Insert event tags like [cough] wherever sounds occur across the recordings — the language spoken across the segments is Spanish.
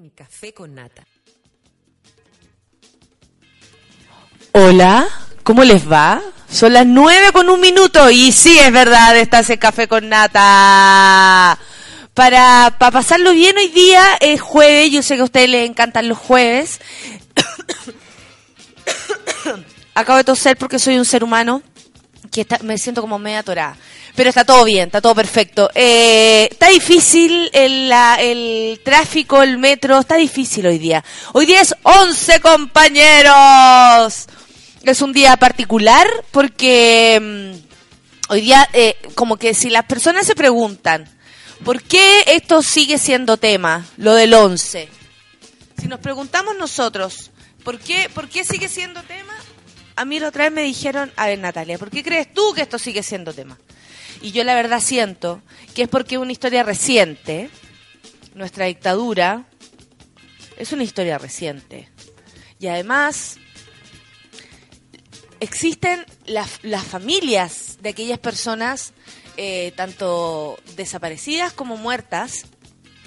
en Café con Nata. Hola, ¿cómo les va? Son las nueve con un minuto y sí, es verdad, estás en Café con Nata. Para, para pasarlo bien hoy día es jueves, yo sé que a ustedes les encantan los jueves. [coughs] Acabo de toser porque soy un ser humano que está- me siento como media atorada. Pero está todo bien, está todo perfecto. Eh, está difícil el, la- el tráfico, el metro, está difícil hoy día. Hoy día es 11 compañeros. Es un día particular porque mm, hoy día eh, como que si las personas se preguntan, ¿por qué esto sigue siendo tema, lo del 11? Si nos preguntamos nosotros, ¿por qué, ¿por qué sigue siendo tema? A mí la otra vez me dijeron, a ver Natalia, ¿por qué crees tú que esto sigue siendo tema? Y yo la verdad siento que es porque una historia reciente, nuestra dictadura es una historia reciente. Y además existen las, las familias de aquellas personas, eh, tanto desaparecidas como muertas,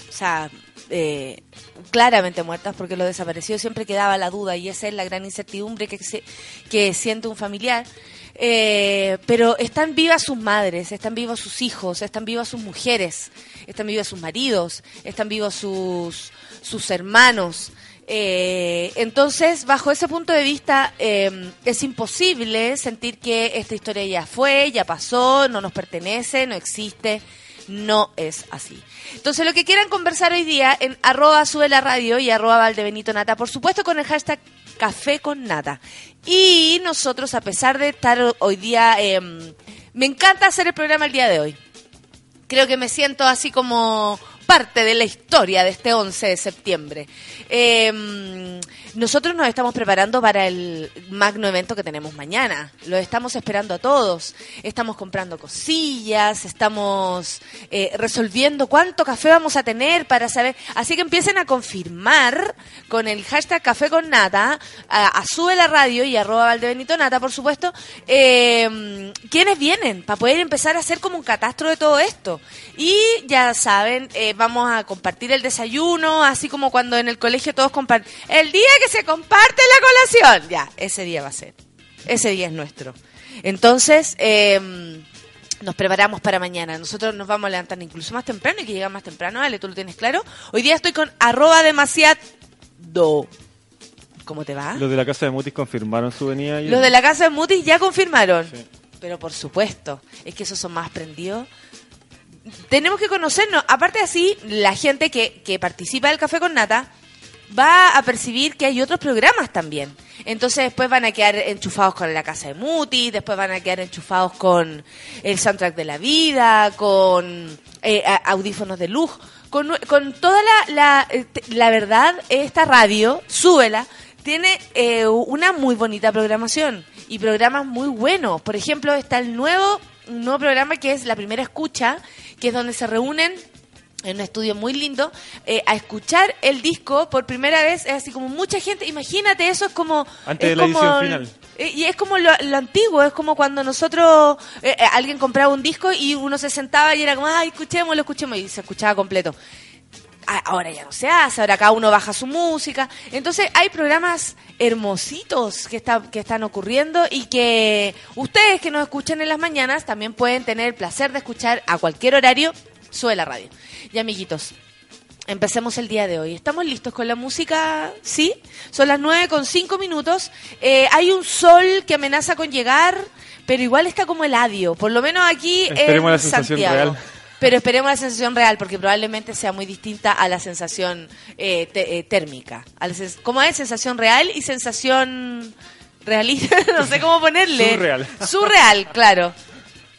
o sea, eh, claramente muertas, porque los desaparecidos siempre quedaba la duda y esa es la gran incertidumbre que, se- que siente un familiar. Eh, pero están vivas sus madres, están vivos sus hijos, están vivas sus mujeres, están vivos sus maridos, están vivos sus, sus hermanos. Eh, entonces, bajo ese punto de vista, eh, es imposible sentir que esta historia ya fue, ya pasó, no nos pertenece, no existe. No es así. Entonces, lo que quieran conversar hoy día en arroba sube la radio y arroba valdebenito nata, por supuesto con el hashtag café con nata. Y nosotros, a pesar de estar hoy día, eh, me encanta hacer el programa el día de hoy. Creo que me siento así como parte de la historia de este 11 de septiembre. Eh, nosotros nos estamos preparando para el magno evento que tenemos mañana. Lo estamos esperando a todos. Estamos comprando cosillas, estamos eh, resolviendo cuánto café vamos a tener para saber. Así que empiecen a confirmar con el hashtag café con nata, a, a sube la radio y arroba valdebenito nata, por supuesto, eh, quiénes vienen para poder empezar a hacer como un catastro de todo esto. Y ya saben, eh, vamos a compartir el desayuno, así como cuando en el colegio todos comparten. El día que se comparte la colación, ya, ese día va a ser. Ese día es nuestro. Entonces, eh, nos preparamos para mañana. Nosotros nos vamos a levantar incluso más temprano y que llega más temprano, Ale, tú lo tienes claro. Hoy día estoy con arroba demasiado. ¿Cómo te va? Los de la casa de Mutis confirmaron su venida. ayer. Los de la casa de Mutis ya confirmaron. Sí. Pero por supuesto, es que esos son más prendidos. Tenemos que conocernos. Aparte así, la gente que, que participa del Café con Nata va a percibir que hay otros programas también. Entonces después van a quedar enchufados con la casa de Mutis, después van a quedar enchufados con el soundtrack de la vida, con eh, audífonos de luz, con, con toda la, la, eh, la verdad, esta radio, súbela, tiene eh, una muy bonita programación y programas muy buenos. Por ejemplo, está el nuevo, un nuevo programa que es La Primera Escucha, que es donde se reúnen en un estudio muy lindo, eh, a escuchar el disco por primera vez, es así como mucha gente, imagínate, eso es como... Antes es de la como- edición final. eh, Y es como lo, lo antiguo, es como cuando nosotros, eh, eh, alguien compraba un disco y uno se sentaba y era como, ay, escuchémoslo, escuchemos, y se escuchaba completo. A- Ahora ya no se hace, ahora cada uno baja su música. Entonces hay programas hermositos que, está, que están ocurriendo y que ustedes que nos escuchan en las mañanas también pueden tener el placer de escuchar a cualquier horario, sube la radio. Y amiguitos, Empecemos el día de hoy. ¿Estamos listos con la música? ¿Sí? Son las nueve con cinco minutos. Eh, hay un sol que amenaza con llegar, pero igual está como el adio. Por lo menos aquí Esperemos en la sensación Santiago. real. Pero esperemos la sensación real, porque probablemente sea muy distinta a la sensación eh, te- eh, térmica. A la sens- ¿Cómo es? Sensación real y sensación realista. [laughs] no sé cómo ponerle. Surreal. Surreal, claro.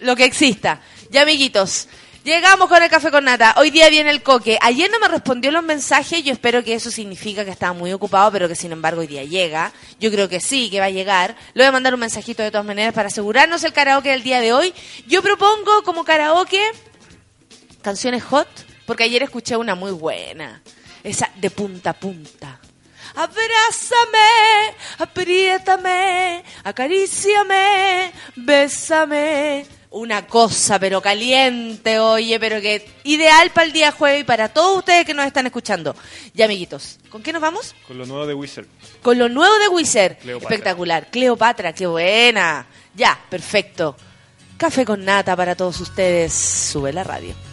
Lo que exista. Ya, amiguitos. Llegamos con el café con nata. Hoy día viene el coque. Ayer no me respondió los mensajes. Yo espero que eso significa que estaba muy ocupado, pero que sin embargo hoy día llega. Yo creo que sí, que va a llegar. Le voy a mandar un mensajito de todas maneras para asegurarnos el karaoke del día de hoy. Yo propongo como karaoke canciones hot, porque ayer escuché una muy buena. Esa de punta a punta. Abrázame, apriétame, acaríciame, bésame. Una cosa, pero caliente, oye, pero que ideal para el día jueves y para todos ustedes que nos están escuchando. Ya, amiguitos, ¿con qué nos vamos? Con lo nuevo de Wizard. Con lo nuevo de Wizard. Cleopatra. Espectacular. Cleopatra, qué buena. Ya, perfecto. Café con nata para todos ustedes. Sube la radio.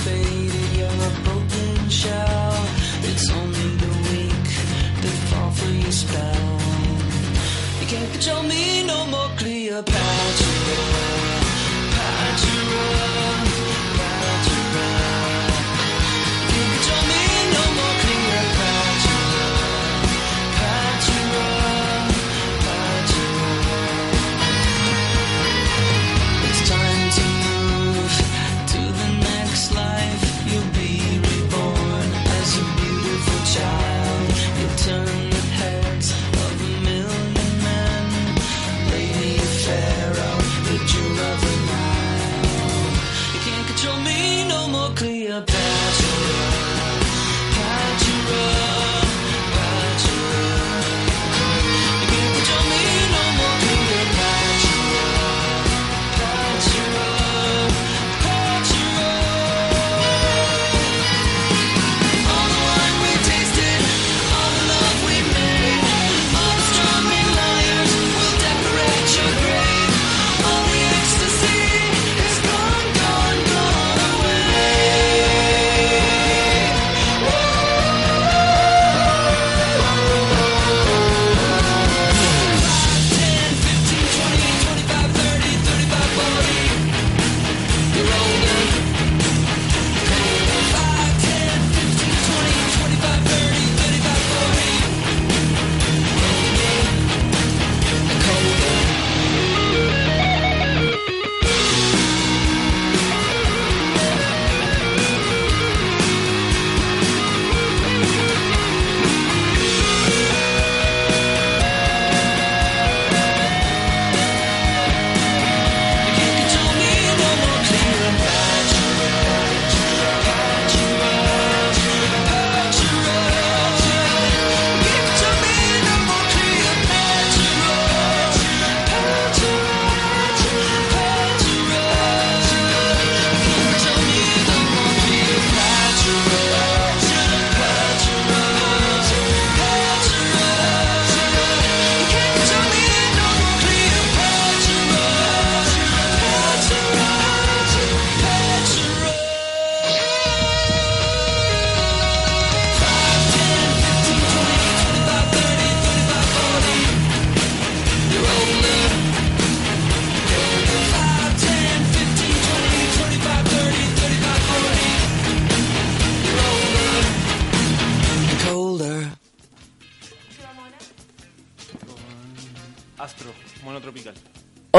You're a broken shell. It's only the weak that fall for your spell. You can't control me no more, Cleopatra. Patra,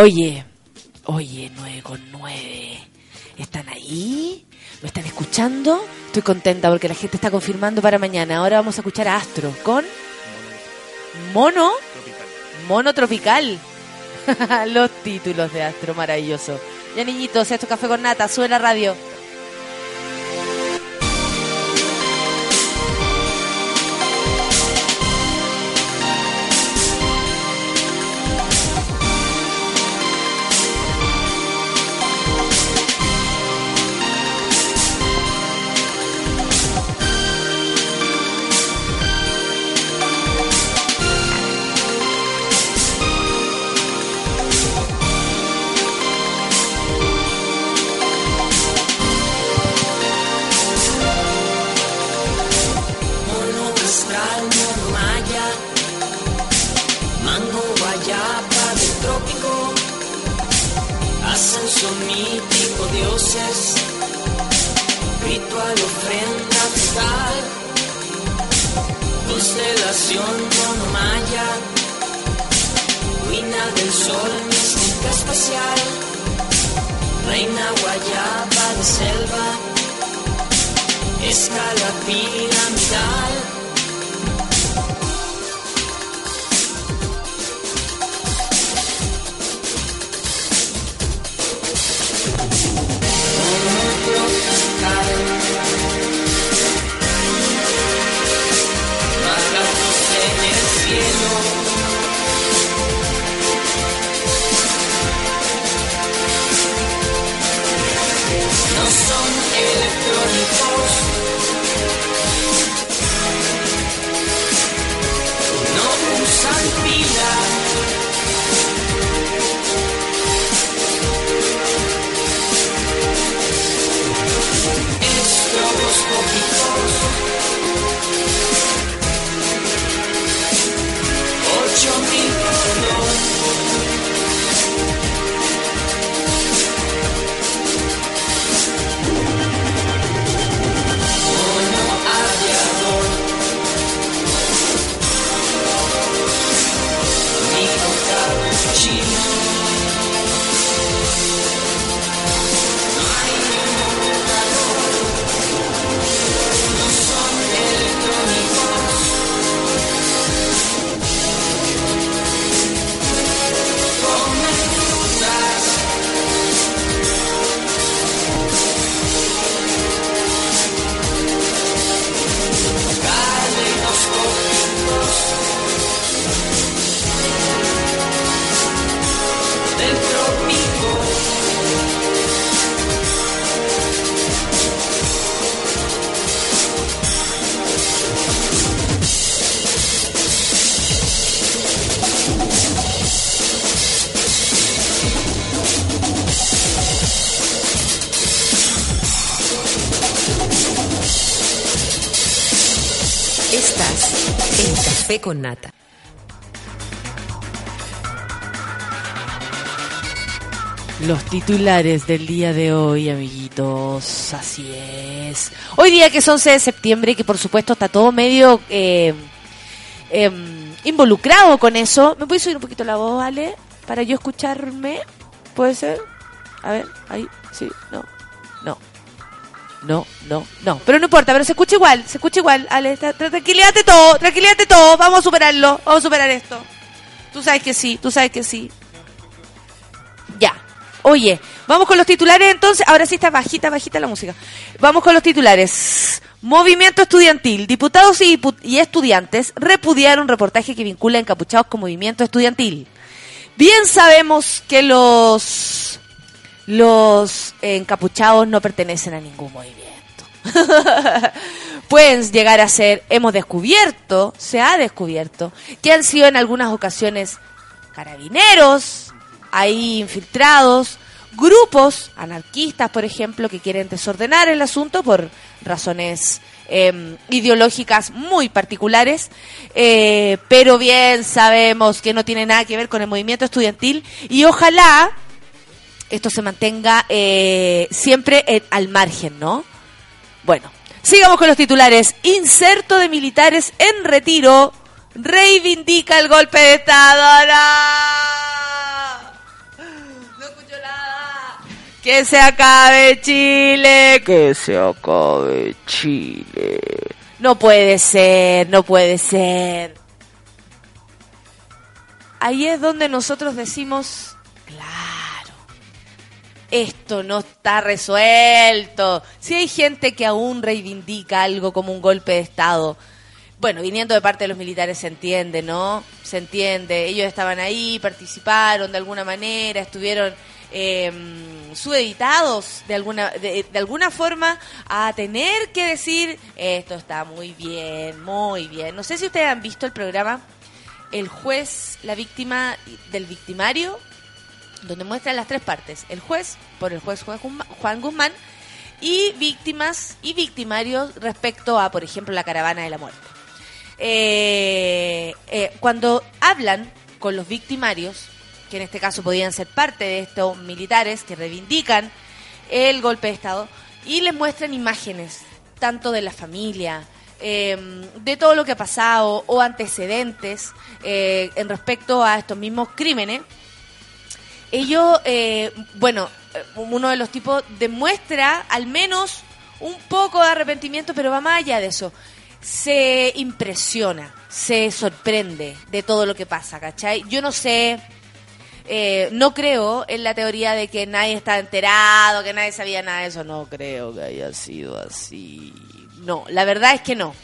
Oye, oye, 9 con 9. ¿Están ahí? ¿Me están escuchando? Estoy contenta porque la gente está confirmando para mañana. Ahora vamos a escuchar a Astro con Mono, Tropical. Mono Tropical. [laughs] Los títulos de Astro, maravilloso. Ya niñitos, esto es Café con Nata, sube la radio. Constelación mono maya, ruina del sol, mística espacial, reina guayaba de selva. Escala piramidal. No son electrónicos, no usan pila. Estás en Café con Nata. Los titulares del día de hoy, amiguitos, así es. Hoy día que es 11 de septiembre, que por supuesto está todo medio eh, em, involucrado con eso. ¿Me puedes subir un poquito la voz, Ale? Para yo escucharme, ¿puede ser? A ver, ahí, sí, no, no. No, no, no. Pero no importa, pero se escucha igual, se escucha igual. Ale, tra- tra- tranquilízate todo, tranquilízate todo. Vamos a superarlo, vamos a superar esto. Tú sabes que sí, tú sabes que sí. Ya. Oye, vamos con los titulares entonces. Ahora sí está bajita, bajita la música. Vamos con los titulares. Movimiento estudiantil. Diputados y, y estudiantes repudiaron reportaje que vincula encapuchados con movimiento estudiantil. Bien sabemos que los los encapuchados no pertenecen a ningún movimiento. [laughs] Pueden llegar a ser, hemos descubierto, se ha descubierto, que han sido en algunas ocasiones carabineros, ahí infiltrados, grupos anarquistas, por ejemplo, que quieren desordenar el asunto por razones eh, ideológicas muy particulares, eh, pero bien sabemos que no tiene nada que ver con el movimiento estudiantil y ojalá esto se mantenga eh, siempre en- al margen, ¿no? Bueno, sigamos con los titulares. Inserto de militares en retiro reivindica el golpe de Estado. ¡No! No escucho nada. Que se acabe Chile, que se acabe Chile. No puede ser, no puede ser. Ahí es donde nosotros decimos, claro, esto no está resuelto. Si hay gente que aún reivindica algo como un golpe de Estado, bueno, viniendo de parte de los militares se entiende, ¿no? Se entiende. Ellos estaban ahí, participaron de alguna manera, estuvieron eh, subeditados de alguna, de, de alguna forma a tener que decir, esto está muy bien, muy bien. No sé si ustedes han visto el programa El juez, la víctima del victimario, donde muestran las tres partes. El juez, por el juez Juan Guzmán- y víctimas y victimarios respecto a, por ejemplo, la caravana de la muerte. Eh, eh, cuando hablan con los victimarios, que en este caso podían ser parte de estos militares que reivindican el golpe de Estado, y les muestran imágenes, tanto de la familia, eh, de todo lo que ha pasado o antecedentes eh, en respecto a estos mismos crímenes, ellos, eh, bueno, eh, uno de los tipos demuestra al menos un poco de arrepentimiento, pero va más allá de eso. Se impresiona, se sorprende de todo lo que pasa, ¿cachai? Yo no sé, eh, no creo en la teoría de que nadie está enterado, que nadie sabía nada de eso. No creo que haya sido así. No, la verdad es que no.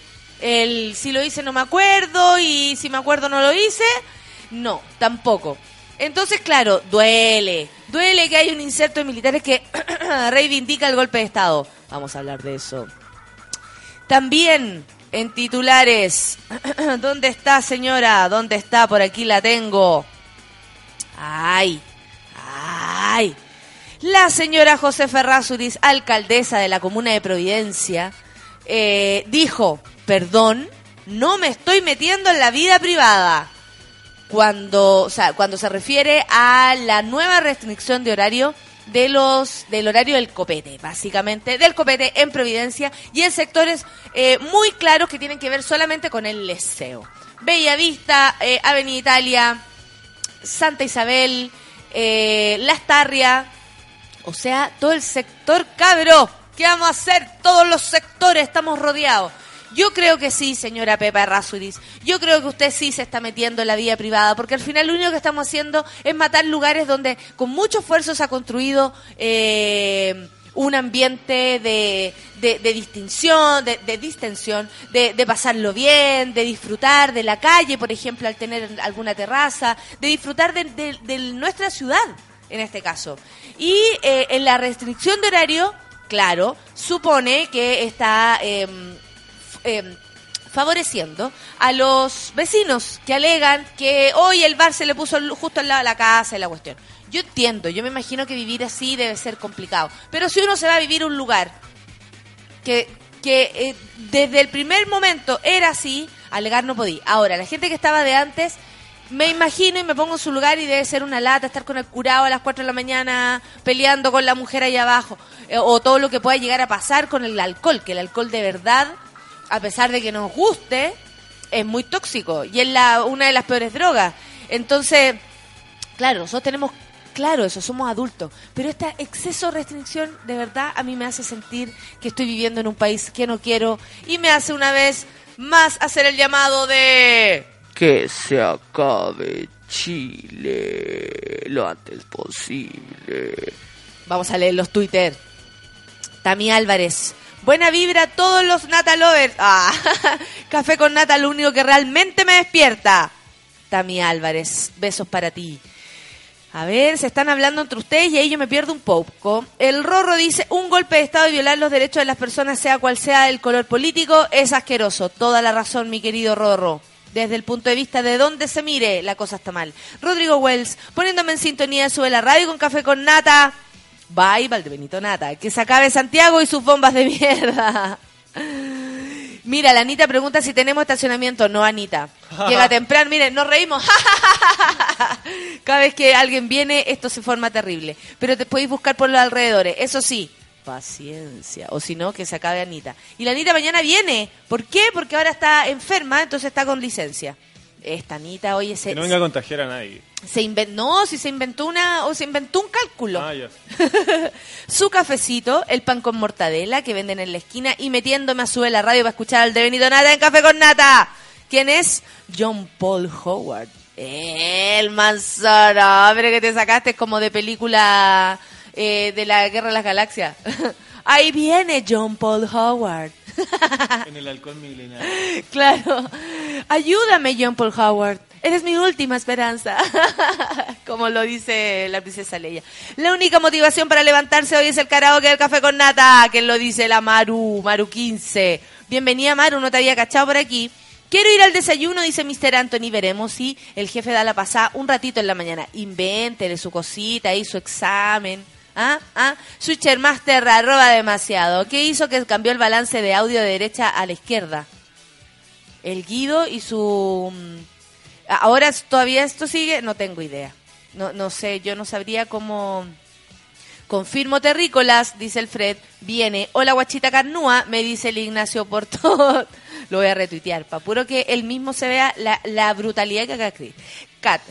El, si lo hice no me acuerdo y si me acuerdo no lo hice, no, tampoco. Entonces, claro, duele. Duele que hay un inserto de militares que [clears throat] reivindica el golpe de Estado. Vamos a hablar de eso. También en titulares. [clears throat] ¿Dónde está, señora? ¿Dónde está? Por aquí la tengo. Ay, ay. La señora José Ferrazuriz, alcaldesa de la comuna de Providencia, eh, dijo, perdón, no me estoy metiendo en la vida privada. Cuando, o sea, cuando se refiere a la nueva restricción de horario de los del horario del copete, básicamente, del copete en Providencia y en sectores eh, muy claros que tienen que ver solamente con el leseo. Bella Vista, eh, Avenida Italia, Santa Isabel, eh, Las Tarria, o sea, todo el sector cabro. ¿Qué vamos a hacer? Todos los sectores estamos rodeados. Yo creo que sí, señora Pepa Errázuriz. Yo creo que usted sí se está metiendo en la vida privada, porque al final lo único que estamos haciendo es matar lugares donde con mucho esfuerzo se ha construido eh, un ambiente de, de- distinción, de, distensión, de, pasarlo bien, de disfrutar de la calle, por ejemplo, al tener alguna terraza, de disfrutar de, de- nuestra ciudad, en este caso. Y eh, en la restricción de horario, claro, supone que está em, eh, favoreciendo a los vecinos que alegan que hoy el bar se le puso justo al lado de la casa y la cuestión. Yo entiendo, yo me imagino que vivir así debe ser complicado. Pero si uno se va a vivir un lugar que, que eh, desde el primer momento era así, alegar no podí. Ahora, la gente que estaba de antes, me imagino y me pongo en su lugar y debe ser una lata estar con el curado a las 4 de la mañana peleando con la mujer ahí abajo. Eh, o todo lo que pueda llegar a pasar con el alcohol, que el alcohol de verdad, a pesar de que nos guste, es muy tóxico y es la, una de las peores drogas. Entonces, claro, nosotros tenemos claro eso, somos adultos, pero este exceso de restricción de verdad a mí me hace sentir que estoy viviendo en un país que no quiero y me hace una vez más hacer el llamado de que se acabe Chile lo antes posible. Vamos a leer los Twitter. Tami Álvarez. Buena vibra a todos los Nata Lovers. Ah, [laughs] café con Nata, lo único que realmente me despierta. Tami Álvarez, besos para ti. A ver, se están hablando entre ustedes y ahí yo me pierdo un poco. El Rorro dice, un golpe de Estado y violar los derechos de las personas, sea cual sea el color político, es asqueroso. Toda la razón, mi querido Rorro. Desde el punto de vista de dónde se mire, la cosa está mal. Rodrigo Wells, poniéndome en sintonía, sube la radio con café con nata. Bye, Valdebenito Nata. Que se acabe Santiago y sus bombas de mierda. Mira, la Anita pregunta si tenemos estacionamiento. No, Anita. Llega [laughs] temprano. Miren, nos reímos. [laughs] Cada vez que alguien viene, esto se forma terrible. Pero te podéis buscar por los alrededores. Eso sí, paciencia. O si no, que se acabe Anita. Y la Anita mañana viene. ¿Por qué? Porque ahora está enferma, entonces está con licencia. Esta Anita, oye, se, Que no venga a contagiar a nadie. Se inventó, no, si se inventó una, o se inventó un cálculo. Ah. [laughs] Su cafecito, el pan con mortadela que venden en la esquina y metiéndome a sube la radio para escuchar al devenido Nata en Café con Nata. ¿Quién es? John Paul Howard. El manzanabre que te sacaste como de película eh, de la Guerra de las Galaxias. [laughs] Ahí viene John Paul Howard. [laughs] En el alcohol milenario. Claro. Ayúdame, John Paul Howard. Eres mi última esperanza. [laughs] Como lo dice la princesa Leia. La única motivación para levantarse hoy es el karaoke del café con nata, que lo dice la Maru, Maru 15. Bienvenida, Maru, no te había cachado por aquí. Quiero ir al desayuno, dice Mr. Anthony. Veremos si el jefe da la pasada un ratito en la mañana. Invéntele su cosita y su examen. ¿Ah? ¿Ah? Switcher arroba demasiado. ¿Qué hizo que cambió el balance de audio de derecha a la izquierda? El Guido y su... Ahora todavía esto sigue, no tengo idea. No, no sé, yo no sabría cómo... Confirmo terrícolas, dice el Fred. Viene. Hola guachita carnúa, me dice el Ignacio Porto. [laughs] Lo voy a retuitear, para puro que él mismo se vea la, brutalidad que acá. Cat,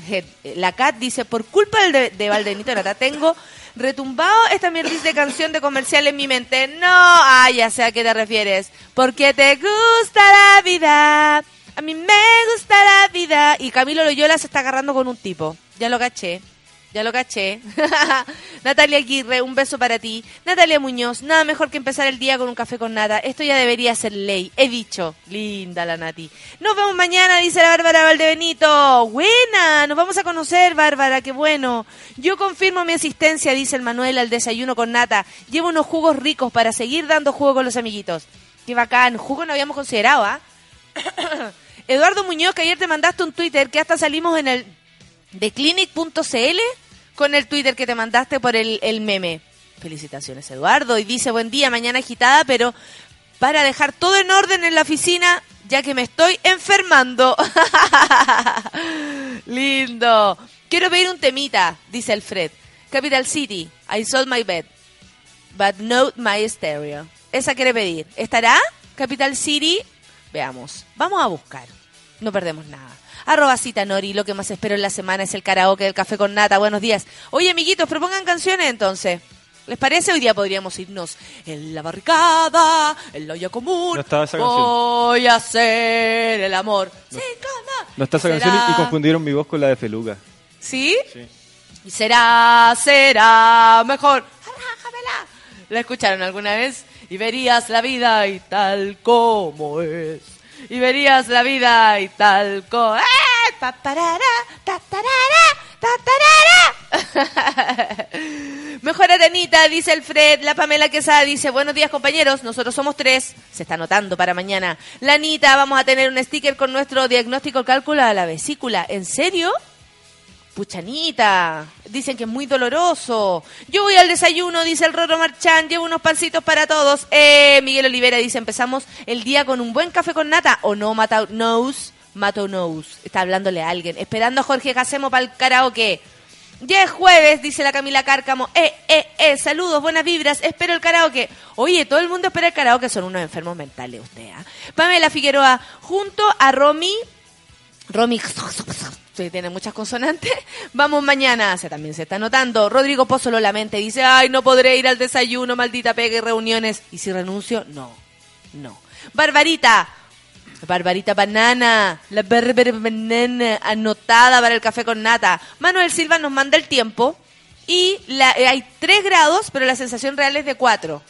la Cat dice, por culpa de, de Valdenito tengo retumbado esta mierda de canción de comercial en mi mente. No, ah, ya sé a qué te refieres. Porque te gusta la vida. A mí me gusta la vida. Y Camilo Loyola se está agarrando con un tipo. Ya lo caché. Ya lo caché. [laughs] Natalia Aguirre, un beso para ti. Natalia Muñoz, nada mejor que empezar el día con un café con nada. Esto ya debería ser ley. He dicho. Linda la Nati. Nos vemos mañana, dice la Bárbara Valdebenito. Buena, nos vamos a conocer, Bárbara, qué bueno. Yo confirmo mi asistencia, dice el Manuel, al desayuno con nata. Llevo unos jugos ricos para seguir dando jugo con los amiguitos. Qué bacán. Jugo no habíamos considerado, ¿ah? [coughs] Eduardo Muñoz, que ayer te mandaste un Twitter que hasta salimos en el de clinic.cl con el Twitter que te mandaste por el, el meme. Felicitaciones, Eduardo. Y dice, buen día, mañana agitada, pero para dejar todo en orden en la oficina, ya que me estoy enfermando. [laughs] Lindo. Quiero pedir un temita, dice Alfred. Capital City, I sold my bed, but not my stereo. Esa quiere pedir. ¿Estará? Capital City. Veamos. Vamos a buscar. No perdemos nada. Arroba cita Nori, lo que más espero en la semana es el karaoke del café con nata. Buenos días. Oye, amiguitos, propongan canciones entonces. ¿Les parece? Hoy día podríamos irnos en la barricada, en la olla común. No estaba esa canción. Voy a hacer el amor. Sí, ¿cómo? No está esa Será- canción y, confundieron mi voz con la de Feluca. ¿Sí? Sí. Y será, será mejor. Alájamela. ¿La escucharon alguna vez? Y verías la vida y tal como es. Y verías la vida y tal como. Pa, parara, ta, tarara, ta, tarara. [laughs] Mejora Anita, dice el Fred. La Pamela Quesada dice, buenos días compañeros, nosotros somos tres. Se está anotando para mañana. La Anita, vamos a tener un sticker con nuestro diagnóstico cálculo a la vesícula. ¿En serio? Puchanita, dicen que es muy doloroso. Yo voy al desayuno, dice el Roro Marchán, llevo unos pancitos para todos. Eh, Miguel Olivera dice, empezamos el día con un buen café con nata, o no, Mata Knows, Mato Knows. Está hablándole a alguien, esperando a Jorge Casemo para el karaoke. Ya es jueves, dice la Camila Cárcamo. Eh, eh, eh, saludos, buenas vibras, espero el karaoke. Oye, todo el mundo espera el karaoke, son unos enfermos mentales usted, ¿ah? Pamela Figueroa, junto a Romy, Romy, tiene muchas consonantes. [laughs] Vamos mañana, se también se está anotando. Rodrigo Pozo lo lamenta y dice, ay, no podré ir al desayuno, maldita pega y reuniones. ¿Y si renuncio? No, no. Barbarita, Barbarita Banana, la Bárbara Banana, anotada para el café con nata. Manuel Silva nos manda el tiempo y eh, hay 3 grados, pero la sensación real es de 4.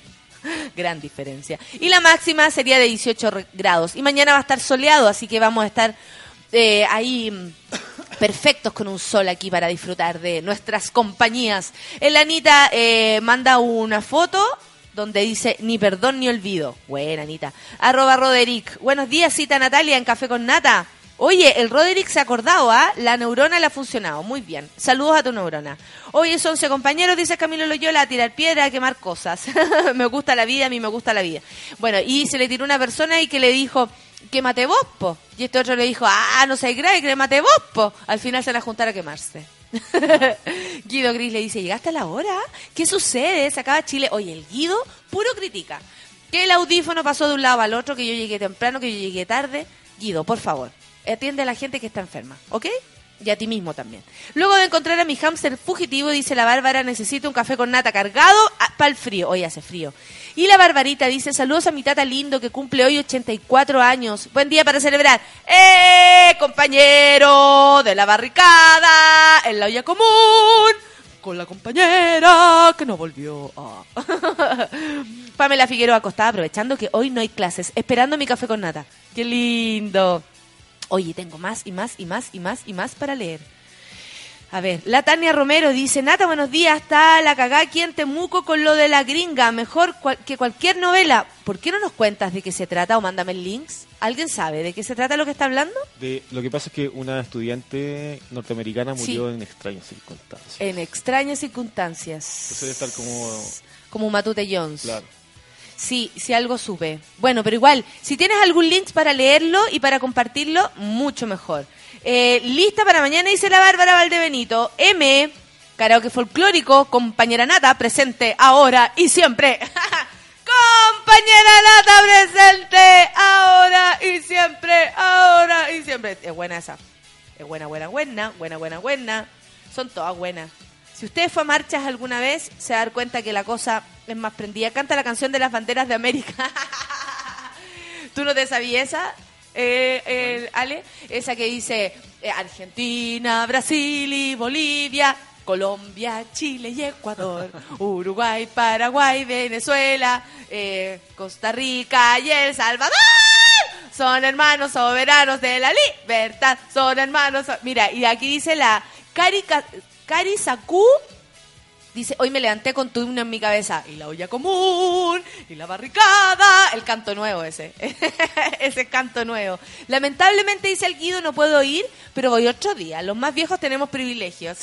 [laughs] Gran diferencia. Y la máxima sería de 18 re- grados. Y mañana va a estar soleado, así que vamos a estar eh, ahí mm, perfectos con un sol aquí para disfrutar de nuestras compañías. El Anita eh, manda una foto donde dice ni perdón ni olvido. Buena, Anita. Arroba Roderick. Buenos días, cita Natalia en Café con Nata. Oye, el Roderick se ha acordado, ¿ah? La neurona le ha funcionado. Muy bien. Saludos a tu neurona. Oye, 11 compañeros, dice Camilo Loyola, a tirar piedra, a quemar cosas. [laughs] me gusta la vida, a mí me gusta la vida. Bueno, y se le tiró una persona y que le dijo, quémate vos, po. Y este otro le dijo, ah, no sé, grave, quémate vos, po. Al final se van a juntar a quemarse. [laughs] Guido Gris le dice, ¿llegaste a la hora? ¿Qué sucede? Se acaba Chile. Oye, el Guido puro critica. Que el audífono pasó de un lado al otro, que yo llegué temprano, que yo llegué tarde. Guido, por favor, atiende a la gente que está enferma, ¿ok? Y a ti mismo también. Luego de encontrar a mi hámster fugitivo, dice la Bárbara, necesito un café con nata cargado para el frío. Hoy hace frío. Y la Barbarita dice, saludos a mi tata lindo que cumple hoy 84 años. Buen día para celebrar. ¡Eh, compañero de la barricada en la olla común! Con la compañera que no volvió. Ah. [laughs] Pamela Figueroa acostada aprovechando que hoy no hay clases, esperando mi café con nata. ¡Qué lindo! Oye, tengo más y más y más y más y más para leer. A ver, la Tania Romero dice, Nata, buenos días, está la cagá aquí en Temuco con lo de la gringa, mejor cual- que cualquier novela. ¿Por qué no nos cuentas de qué se trata o mándame el links? ¿Alguien sabe de qué se trata lo que está hablando? De, lo que pasa es que una estudiante norteamericana murió Sí. en extrañas circunstancias. En extrañas circunstancias. Entonces debe estar como... Como Matute Jones. Claro. Sí, sí algo supe. Bueno, pero igual, si tienes algún link para leerlo y para compartirlo, mucho mejor. Eh, lista para mañana, dice la Bárbara Valdebenito. M, karaoke folclórico, compañera Nata, presente ahora y siempre. [laughs] compañera Nata, presente ahora y siempre, ahora y siempre. Es buena esa. Es buena, buena, buena, buena, buena, buena. Son todas buenas. Si usted fue a marchas alguna vez, se va a dar cuenta que la cosa es más prendida. Canta la canción de las banderas de América. [laughs] ¿Tú no te sabías esa, eh, eh, Ale? Esa que dice eh, Argentina, Brasil y Bolivia, Colombia, Chile y Ecuador, [laughs] Uruguay, Paraguay, Venezuela, eh, Costa Rica y El Salvador. Son hermanos soberanos de la libertad. Son hermanos. so- Mira, y aquí dice la Cari, Ca- Cari Sakú. Dice, hoy me levanté con tu himno en mi cabeza. Y la olla común, y la barricada. El canto nuevo ese. [laughs] ese canto nuevo. Lamentablemente, dice el Guido, no puedo ir, pero voy otro día. Los más viejos tenemos privilegios.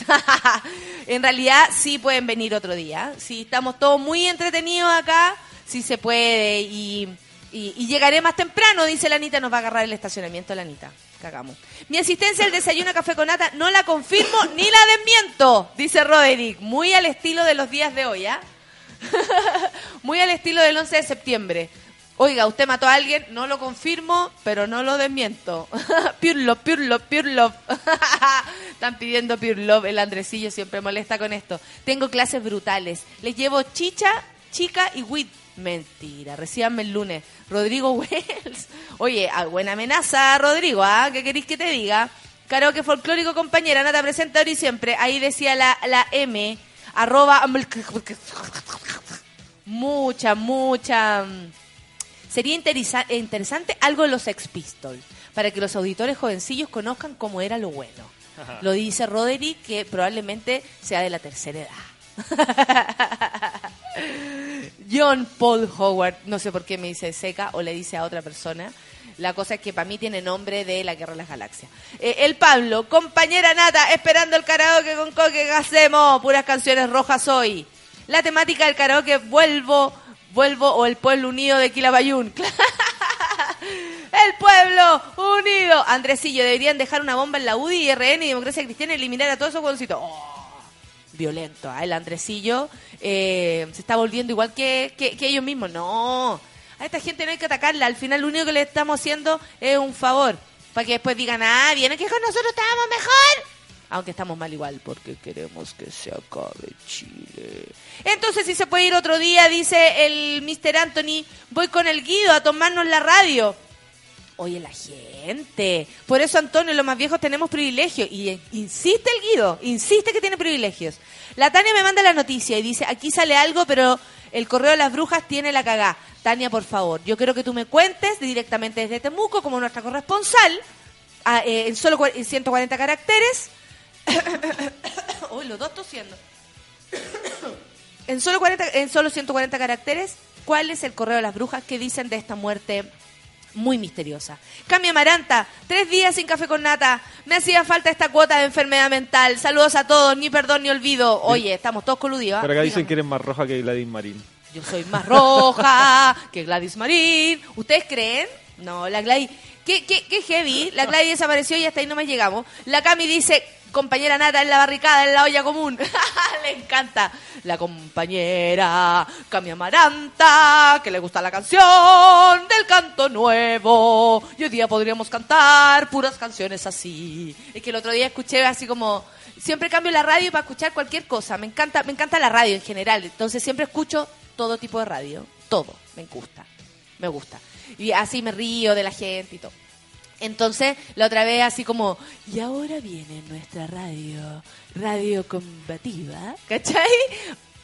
[laughs] en realidad, sí pueden venir otro día. Si estamos todos muy entretenidos acá, sí se puede. Y, y, y llegaré más temprano, dice la Anita. Nos va a agarrar el estacionamiento la Anita. Mi asistencia al desayuno a café con nata no la confirmo ni la desmiento, dice Roderick. Muy al estilo de los días de hoy, ¿ah? [laughs] Muy al estilo del 11 de septiembre. Oiga, usted mató a alguien, no lo confirmo, pero no lo desmiento. [laughs] pure love, pure love, pure love. [laughs] Están pidiendo pure love. El Andresillo siempre molesta con esto. Tengo clases brutales. Les llevo chicha, chica y wit. Mentira, recíbanme el lunes. Rodrigo [laughs] Wells. Oye, ah, buena amenaza, Rodrigo, ¿ah? ¿Qué queréis que te diga? Karaoke folclórico, compañera, Nata presenta ahora y siempre. Ahí decía la, la M, arroba... Mucha, mucha... mm, Sería interesa- interesante algo de los Sex Pistols, para que los auditores jovencillos conozcan cómo era lo bueno. Lo dice Roderick, que probablemente sea de la tercera edad. [laughs] John Paul Howard, no sé por qué me dice seca o le dice a otra persona. La cosa es que para mí tiene nombre de la Guerra de las Galaxias. Eh, el Pablo, compañera Nata, esperando el karaoke con Coque, ¿qué hacemos? Puras canciones rojas hoy. La temática del karaoke, vuelvo, vuelvo, o el pueblo unido de Quilapayún. [laughs] El pueblo unido. Andresillo, deberían dejar una bomba en la UDI, IRN y Democracia Cristiana y eliminar a todos esos huevoncitos. Oh, violento. ¿ah? El Andresillo eh, se está volviendo igual que, que- que ellos mismos. No. A esta gente no hay que atacarla. Al final lo único que le estamos haciendo es un favor. Para que después digan, ah, vienen que con nosotros estábamos mejor. Aunque estamos mal igual, porque queremos que se acabe Chile. Entonces, si se puede ir otro día, dice el Mr. Anthony, voy con el Guido a tomarnos la radio. Oye, la gente. Por eso, Antonio, los más viejos tenemos privilegios. Y eh, insiste el Guido, insiste que tiene privilegios. La Tania me manda la noticia y dice, aquí sale algo, pero el correo de las brujas tiene la cagá. Tania, por favor, yo quiero que tú me cuentes directamente desde Temuco, como nuestra corresponsal, a- eh, en solo cua- en 140 caracteres. [coughs] Uy, los dos tosiendo. [coughs] en, solo 40, en solo 140 caracteres, ¿cuál es el correo de las brujas que dicen de esta muerte muy misteriosa. Cambia Amaranta, tres días sin café con nata. Me hacía falta esta cuota de enfermedad mental. Saludos a todos, ni perdón ni olvido. Oye, estamos todos coludidos. ¿ah? Por acá dicen Dígame. que eres más roja que Gladys Marín. Yo soy más roja [laughs] que Gladys Marín. ¿Ustedes creen? No, la Gladys. ¿Qué, qué, qué heavy? La Gladys desapareció y hasta ahí no más llegamos. La Cami dice, compañera Nata en la barricada, en la olla común. [laughs] le encanta. La compañera Cami Amaranta, que le gusta la canción del canto nuevo. Y hoy día podríamos cantar puras canciones así. Es que el otro día escuché así como siempre cambio la radio para escuchar cualquier cosa. Me encanta, me encanta la radio en general. Entonces siempre escucho todo tipo de radio. Todo. Me gusta. Me gusta. Y así me río de la gente y todo. Entonces, la otra vez así como, y ahora viene nuestra radio, radio combativa, ¿cachai?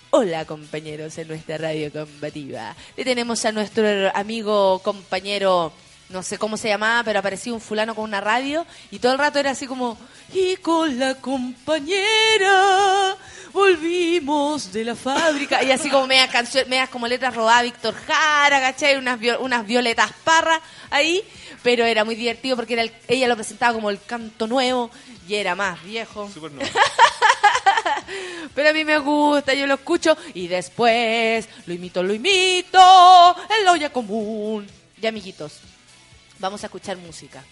Hola compañeros en nuestra radio combativa. Le tenemos a nuestro amigo compañero, no sé cómo se llamaba, pero apareció un fulano con una radio y todo el rato era así como, y con la compañera volvimos de la fábrica. Y así como medias canciones, medias como letras robadas Víctor Jara, ¿cachai? Unas, unas violetas parras ahí. Pero era muy divertido porque era el- ella lo presentaba como el canto nuevo y era más viejo. Súper [laughs] nueva. Pero a mí me gusta, yo lo escucho y después lo imito, lo imito en la olla común. Ya, amiguitos, vamos a escuchar música.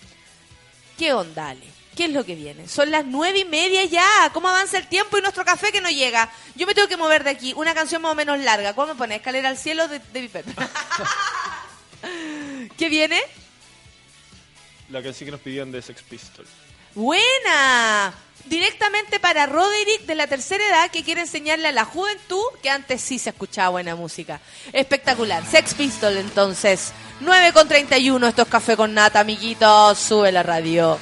¿Qué onda, Ale? ¿Qué es lo que viene? Son las nueve y media ya. ¿Cómo avanza el tiempo y nuestro café que no llega? Yo me tengo que mover de aquí. Una canción más o menos larga. ¿Cómo me pone? Escalera al cielo de, de Viper. [laughs] ¿Qué viene? La canción que nos pidían de Sex Pistols. Buena. Directamente para Roderick de la tercera edad que quiere enseñarle a la juventud que antes sí se escuchaba buena música. Espectacular. Sex Pistol entonces. 9 con 31. Esto es Café con Nata, amiguitos. Sube la radio.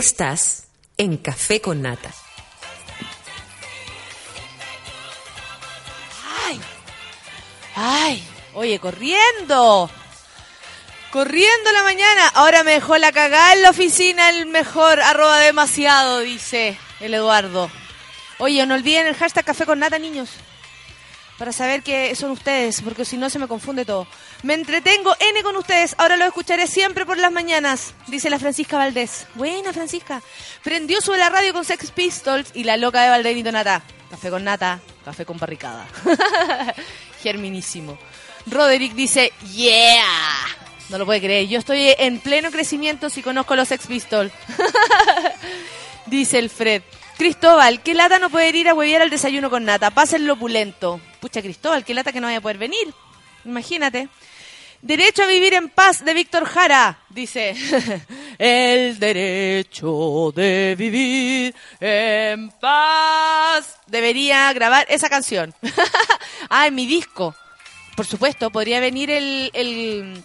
Estás en Café con Nata. ¡Ay! ¡Ay! Oye, corriendo. Corriendo la mañana. Ahora me dejó la cagada en la oficina el mejor arroba demasiado, dice el Eduardo. Oye, no olviden el hashtag café con nata, niños. Para saber que son ustedes, porque si no se me confunde todo. Me entretengo N con ustedes. Ahora lo escucharé siempre por las mañanas, dice la Francisca Valdés. Buena, Francisca. Prendió sobre la radio con Sex Pistols y la loca de Valdenito Nata. Café con nata, café con barricada. [laughs] Germinísimo. Roderick dice, yeah. No lo puede creer. Yo estoy en pleno crecimiento si conozco los Sex Pistols. [laughs] dice el Fred. Cristóbal, ¿qué lata no poder ir a huevear al desayuno con nata? Pásenlo opulento. Pucha, Cristóbal, qué lata que no vaya a poder venir. Imagínate. Derecho a vivir en paz de Víctor Jara, dice. [laughs] El derecho de vivir en paz. Debería grabar esa canción. [laughs] ah, en mi disco. Por supuesto, podría venir el, el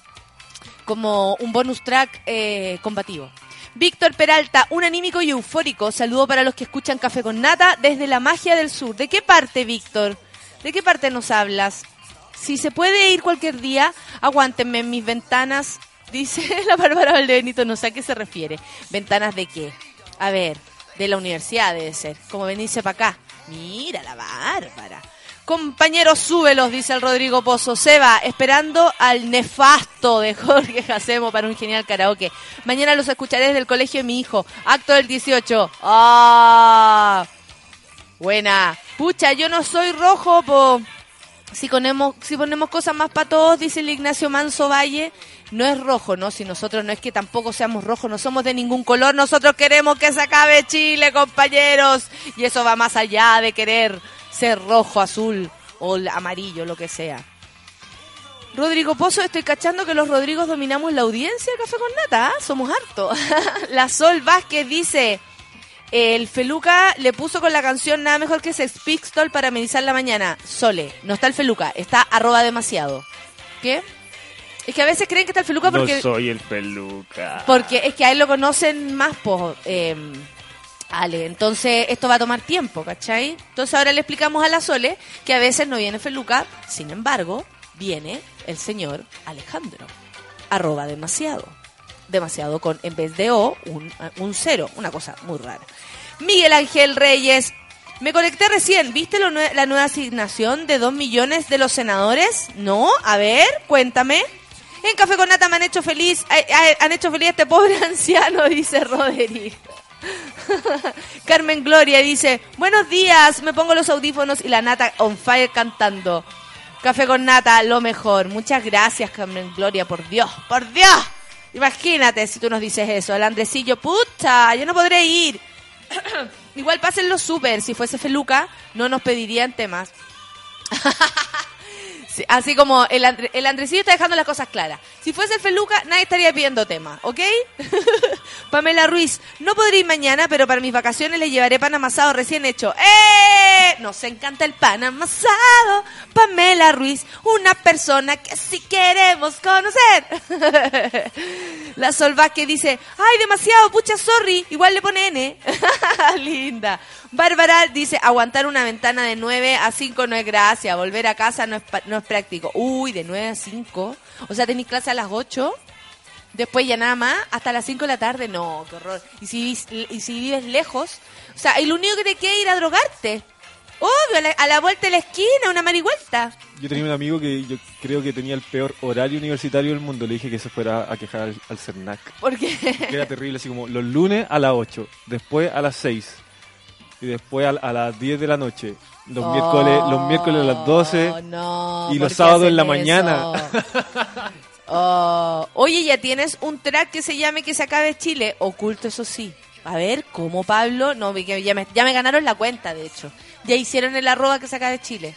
como un bonus track eh, combativo. Víctor Peralta, un anímico y eufórico. Saludo para los que escuchan Café con Nata desde la magia del sur. ¿De qué parte, Víctor? ¿De qué parte nos hablas? Si se puede ir cualquier día, aguántenme en mis ventanas. [laughs] Dice la Bárbara Valdebenito, no sé a qué se refiere. ¿Ventanas de qué? A ver, de la universidad debe ser. Como venirse para acá. Mira la Bárbara. Compañeros, súbelos, dice el Rodrigo Pozo. Seba, esperando al nefasto de Jorge Jacemo para un genial karaoke. Mañana los escucharé desde el colegio de mi hijo. Acto del 18. ¡Ah! Buena. Pucha, yo no soy rojo, po. Si ponemos, si ponemos cosas más para todos, dice el Ignacio Manso Valle, no es rojo, ¿no? Si nosotros no es que tampoco seamos rojos, no somos de ningún color, nosotros queremos que se acabe Chile, compañeros. Y eso va más allá de querer ser rojo, azul o amarillo, lo que sea. Rodrigo Pozo, estoy cachando que los Rodrigos dominamos la audiencia de Café con Nata, ¿ah? somos hartos. [laughs] la Sol Vázquez dice, el Feluca le puso con la canción nada mejor que Sex Pistol para amenizar la mañana. Sole, no está el Feluca, está arroba demasiado. ¿Qué? Es que a veces creen que está el Feluca porque... No soy el peluca. Porque es que a él lo conocen más, pues... Eh, Ale, entonces esto va a tomar tiempo, ¿cachai? Entonces ahora le explicamos a la Sole que a veces no viene Feluca, sin embargo, viene el señor Alejandro. Arroba demasiado. Demasiado con, en vez de O, un, un cero. Una cosa muy rara. Miguel Ángel Reyes. Me conecté recién. ¿Viste la nueva asignación de dos millones de los senadores? No. A ver, cuéntame. En Café con Nata me han hecho feliz. ay, ay, han hecho feliz a este pobre [laughs] anciano, dice Roderick. [laughs] Carmen Gloria dice, buenos días, me pongo los audífonos y la nata on fire cantando. Café con nata, lo mejor. Muchas gracias, Carmen Gloria, por Dios, por Dios. Imagínate si tú nos dices eso. El Andresillo, puta, yo no podré ir. [coughs] Igual pasen los super. Si fuese Feluca, no nos pedirían temas. [laughs] Sí, así como el, Andre- el Andresillo está dejando las cosas claras. Si fuese el Feluca, nadie estaría pidiendo tema, ¿ok? [laughs] Pamela Ruiz, no podré ir mañana, pero para mis vacaciones le llevaré pan amasado recién hecho. ¡Eh! Nos encanta el pan amasado. Pamela Ruiz, una persona que sí queremos conocer. [laughs] La Sol Vázquez dice, ay, demasiado, pucha, sorry. Igual le pone N. [laughs] Linda. Bárbara dice, aguantar una ventana de 9 a 5 no es gracia. Volver a casa no es, no es práctico. Uy, de 9 a 5. O sea, tenéis clase a las 8. Después ya nada más, hasta las 5 de la tarde. No, qué horror. Y si, y si vives lejos, o sea, y lo único que te queda es ir a drogarte. Obvio, a la, a la vuelta de la esquina, una marihuelta. Yo tenía un amigo que yo creo que tenía el peor horario universitario del mundo. Le dije que se fuera a quejar al, al CERNAC. Porque... Que era terrible, así como los lunes a las 8, después a las 6 y después a, a las 10 de la noche. Los, miércoles, los miércoles a las 12 Oh, no, y ¿por los sábados en la mañana. [laughs] Oh, oye, ya tienes un track que se llame Que se acabe Chile, oculto eso sí. A ver, ¿cómo Pablo? No, ya me, ya me ganaron la cuenta, de hecho. Ya hicieron el arroba que se acabe Chile.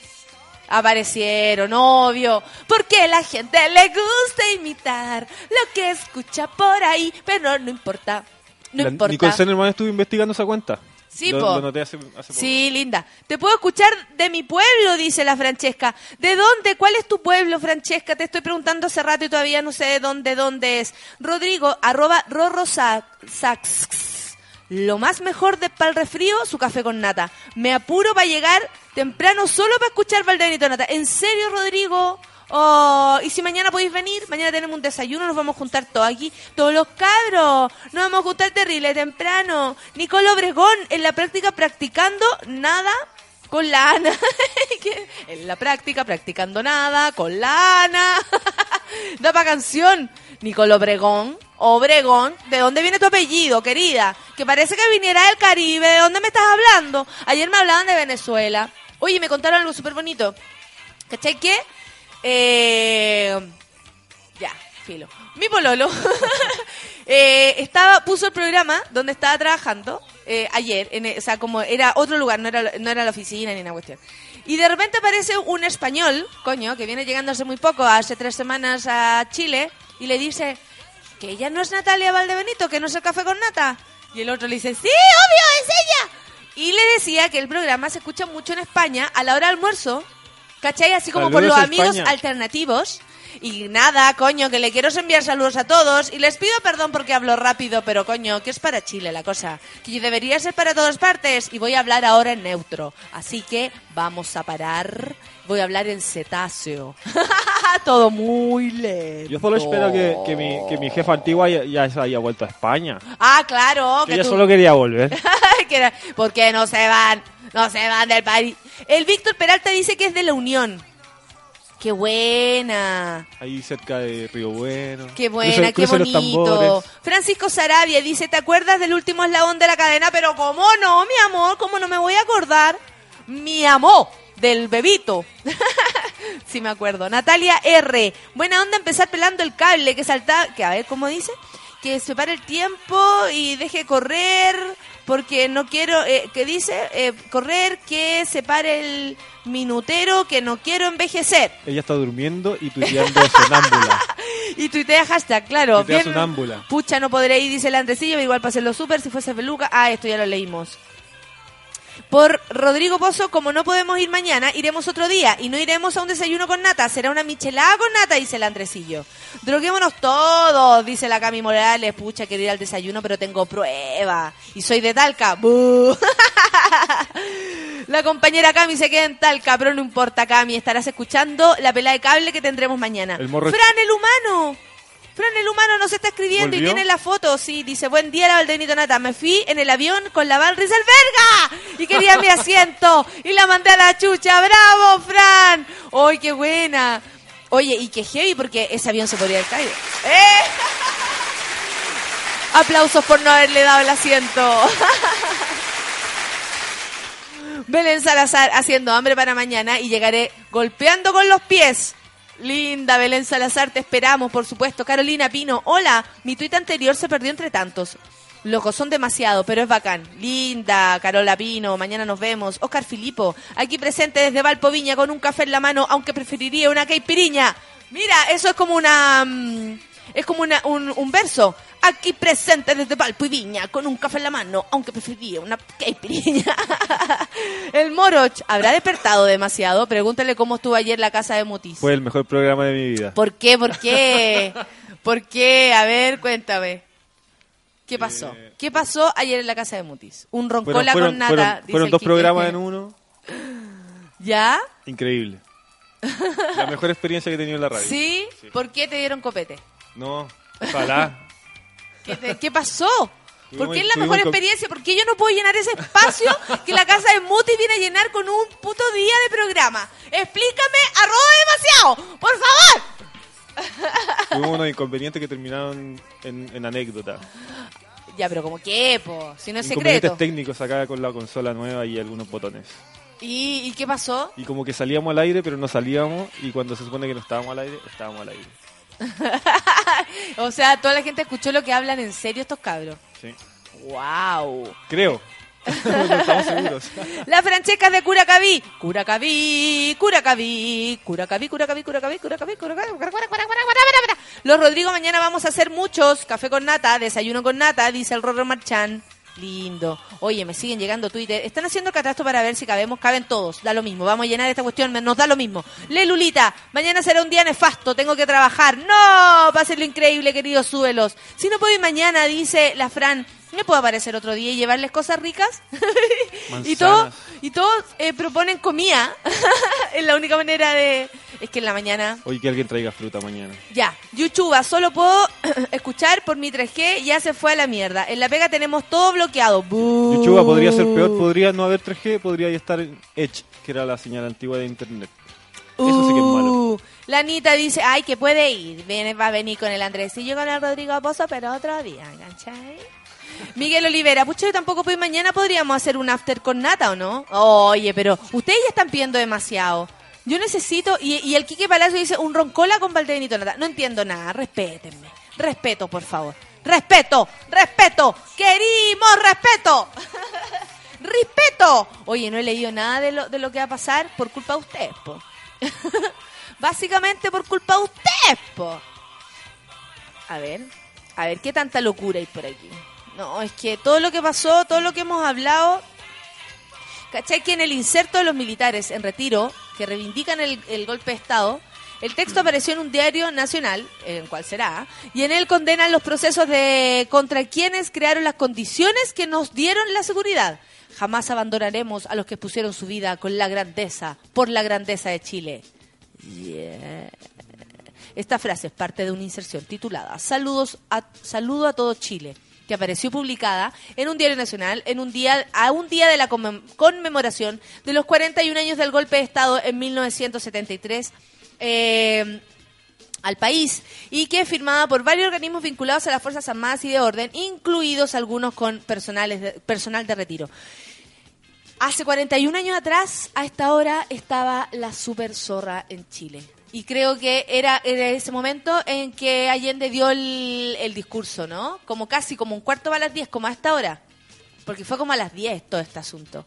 Aparecieron, obvio. Porque la gente le gusta imitar lo que escucha por ahí, pero no importa. No La- importa. Nicole Sennerman estuvo investigando esa cuenta. Sí, lo, po. lo noté hace, hace poco. Sí, linda. Te puedo escuchar de mi pueblo, dice la Francesca. ¿De dónde? ¿Cuál es tu pueblo, Francesca? Te estoy preguntando hace rato y todavía no sé de dónde, dónde es. Rodrigo, arroba Rorro Sa- Sax. Lo más mejor de para el resfrío, su café con nata. Me apuro para llegar temprano solo para escuchar Valdenito Nata. ¿En serio, Rodrigo? Oh, y si mañana podéis venir, mañana tenemos un desayuno, nos vamos a juntar todos aquí, todos los cabros, nos vamos a juntar terrible temprano. Nicolo Obregón, en la práctica practicando nada con la Ana. [laughs] En la práctica practicando nada con la Ana. [laughs] da pa' canción. Nicolo Obregón, Obregón, ¿de dónde viene tu apellido, querida? Que parece que viniera del Caribe, ¿de dónde me estás hablando? Ayer me hablaban de Venezuela. Oye, me contaron algo súper bonito. ¿Cachai qué? Eh, ya, filo. Mi pololo [laughs] eh, estaba, puso el programa donde estaba trabajando eh, ayer, en, e- o sea, como era otro lugar, no era, no era la oficina ni una cuestión. Y de repente aparece un español, coño, que viene llegando hace muy poco, hace tres semanas a Chile, y le dice que ella no es Natalia Valdebenito, que no es el café con nata. Y el otro le dice, sí, obvio, es ella. Y le decía que el programa se escucha mucho en España a la hora del almuerzo, ¿cachai? Así como por Saludos los a amigos España. alternativos. Y nada, coño, que le quiero enviar saludos a todos. Y les pido perdón porque hablo rápido, pero coño, que es para Chile la cosa. Que debería ser para todas partes. Y voy a hablar ahora en neutro. Así que vamos a parar. Voy a hablar en cetáceo. [laughs] Todo muy lento. Yo solo espero que, que mi, que mi jefa antigua ya, ya se haya vuelto a España. Ah, claro. Que Que ella tú- solo quería volver. [laughs] Que era- ¿Por qué no se van? No se van del país. El Víctor Peralta dice que es de la Unión. Qué buena. Ahí cerca de Río Bueno. Qué buena, Cruce- qué bonito. Francisco Sarabia dice, ¿te acuerdas del último eslabón de la cadena? Pero ¿cómo no, mi amor? ¿Cómo no me voy a acordar? Mi amor, del bebito. [laughs] sí me acuerdo. Natalia R. Buena onda empezar pelando el cable que salta... Que a ver, ¿cómo dice? Que se pare el tiempo y deje correr porque no quiero... Eh, ¿Qué dice? Eh, correr, que se pare el minutero, que no quiero envejecer. Ella está durmiendo y tuiteando sonámbula. [laughs] Y tuitea hashtag, claro. Tuitea bien- sonámbula. Pucha, no podré ir, dice el Andresillo, pero igual para hacerlo súper si fuese peluca. Ah, esto ya lo leímos. Por Rodrigo Pozo, como no podemos ir mañana, iremos otro día y no iremos a un desayuno con nata, será una michelada con nata, dice el Andresillo. Droguémonos todos, dice la Cami Morales, pucha, quiero ir al desayuno, pero tengo prueba. Y soy de Talca. ¡Bú! [laughs] La compañera Cami se queda en Talca, pero no importa, Cami, estarás escuchando la pelea de cable que tendremos mañana. El morro- Fran el humano. Fran el humano nos está escribiendo y tiene la foto, sí, dice, buen día la Valdenito Nata, me fui en el avión con la Val Alberga y quería mi [laughs] asiento y la mandé a la chucha, bravo Fran, ¡ay qué buena! Oye, y qué heavy porque ese avión se podría haber caído. ¡Eh! [laughs] Aplausos por no haberle dado el asiento. [laughs] Belén Salazar haciendo hambre para mañana y llegaré golpeando con los pies. Linda Belén Salazar, te esperamos, por supuesto. Carolina Pino, hola. Mi tuit anterior se perdió entre tantos. Locos son demasiado, pero es bacán. Linda, Carola Pino, mañana nos vemos. Oscar Filipo, aquí presente desde Valpo Viña con un café en la mano, aunque preferiría una caipiriña. Mira, eso es como una... mm, es como una- un, un verso. Aquí presente desde Valpo y Viña con un café en la mano, aunque preferiría una caipiriña. [laughs] El Moroch, ¿habrá despertado demasiado? Pregúntale cómo estuvo ayer la casa de Mutis. Fue el mejor programa de mi vida. ¿Por qué? ¿Por qué? ¿Por qué? A ver, cuéntame. ¿Qué pasó? Eh, ¿Qué pasó ayer en la casa de Mutis? Un roncola fueron- con nata. fueron- fueron dos Quique. programas en uno. [gasps] ¿Ya? Increíble. La mejor experiencia que he tenido en la radio. ¿Sí? Sí. ¿Por qué te dieron copete? No, ojalá. ¿Qué, te- qué pasó? ¿Por qué es la mejor experiencia? ¿Por qué yo no puedo llenar ese espacio que la casa de Mutis viene a llenar con un puto día de programa? Explícame, arroba demasiado, por favor. Tuvimos unos inconvenientes que terminaron en, en anécdota. Ya, pero como qué, po, si no es Inconvenientes secreto. técnicos acá con la consola nueva y algunos botones. ¿Y, ¿Y qué pasó? Y como que salíamos al aire, pero no salíamos. Y cuando se supone que no estábamos al aire, estábamos al aire o sea, toda la gente escuchó lo que hablan en serio estos cabros. Sí. Wow. Creo. estamos seguros. La Francesca de Curacaví. Curacaví, Curacaví, Curacaví, Curacaví, Curacaví, Curacaví, Curacaví. Los Rodrigo, mañana vamos a hacer muchos. Café con nata, desayuno con nata, dice el Rorro Marchán. Lindo. Oye, me siguen llegando Twitter. Están haciendo catastro para ver si cabemos. Caben todos. Da lo mismo. Vamos a llenar esta cuestión. Nos da lo mismo. Le Lulita. Mañana será un día nefasto. Tengo que trabajar. No. Pásenlo increíble, queridos suelos. Si no puedo ir mañana, dice la Fran. ¿Me puedo aparecer otro día y llevarles cosas ricas? [laughs] y todos y todos eh, proponen comida. [laughs] es la única manera de... Es que en la mañana... Oye, que alguien traiga fruta mañana. Ya, Yuchuba, solo puedo [clears throat] escuchar por mi 3G, ya se fue a la mierda. En La Pega tenemos todo bloqueado. ¡Bú! Yuchuba podría ser peor, podría no haber 3G, podría ya estar en Edge, que era la señal antigua de internet. Eso sí que es malo. Uh, La Anita dice, ay, que puede ir. Viene, va a venir con el Andresillo con el Rodrigo Pozo, pero otro día, ¿cachai? Miguel Olivera, pucha, yo tampoco ir mañana, podríamos hacer un after con Nata, ¿o no? Oye, pero ustedes ya están pidiendo demasiado. Yo necesito, y, y el Quique Palacio dice, un roncola con Valdebenito Nata. No entiendo nada, respétenme. Respeto, por favor. Respeto, respeto, querimos respeto. [laughs] respeto. Oye, no he leído nada de lo, de lo que va a pasar por culpa de ustedes, po. [laughs] Básicamente por culpa de ustedes, po. A ver, a ver, ¿qué tanta locura hay por aquí? No, es que todo lo que pasó, todo lo que hemos hablado, ¿cachai? Que en el inserto de los militares en retiro, que reivindican el, golpe de Estado, el texto apareció en un diario nacional, en cual será, y en él condenan los procesos de contra quienes crearon las condiciones que nos dieron la seguridad. Jamás abandonaremos a los que pusieron su vida con la grandeza, por la grandeza de Chile. Esta frase es parte de una inserción titulada Saludos a, Saludo a todo Chile, que apareció publicada en un diario nacional en un día, a un día de la conmem- conmemoración de los 41 años del golpe de Estado en 1973 eh, al país y que es firmada por varios organismos vinculados a las Fuerzas Armadas y de Orden, incluidos algunos con personales de- personal de retiro. Hace 41 años atrás, a esta hora, estaba la super zorra en Chile. Y creo que era, era ese momento en que Allende dio el, discurso, ¿no? Como casi como un cuarto para las 10, como a esta hora. Porque fue como a las 10 todo este asunto.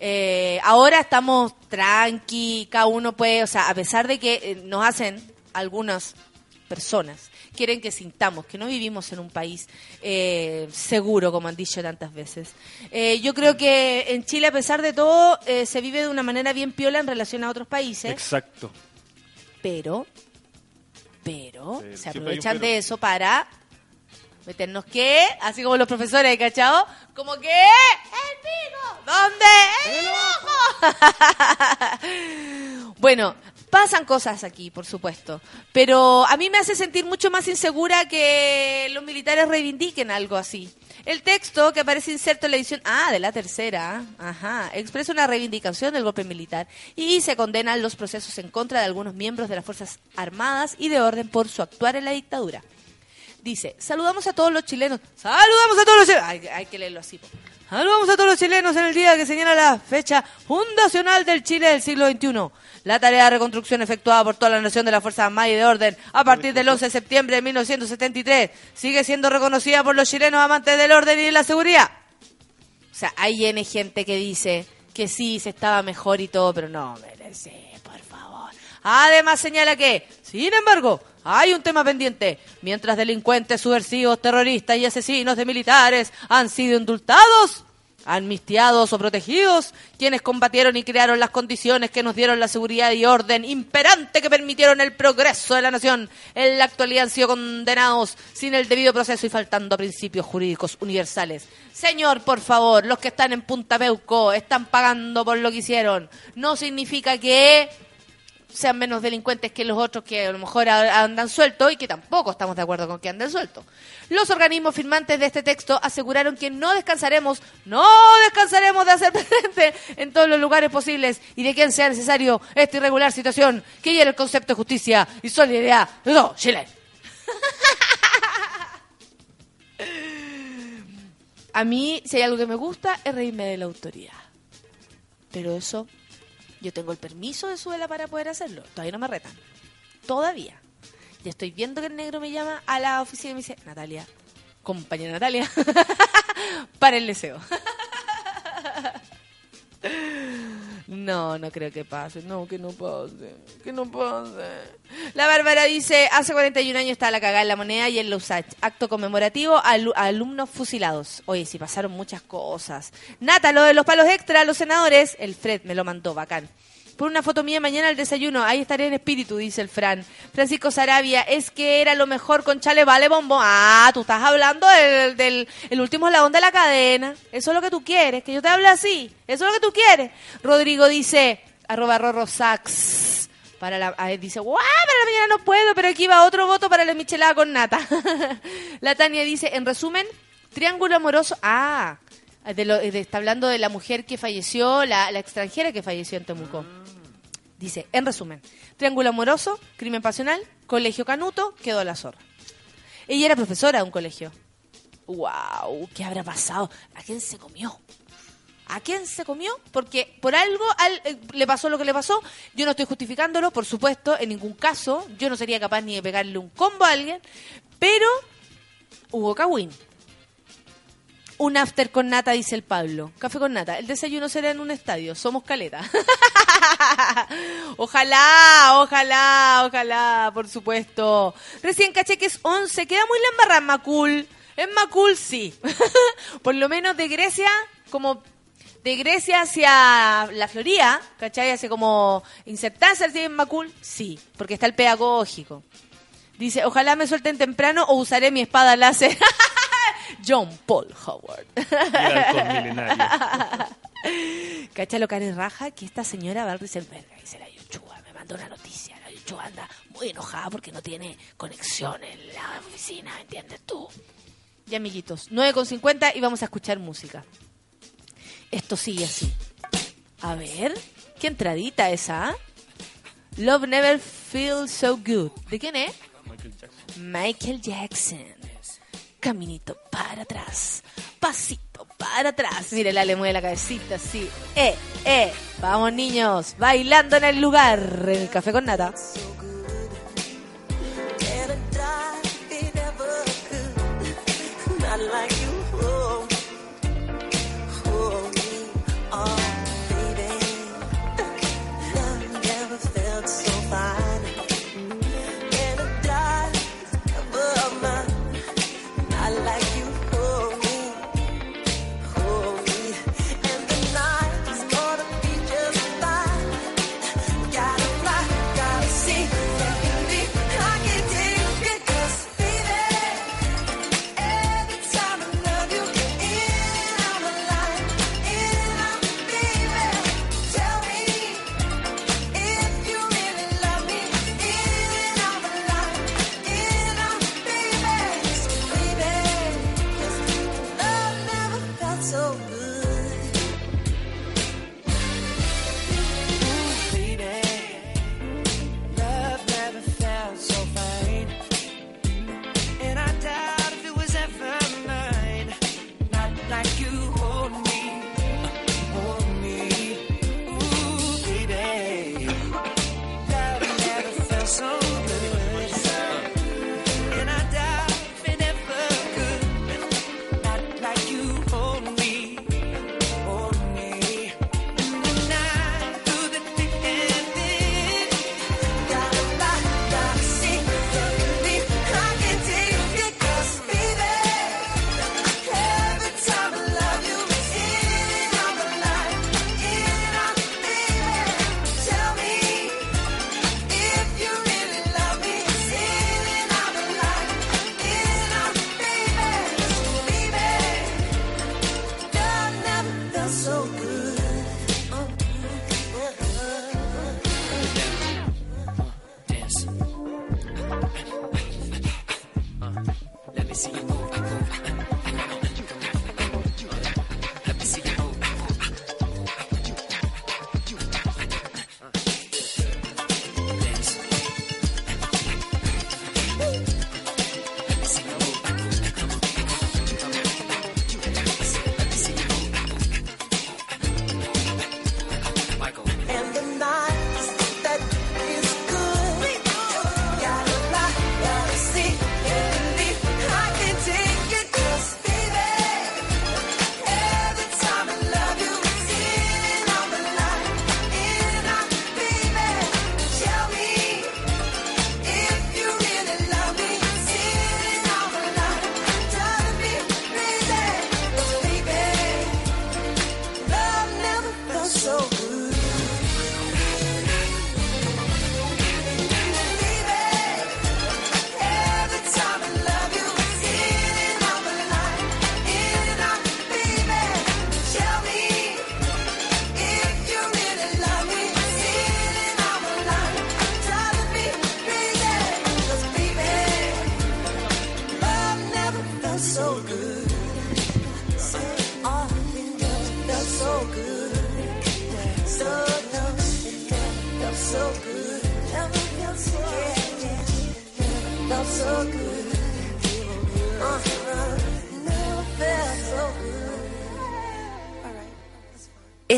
Eh, ahora estamos tranqui, cada uno puede, o sea, a pesar de que eh, nos hacen algunas personas, quieren que sintamos que no vivimos en un país eh, seguro, como han dicho tantas veces. Eh, yo creo que en Chile, a pesar de todo, eh, se vive de una manera bien piola en relación a otros países, Exacto. Pero, pero, se aprovechan de eso para meternos que, así como los profesores, ¿cachao? Como que, el pico, ¿dónde? El ojo. [laughs] bueno, pasan cosas aquí, por supuesto, pero a mí me hace sentir mucho más insegura que los militares reivindiquen algo así. El texto que aparece inserto en la edición ah, de la tercera, ajá, expresa una reivindicación del golpe militar y se condenan los procesos en contra de algunos miembros de las Fuerzas Armadas y de orden por su actuar en la dictadura. Dice, saludamos a todos los chilenos. Saludamos a todos los chilenos. Hay, hay que leerlo así. Saludamos a todos los chilenos en el día que señala la fecha fundacional del Chile del siglo XXI. La tarea de reconstrucción efectuada por toda la nación de las Fuerzas Armadas y de Orden a partir del 11 de septiembre de 1973 sigue siendo reconocida por los chilenos amantes del orden y de la seguridad. O sea, hay N gente que dice que sí, se estaba mejor y todo, pero no, merece, por favor. Además señala que, sin embargo, hay un tema pendiente. Mientras delincuentes, subversivos, terroristas y asesinos de militares han sido indultados, amnistiados o protegidos, quienes combatieron y crearon las condiciones que nos dieron la seguridad y orden imperante que permitieron el progreso de la nación, en la actualidad han sido condenados sin el debido proceso y faltando a principios jurídicos universales. Señor, por favor, los que están en Punta Peuco están pagando por lo que hicieron. No significa que sean menos delincuentes que los otros que a lo mejor andan sueltos y que tampoco estamos de acuerdo con que anden sueltos. Los organismos firmantes de este texto aseguraron que no descansaremos, no descansaremos de hacer [laughs] presente en todos los lugares posibles y de quien sea necesario esta irregular situación que hiere el concepto de justicia y solidaridad de todo Chile. [laughs] A mí, si hay algo que me gusta, es reírme de la autoridad. Pero eso yo tengo el permiso de Suela para poder hacerlo. Todavía no me retan. Todavía. Ya estoy viendo que el negro me llama a la oficina y me dice, Natalia, compañera Natalia, [laughs] para el deseo. [laughs] No, no creo que pase. No, que no pase. Que no pase. La Bárbara dice, hace 41 años estaba la cagada en la moneda y en la USACH. Acto conmemorativo a alumnos fusilados. Oye, sí pasaron muchas cosas. Nata, lo de los palos extra, los senadores. El Fred me lo mandó, bacán. Por una foto mía mañana al desayuno. Ahí estaré en espíritu, dice el Fran. Francisco Sarabia, es que era lo mejor con Chale Vale Bombo. Ah, tú estás hablando del, del el último eslabón de la cadena. Eso es lo que tú quieres, que yo te hable así. Eso es lo que tú quieres. Rodrigo dice, arroba Rorro Sax. Para la, ah, dice, guau, para la mañana no puedo, pero aquí va otro voto para la michelada con nata. [laughs] la Tania dice, en resumen, triángulo amoroso. Ah, de lo- está hablando de la mujer que falleció, la, la extranjera que falleció en Temuco. Dice, en resumen, triángulo amoroso, crimen pasional, colegio canuto, quedó la zorra. Ella era profesora de un colegio. ¡Wow! ¿Qué habrá pasado? ¿A quién se comió? ¿A quién se comió? Porque por algo al- eh, le pasó lo que le pasó. Yo no estoy justificándolo, por supuesto, en ningún caso. Yo no sería capaz ni de pegarle un combo a alguien. Pero hubo cagüín. Un after con nata, dice el Pablo. Café con nata. El desayuno será en un estadio. Somos caleta. [laughs] ojalá, ojalá, ojalá, por supuesto. Recién caché que es 11. Queda muy la embarrada en Macul. En Macul sí. [laughs] por lo menos de Grecia, como de Grecia hacia la Florida, ¿cachai? Hace como insertarse así en Macul, sí, porque está el pedagógico. Dice, ojalá me suelten temprano o usaré mi espada láser. [laughs] John Paul Howard. ¿Cacha lo que raja? Que esta señora va al Rieselberg y dice la Yuchua, me mandó una noticia. La Yuchua anda muy enojada porque no tiene conexión en la oficina, ¿me entiendes tú? Y amiguitos, 9.50 y vamos a escuchar música. Esto sigue así. A ver, qué entradita esa. ¿ah? Love Never Feels So Good. ¿De quién es? Michael Jackson. Caminito para atrás. Pasito para atrás. Mire, la le mueve la cabecita así. Eh, eh. Vamos, niños. Bailando en el lugar. En el café con nata. Like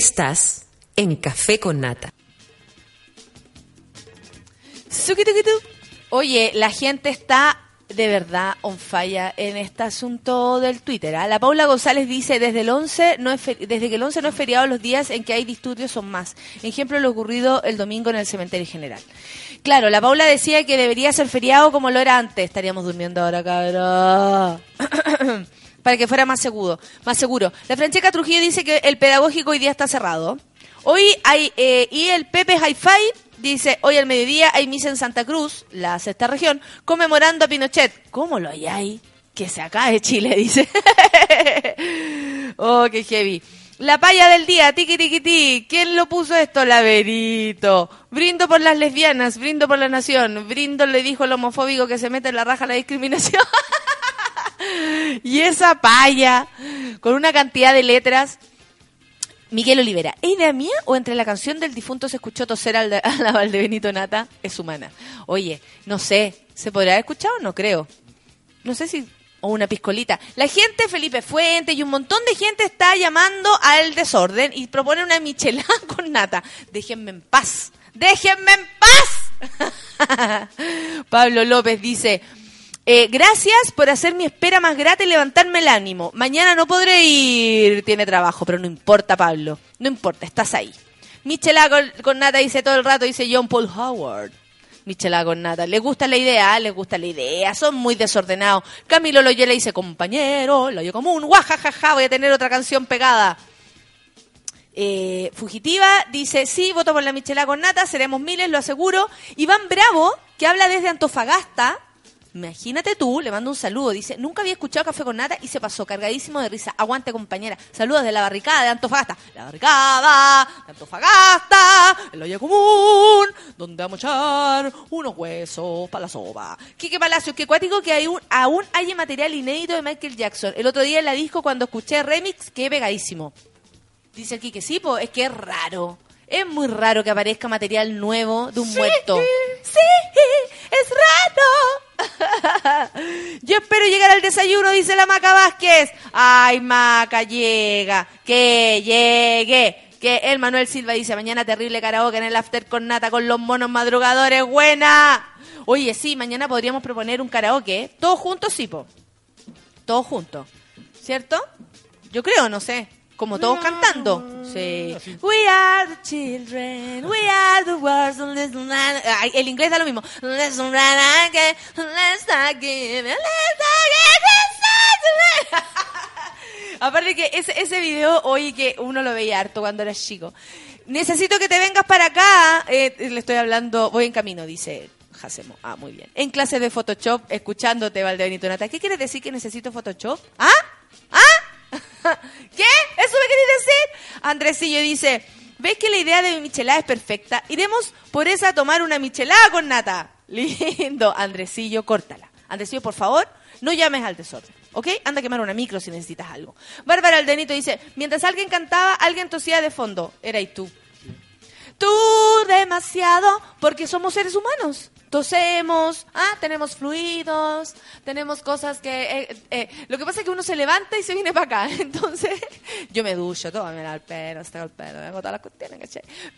Estás en Café con Nata. Oye, la gente está de verdad on fire en este asunto del Twitter. ¿ah? La Paula González dice, desde el 11 no desde que el 11 no es feriado, los días en que hay disturbios son más. Ejemplo, lo ocurrido el domingo en el cementerio general. Claro, la Paula decía que debería ser feriado como lo era antes. Estaríamos durmiendo ahora, cabrón. [clears throat] Para que fuera más seguro, más seguro. La Francesca Trujillo dice que el pedagógico hoy día está cerrado. Hoy hay, eh, y el Pepe Hi-Fi dice, hoy al mediodía hay misa en Santa Cruz, la sexta región, conmemorando a Pinochet. ¿Cómo lo hay ahí? Que se acabe Chile, [laughs] dice. oh, qué heavy. La paya del día, tiki tiki ti. ¿Quién lo puso esto? Laverito. Brindo por las lesbianas, brindo por la nación. Brindo le dijo el homofóbico que se mete en la raja la discriminación. [laughs] y esa paya, con una cantidad de letras. Miguel Olivera, ¿es idea mía o entre la canción del difunto se escuchó toser [laughs] a la Valdebenito Nata? Es humana. Oye, no sé, ¿se podrá haber escuchado? No creo. No sé si... O una piscolita. La gente, Felipe Fuente y un montón de gente está llamando al desorden y propone una michelada con nata. Déjenme en paz. Déjenme en paz. [laughs] Pablo López dice... Eh, gracias por hacer mi espera más grata y levantarme el ánimo. Mañana no podré ir, tiene trabajo, pero no importa, Pablo. No importa, estás ahí. Michelada con, nata dice todo el rato, dice John Paul Howard. Michelada con nata. Les gusta la idea, les gusta la idea. Son muy desordenados. Camilo Loyola dice, compañero, lo yo común, guajajaja, voy a tener otra canción pegada. Eh, Fugitiva dice, sí, voto por la Michelada con nata, seremos miles, lo aseguro. Iván Bravo, que habla desde Antofagasta, imagínate tú, le mando un saludo, dice, nunca había escuchado Café con nata y se pasó cargadísimo de risa. Aguante compañera. Saludos de la barricada de Antofagasta. La barricada de Antofagasta, el hoyo común, donde vamos a echar unos huesos para la sopa. Quique Palacios, que cuático que hay un- aún hay material inédito de Michael Jackson. El otro día en la disco cuando escuché remix, quedé pegadísimo. Dice el Quique, sí, po, es que es raro. Es muy raro que aparezca material nuevo de un muerto. Sí, es raro. [laughs] Yo espero llegar al desayuno, dice la Maca Vázquez. Ay, Maca, llega. Que llegue. Que el Manuel Silva dice, mañana terrible karaoke en el after con nata con los monos madrugadores. Buena. Oye, sí, mañana podríamos proponer un karaoke. Todos juntos, sí, po. Todos juntos. ¿Cierto? Yo creo, no sé. Como todos cantando. Sí. We are the children, we are the world. so let's not- Ay, el inglés da lo mismo. Let's not again, let's not give, let's not give, [laughs] Aparte que ese, ese video, oye, que uno lo veía harto cuando era chico. Necesito que te vengas para acá. Eh, le estoy hablando, voy en camino, dice Jacemo. Ah, muy bien. En clase de Photoshop, escuchándote, Valdebenito Nata. ¿Qué quieres decir que necesito Photoshop? ¿Ah? ¿Ah? [laughs] ¿Qué? ¿Eso me querés decir? Andresillo dice, ¿ves que la idea de mi michelada es perfecta? Iremos por esa a tomar una michelada con nata. [laughs] Lindo. Andresillo, córtala. Andresillo, por favor, no llames al desorden. ¿Ok? Anda a quemar una micro si necesitas algo. Bárbara Aldenito dice, mientras alguien cantaba, alguien tosía de fondo. Erais tú. Tú demasiado, porque somos seres humanos. Tosemos, ah, tenemos fluidos, tenemos cosas que... eh, eh, lo que pasa es que uno se levanta y se viene para acá. [laughs] Entonces, yo me ducho, todo, me lavo el pelo, se el pelo, me hago todas las cuestiones.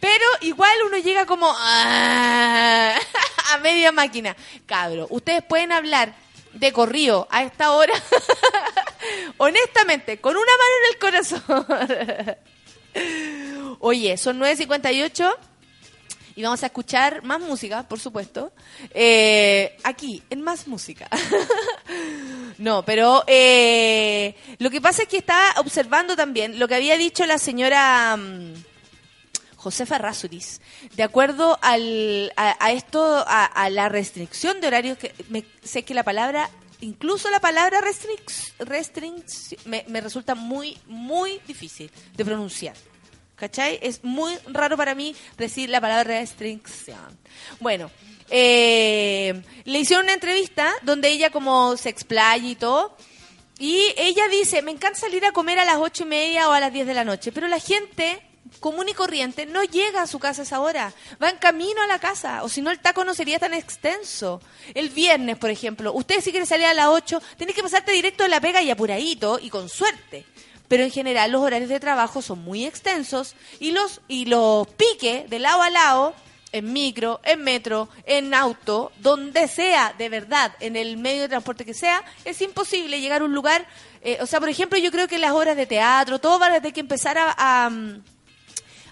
Pero igual uno llega como ah, [laughs] a media máquina. Cabro, ustedes pueden hablar de corrido a esta hora, [laughs] honestamente, con una mano en el corazón. Oye, son 9.58 y vamos a escuchar más música, por supuesto, eh, aquí, en Más Música. [laughs] no, pero eh, lo que pasa es que estaba observando también lo que había dicho la señora mm, Josefa Rasuris, de acuerdo al, a, esto, a, la restricción de horarios, que me, sé que la palabra, incluso la palabra restric, restric- me, me resulta muy, muy difícil de pronunciar. ¿Cachai? Es muy raro para mí decir la palabra restricción. Bueno, eh, le hicieron una entrevista donde ella como se explaya y todo. Y ella dice, me encanta salir a comer a las ocho y media o a las 10 de la noche, pero la gente común y corriente no llega a su casa a esa hora, va en camino a la casa, o si no el taco no sería tan extenso. El viernes, por ejemplo, usted si quiere salir a las 8, tiene que pasarte directo de la pega y apuradito y con suerte. Pero en general los horarios de trabajo son muy extensos y los, y los piques de lado a lado, en micro, en metro, en auto, donde sea, de verdad, en el medio de transporte que sea, es imposible llegar a un lugar. eh, o sea, por ejemplo, yo creo que las horas de teatro, todo va a tener que empezar a-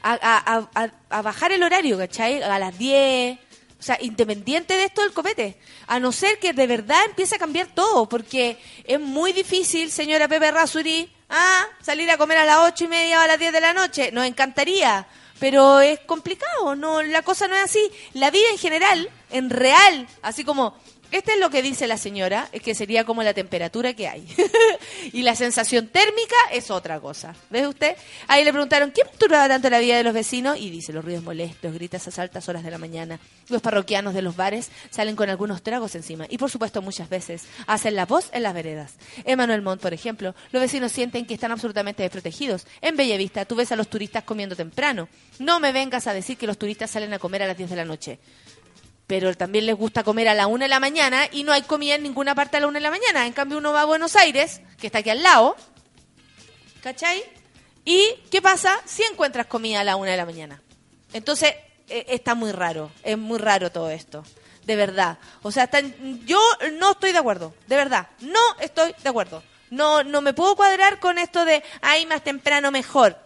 a- a bajar el horario, ¿cachai? A las 10. O sea, independiente de esto del copete. A no ser que de verdad empiece a cambiar todo, porque es muy difícil, señora Pepe Rasuri, ah, salir a comer a las ocho y media o a las 10 de la noche. Nos encantaría, pero es complicado, no, la cosa no es así. La vida en general, en real, así como, este es lo que dice la señora, que sería como la temperatura que hay. [laughs] y la sensación térmica es otra cosa. ¿Ve usted? Ahí le preguntaron, ¿qué perturbaba tanto la vida de los vecinos? Y dice, los ruidos molestos, gritas a altas horas de la mañana. Los parroquianos de los bares salen con algunos tragos encima. Y por supuesto, muchas veces hacen la voz en las veredas. Emanuel Montt, por ejemplo, los vecinos sienten que están absolutamente desprotegidos. En Bellavista, tú ves a los turistas comiendo temprano. No me vengas a decir que los turistas salen a comer a las 10 de la noche pero también les gusta comer a la una de la mañana y no hay comida en ninguna parte a la una de la mañana. En cambio, uno va a Buenos Aires, que está aquí al lado, ¿cachai? ¿Y qué pasa si encuentras comida a la una de la mañana? Entonces, eh, está muy raro, es muy raro todo esto, de verdad. O sea, están- yo no estoy de acuerdo, de verdad, no estoy de acuerdo. No, no me puedo cuadrar con esto de, ay, más temprano mejor.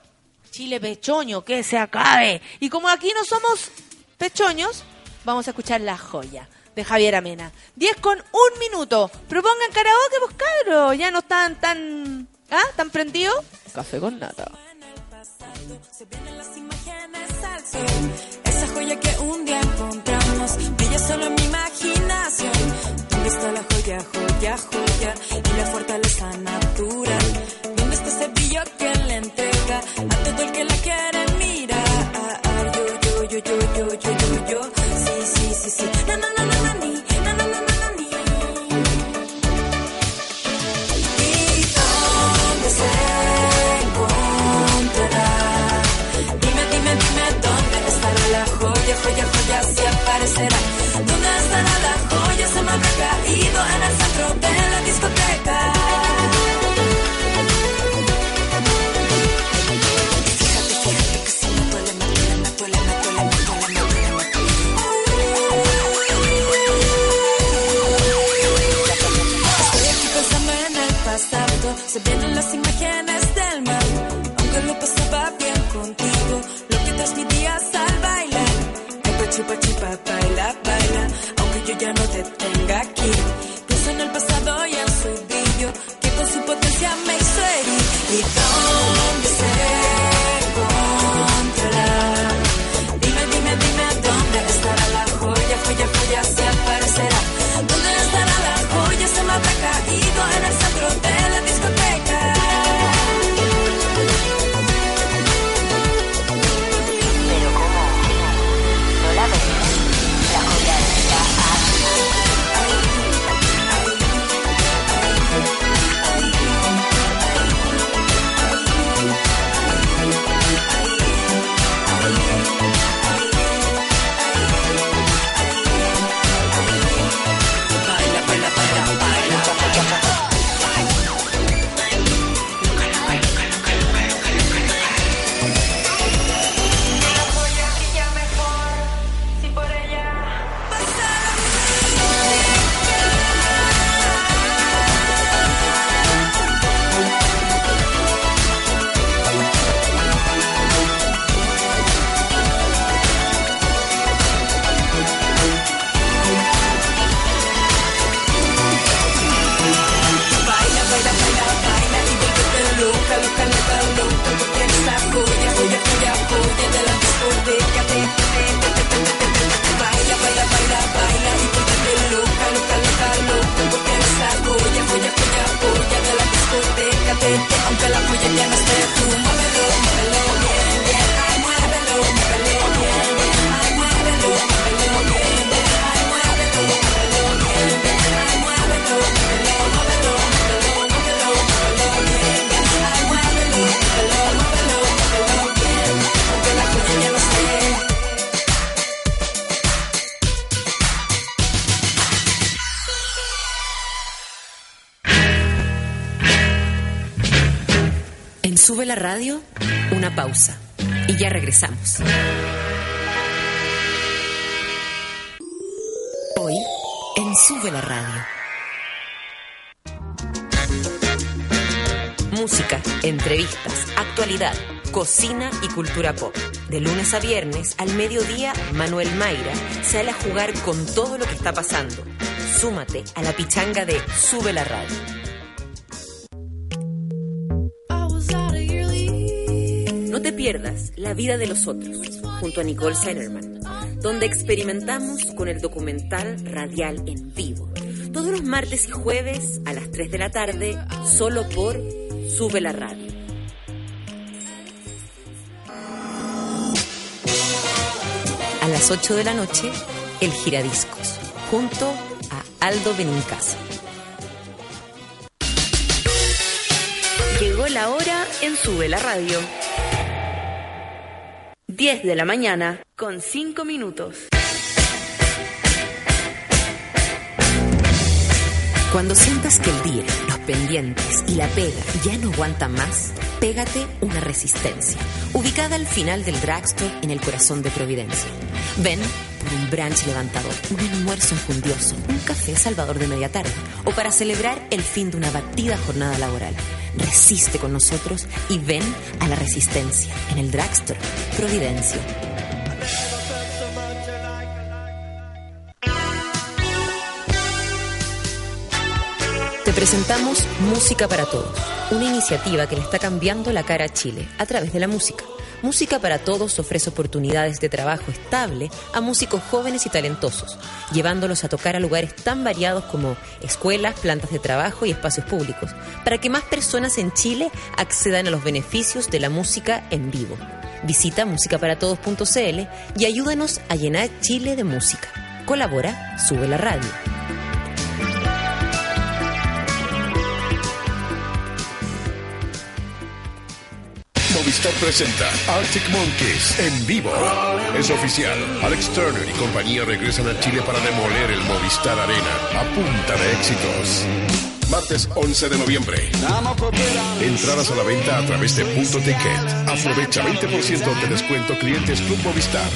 Chile pechoño, que se acabe. Y como aquí no somos pechoños, vamos a escuchar La Joya de Javier Amena. 10 con un minuto. Propongan karaoke, pues cabros. Ya no están tan... ¿Ah? ¿Tan prendidos? Café con nata. Se vienen las imágenes al sol. Esa joya que un día encontramos brilla solo en mi imaginación. ¿Dónde está la joya, joya, joya? Y la fortaleza natural. ¿Dónde está ese brillo que le entrega a todo el que la quiere mirar? Se vienen las imágenes del mar. Aunque lo pasaba bien contigo, lo que transmitías al bailar. Ay, chupa, chupa, baila, baila. Aunque yo ya no te tenga aquí, pienso en el pasado y en su brillo, que con su potencia me hizo herir. ¿Y entrevistas, actualidad, cocina y cultura pop. De lunes a viernes, al mediodía, Manuel Mayra sale a jugar con todo lo que está pasando. Súmate a la pichanga de Sube la radio. No te pierdas La vida de los otros, junto a Nicole Sellerman, donde experimentamos con el documental radial en vivo. Todos los martes y jueves a las 3 de la tarde, solo por Sube la radio. Las 8 de la noche, El Giradiscos, junto a Aldo Benincasa. Llegó la hora en Sube la Radio. 10 de la mañana con 5 minutos. Cuando sientas que el día, los pendientes y la pega ya no aguantan más, pégate una resistencia, ubicada al final del drugstore en el corazón de Providencia. Ven por un brunch levantador, un almuerzo enjundioso, un café salvador de media tarde o para celebrar el fin de una batida jornada laboral. Resiste con nosotros y ven a la resistencia en el drugstore Providencia. Te presentamos Música para Todos, una iniciativa que le está cambiando la cara a Chile a través de la música. Música para Todos ofrece oportunidades de trabajo estable a músicos jóvenes y talentosos, llevándolos a tocar a lugares tan variados como escuelas, plantas de trabajo y espacios públicos, para que más personas en Chile accedan a los beneficios de la música en vivo. Visita musicaparatodos.cl y ayúdanos a llenar Chile de música. Colabora, sube la radio. Movistar presenta Arctic Monkeys en vivo. Es oficial. Alex Turner y compañía regresan a Chile para demoler el Movistar Arena a punta de éxitos. Martes 11 de noviembre. Entradas a la venta a través de Punto Ticket. Aprovecha 20% de descuento clientes Club Movistar.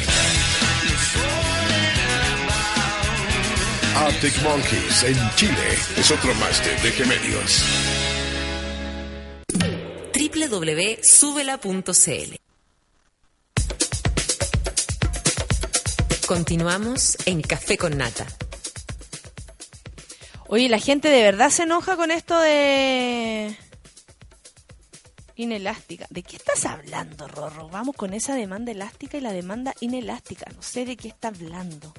Arctic Monkeys en Chile es otro máster de Gemelios. www.subela.cl Continuamos en Café con Nata. Oye, la gente de verdad se enoja con esto de inelástica. ¿De qué estás hablando, Rorro? Vamos con esa demanda elástica y la demanda inelástica. No sé de qué está hablando.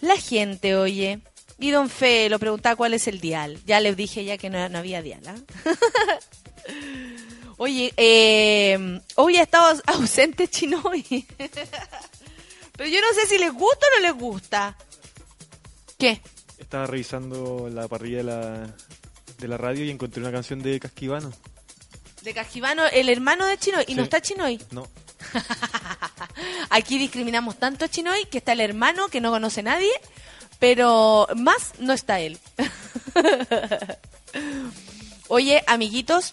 La gente, oye, y don Fe lo preguntaba cuál es el dial. Ya les dije ya que no, no había dial, ¿ah? [laughs] Oye, eh, hoy ha estado [laughs] ausente Chinoy. [laughs] Pero yo no sé si les gusta o no les gusta. ¿Qué? Estaba revisando la parrilla de la, de la radio y encontré una canción de Casquivano. De Cajibano, el hermano de Chinoy. ¿Y no está Chinoy? No, [laughs] Aquí discriminamos tanto a Chinoy que está el hermano que no conoce nadie, pero más no está él. Oye, amiguitos,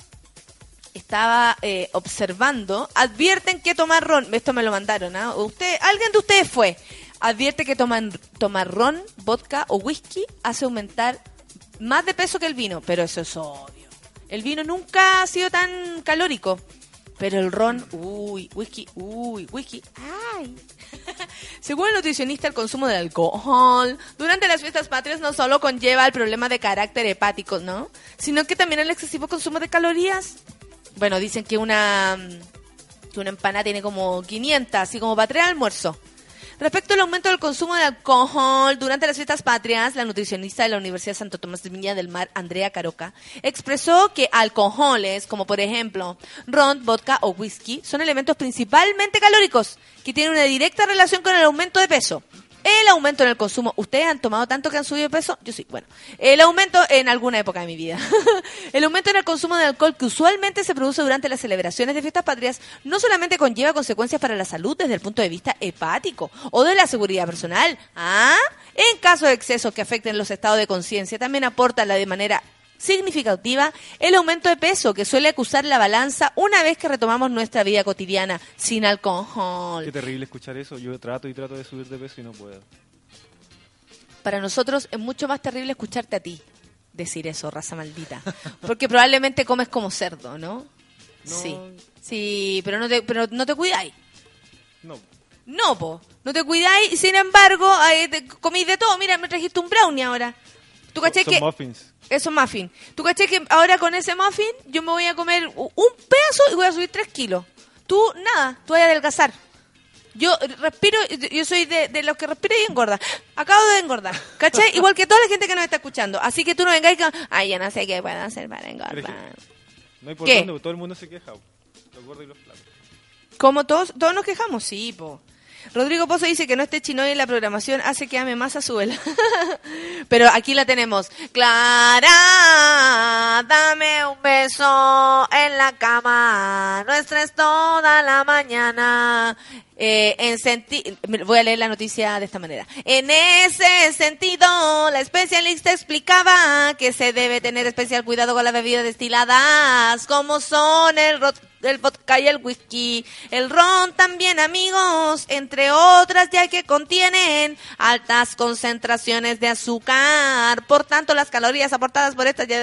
estaba eh, observando. Advierten que tomar ron. Esto me lo mandaron, ¿ah? Usted, alguien de ustedes fue. Advierte que toman, tomar ron, vodka o whisky hace aumentar más de peso que el vino, pero eso es obvio. El vino nunca ha sido tan calórico. Pero el ron, uy, whisky, uy, whisky, ay. [laughs] Según el nutricionista, el consumo de alcohol durante las fiestas patrias no solo conlleva el problema de carácter hepático, ¿no? Sino que también el excesivo consumo de calorías. Bueno, dicen que una, mm, que una empanada tiene como 500, así como para tres almuerzos. Respecto al aumento del consumo de alcohol durante las fiestas patrias, la nutricionista de la Universidad Santo Tomás de Viña del Mar, Andrea Caroca, expresó que alcoholes como por ejemplo ron, vodka o whisky son elementos principalmente calóricos que tienen una directa relación con el aumento de peso. El aumento en el consumo. ¿Ustedes han tomado tanto que han subido de peso? Yo sí. Bueno, el aumento en alguna época de mi vida. [laughs] el aumento en el consumo de alcohol que usualmente se produce durante las celebraciones de fiestas patrias no solamente conlleva consecuencias para la salud desde el punto de vista hepático o de la seguridad personal. ¿Ah? En caso de excesos que afecten los estados de conciencia, también aporta la de manera significativa el aumento de peso que suele acusar la balanza una vez que retomamos nuestra vida cotidiana sin alcohol. Qué terrible escuchar eso. Yo trato y trato de subir de peso y no puedo. Para nosotros es mucho más terrible escucharte a ti decir eso, raza maldita. Porque probablemente comes como cerdo, ¿no? Sí. Sí, pero no te, pero no te cuidáis. No. No, po. No te cuidáis y sin embargo eh, te comís de todo. Mira, me trajiste un brownie ahora. ¿Tú caché Son que...? muffins. Eso muffin. ¿Tú caché que ahora con ese muffin yo me voy a comer un pedazo y voy a subir tres kilos? Tú, nada, tú vas a adelgazar. Yo respiro, yo soy de, de los que respira y engorda. Acabo de engordar, ¿cachai? Igual que toda la gente que nos está escuchando. Así que tú no vengáis con, ay, yo no sé qué puedo hacer para engordar. No hay por ¿Qué? dónde, todo el mundo se queja. Los gordos y los flacos. Como todos, todos nos quejamos, sí, po. Rodrigo Pozo dice que no esté Chinoy en la programación hace que ame más a su vela. [laughs] Pero aquí la tenemos. Clara, dame un beso en la cama. Nuestra es toda la mañana. Eh, en senti- voy a leer la noticia de esta manera. En ese sentido, la especialista explicaba que se debe tener especial cuidado con las bebidas destiladas, como son el, el vodka y el whisky, el ron también, amigos, entre otras, ya que contienen altas concentraciones de azúcar. Por tanto, las calorías aportadas por estas ya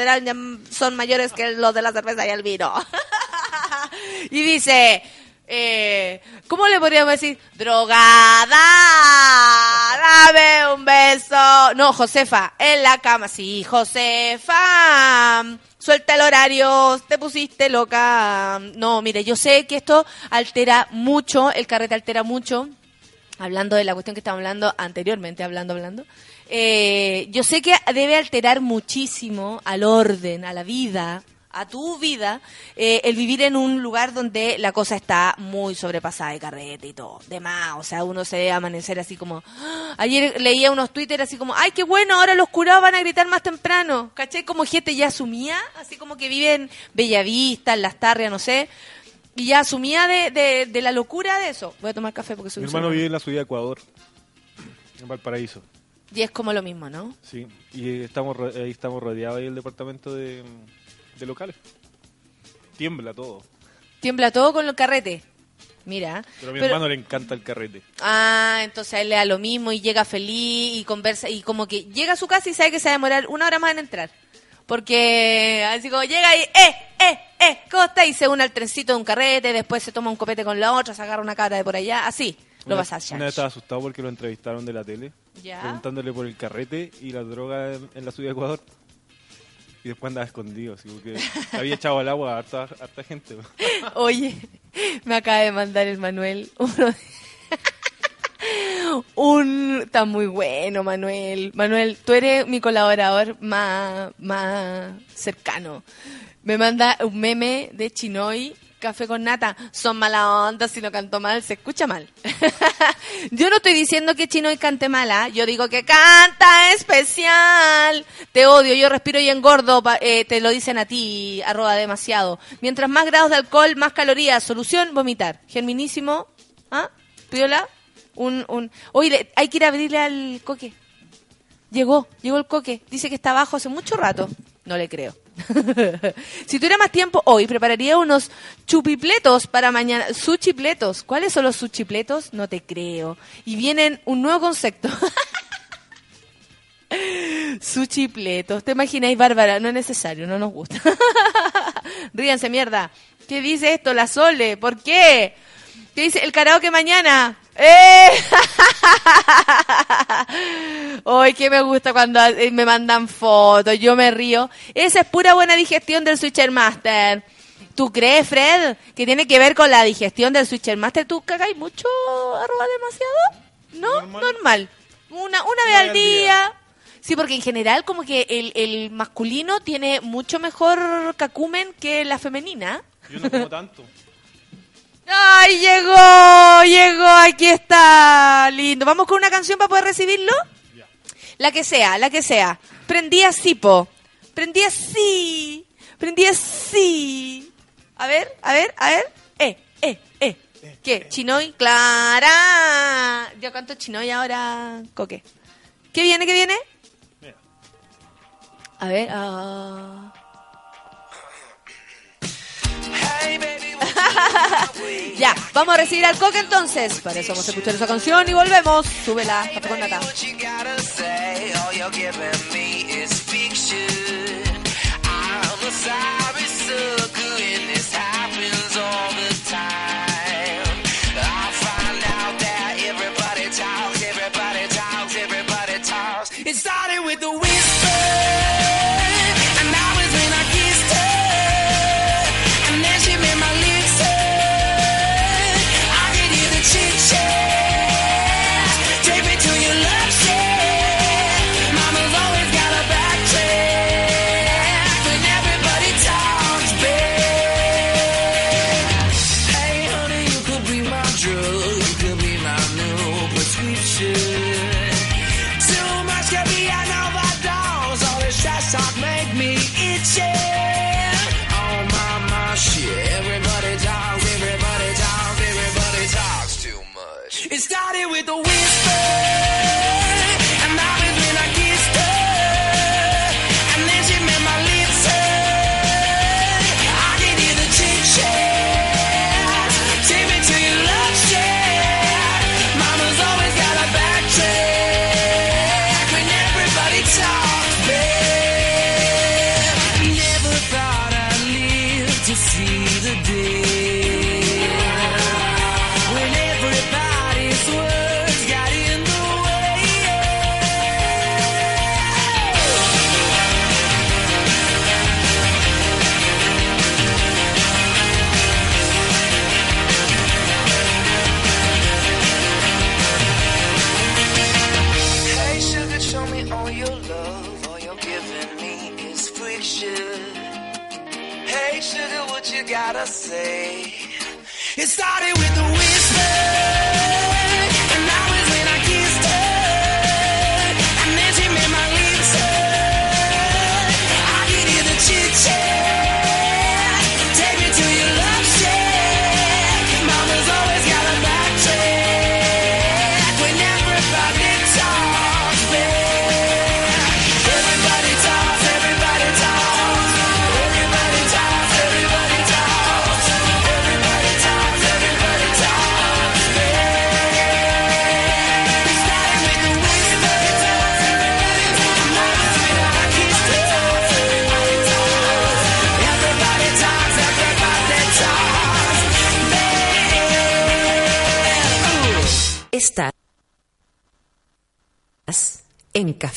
son mayores que los de la cerveza y el vino. [laughs] y dice, eh, ¿cómo le podríamos decir? Drogada, dame un beso. No, Josefa, en la cama, sí, Josefa. Suelta el horario, te pusiste loca. No, mire, yo sé que esto altera mucho, el carrete altera mucho hablando de la cuestión que estábamos hablando anteriormente, hablando, hablando, eh, yo sé que debe alterar muchísimo al orden, a la vida, a tu vida, eh, el vivir en un lugar donde la cosa está muy sobrepasada de carrete y todo, de más, o sea, uno se debe amanecer así como, ¡ah! ayer leía unos Twitter así como, ay, qué bueno, ahora los curados van a gritar más temprano, ¿cachai? Como gente ya asumía, así como que vive en Bellavista, en Las Tarrias, no sé, y ya asumía de, de, de la locura de eso. Voy a tomar café porque soy Mi hermano vive en la ciudad de Ecuador, en Valparaíso. Y es como lo mismo, ¿no? Sí, y estamos ahí estamos rodeados ahí el departamento de, de locales. Tiembla todo. Tiembla todo con el carrete. Mira. Pero a mi Pero- hermano le encanta el carrete. Ah, entonces a él le da lo mismo y llega feliz y conversa y como que llega a su casa y sabe que se va a demorar una hora más en entrar. Porque así como llega y, eh, eh, eh, ¿cómo está? Y se une al trencito de un carrete, después se toma un copete con la otra, se agarra una cara de por allá, así. Lo vas a hacer. Una vez estaba asustado porque lo entrevistaron de la tele, Ya. preguntándole por el carrete y la droga en, en la ciudad de Ecuador. Y después andaba escondido, así porque había echado al agua a harta, harta gente. Oye, me acaba de mandar el Manuel uno de- un está muy bueno Manuel Manuel tú eres mi colaborador más más cercano me manda un meme de Chinoy café con nata son mala onda si no canto mal se escucha mal [laughs] yo no estoy diciendo que Chinoy cante mala yo digo que canta especial te odio yo respiro y engordo eh, te lo dicen a ti arroba demasiado mientras más grados de alcohol más calorías solución vomitar germinísimo ¿ah? piola un, un... Oye, hay que ir a abrirle al coque. Llegó, llegó el coque. Dice que está abajo hace mucho rato. No le creo. [laughs] si tuviera más tiempo hoy, prepararía unos chupipletos para mañana. Suchipletos. ¿Cuáles son los suchipletos? No te creo. Y vienen un nuevo concepto. [laughs] Suchipletos. ¿Te imagináis, Bárbara? No es necesario, no nos gusta. [laughs] Ríanse, mierda. ¿Qué dice esto, la Sole? ¿Por qué? ¿Qué dice el karaoke mañana? ¡Eh! [laughs] Hoy que me gusta cuando eh, me mandan fotos, yo me río. Esa es pura buena digestión del Switcher Master. ¿Tú crees, Fred, que tiene que ver con la digestión del Switcher Master? ¿Tú cagáis mucho, arroba demasiado? ¿No? Normal. Una, una vez al día. Sí, porque en general como que el, el masculino tiene mucho mejor cacumen que la femenina. Yo no como tanto. [laughs] ¡Ay, llegó! Llegó, aquí está. Lindo. ¿Vamos con una canción para poder recibirlo? La que sea, la que sea. Prendí así, po. Prendí así. Prendí así. A ver, a ver, a ver. Eh, eh, eh. ¿Qué? ¿Chinoy? ¡Clara! Yo canto Chinoy ahora, Coque. ¿Qué viene, qué viene? A ver, ah. [laughs] ya, vamos a recibir al coque entonces. Para eso vamos a escuchar esa canción y volvemos. Súbela, café con nata. What you gotta say,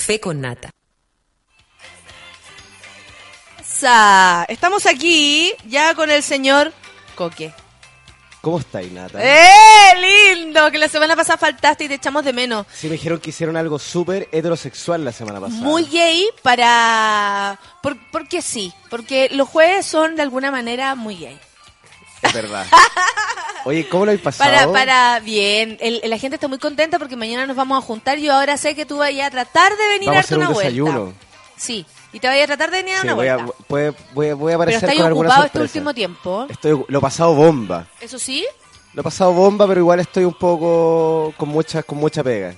Café con Nata. Sa- Estamos aquí ya con el señor Coque. ¿Cómo estáis, Nata? ¡Eh! ¡Lindo! Que la semana pasada faltaste y te echamos de menos. Sí, me dijeron que hicieron algo súper heterosexual la semana pasada. Muy gay para... Por, porque sí, porque los jueves son de alguna manera muy gay. Verdad. [laughs] Oye, ¿cómo lo habéis pasado? Para, para, bien. El- la gente está muy contenta porque mañana nos vamos a juntar. Yo ahora sé que tú vayas a tratar de venir Vamos a darte un una vuelta. Sí, y te vayas a tratar de venir a Sí, una voy, a, vuelta. puede- voy, a- voy a Pero aparecer estáis con ocupado este último tiempo. Estoy, lo he pasado bomba. ¿Eso sí? Lo he pasado bomba, pero igual estoy un poco con mucha, con mucha pega.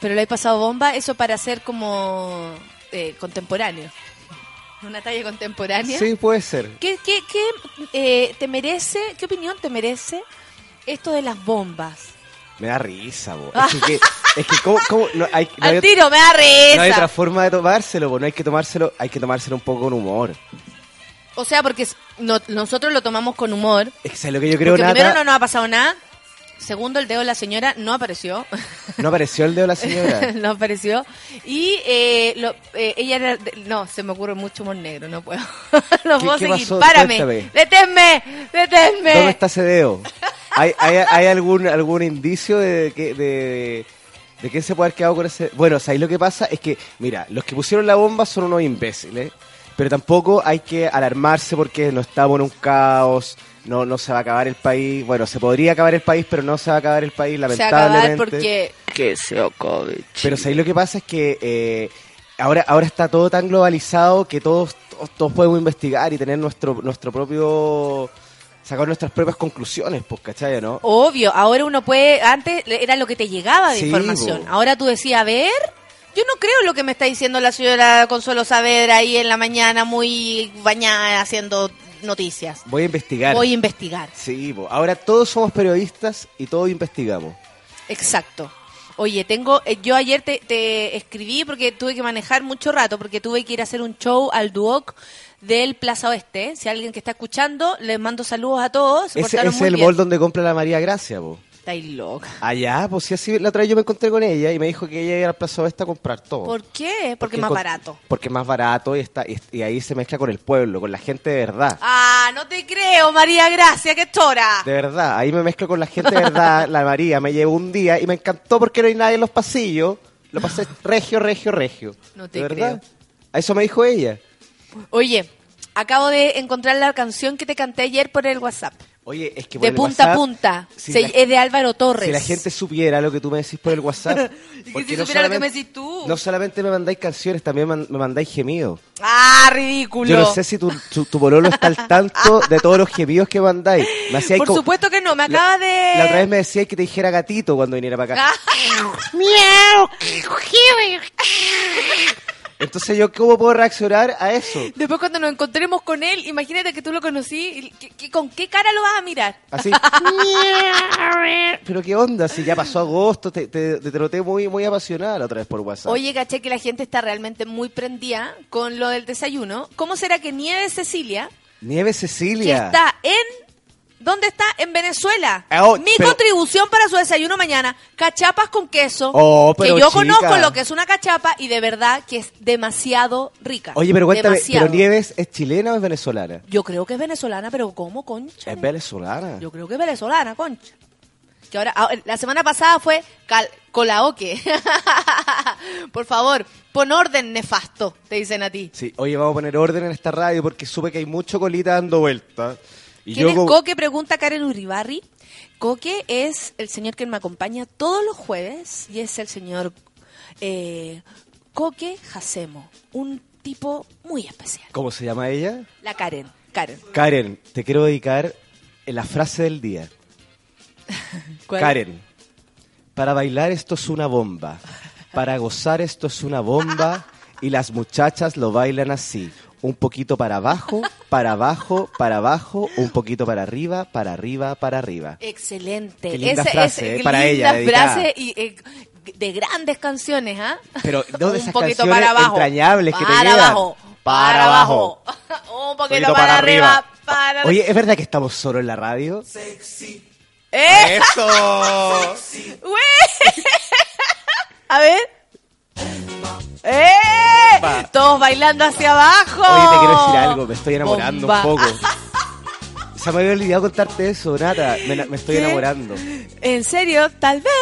Pero le he pasado bomba, eso para ser como eh, contemporáneo. Una talla contemporánea. Sí, puede ser. ¿Qué, qué, qué, eh, te merece, qué opinión te merece esto de las bombas? Me da risa, bo. Es que, que- es que ¿cómo, cómo? No, hay, no Al hay- tiro, me da risa. no hay otra forma de tomárselo, bo. No hay que tomárselo, hay que tomárselo un poco con humor. O sea, porque no- nosotros lo tomamos con humor. Es que ¿sabes lo que yo creo, Nata? primero no nos ha pasado nada. Segundo, el dedo de la señora no apareció. No apareció el dedo de la señora. [laughs] no apareció. Y eh, lo- eh, ella era... de- no, se me ocurre mucho humor negro, no puedo. [laughs] no ¿Qué- puedo qué seguir. pasó? Párame. Cuéntame. Deténme. Deténme. ¿Dónde está ese dedo? ¿Hay, hay, hay algún, algún indicio de que de, de quién se puede haber quedado con ese...? Bueno, ¿sabéis lo que pasa? Es que, mira, los que pusieron la bomba son unos imbéciles, pero tampoco hay que alarmarse porque no estamos en un caos, no, no se va a acabar el país. Bueno, se podría acabar el país, pero no se va a acabar el país, Se va a lamentablemente. acabar porque... Que se acabe. Pero ¿sabéis lo que pasa? Es que eh, ahora, ahora está todo tan globalizado que todos, todos, todos podemos investigar y tener nuestro, nuestro propio... sacar nuestras propias conclusiones, pues, ¿cachai? ¿no? Obvio, ahora uno puede... Antes era lo que te llegaba de Sí, información. bo. Ahora tú decías, a ver... Yo no creo lo que me está diciendo la señora Consuelo Saavedra ahí en la mañana, muy bañada, haciendo noticias. Voy a investigar. Voy a investigar. Sí, ahora todos somos periodistas y todos investigamos. Exacto. Oye, tengo, eh, yo ayer te, te escribí porque tuve que manejar mucho rato, porque tuve que ir a hacer un show al Duoc del Plaza Oeste. Si alguien que está escuchando, les mando saludos a todos. Se Ese es el bien. mall donde compra la María Gracia, po. Estáis loca. Allá, pues sí, así la otra vez yo me encontré con ella y me dijo que ella iba al Plaza Oeste a comprar todo. ¿Por qué? Porque es más barato. Porque es más barato y, está, y, y ahí se mezcla con el pueblo, con la gente de verdad. Ah, no te creo, María Gracia, que tora. De verdad, ahí me mezclo con la gente de verdad. [laughs] la María me llevó un día y me encantó porque no hay nadie en los pasillos. Lo pasé regio, regio, regio. No te de verdad. creo. A eso me dijo ella. Oye, acabo de encontrar la canción que te canté ayer por el WhatsApp. Oye, es que por De el punta a punta. si Se- la- es de Álvaro Torres. Si la gente supiera lo que tú me decís por el WhatsApp. [laughs] Y que si no supiera lo que solamente- me decís tú. No solamente me mandáis canciones, también man- me mandáis gemidos. Ah, ridículo. Yo no sé si tu, tu, tu pololo está al tanto de todos los gemidos que mandáis. Me Por como- supuesto que no, me La- acaba de... La otra vez me decíais que te dijera gatito cuando viniera para acá. Ah, [laughs] Entonces yo, ¿cómo puedo reaccionar a eso? Después cuando nos encontremos con él, imagínate que tú lo conocí, ¿con qué cara lo vas a mirar? Así. Pero qué onda, si ya pasó agosto, te, te, te noté muy, muy apasionada la otra vez por WhatsApp. Oye, caché que la gente está realmente muy prendida con lo del desayuno. ¿Cómo será que Nieves Cecilia, Nieve que Cecilia. está en... ¿Dónde está? En Venezuela. Ah, oh, Mi pero- contribución para su desayuno mañana, cachapas con queso. Oh, que yo chica. conozco lo que es una cachapa y de verdad que es demasiado rica. Oye, pero cuéntame, Demasiado. ¿pero Nieves es chilena o es venezolana? Yo creo que es venezolana, pero ¿cómo, concha? Es venezolana. Yo creo que es venezolana, concha. Que ahora, ah, la semana pasada fue cal- colaoque. [laughs] Por favor, pon orden nefasto, te dicen a ti. Sí, oye, vamos a poner orden en esta radio porque supe que hay mucho colita dando vueltas. Y ¿Quién yo es Coque? Pregunta Karen Uribarri. Coque es el señor que me acompaña todos los jueves y es el señor eh, Coque Jacemo, un tipo muy especial. ¿Cómo se llama ella? La Karen, Karen. Karen, te quiero dedicar la frase del día. [laughs] ¿Cuál? Karen, para bailar esto es una bomba. Para gozar esto es una bomba. Y las muchachas lo bailan así. Un poquito para abajo, para abajo, para abajo, un poquito para arriba, para arriba, para arriba. Excelente. Qué linda Ese- frase, ese- eh, para linda ella, frase y, eh, de grandes canciones, ¿ah? Pero no de Un esas poquito canciones para abajo, entrañables que te para abajo, para abajo, [laughs] un poquito para, arriba, para Oye, ¿es verdad que estamos solo en la radio? ¡Eh! ¡Eso! [laughs] ¡Güey! [laughs] A ver. ¡Eh! Todos bailando hacia abajo. Oye, te quiero decir algo, me estoy enamorando Bomba. un poco. [laughs] Se me había olvidado contarte eso, Nata. Me, me estoy ¿Qué? enamorando. ¿En serio? Tal vez.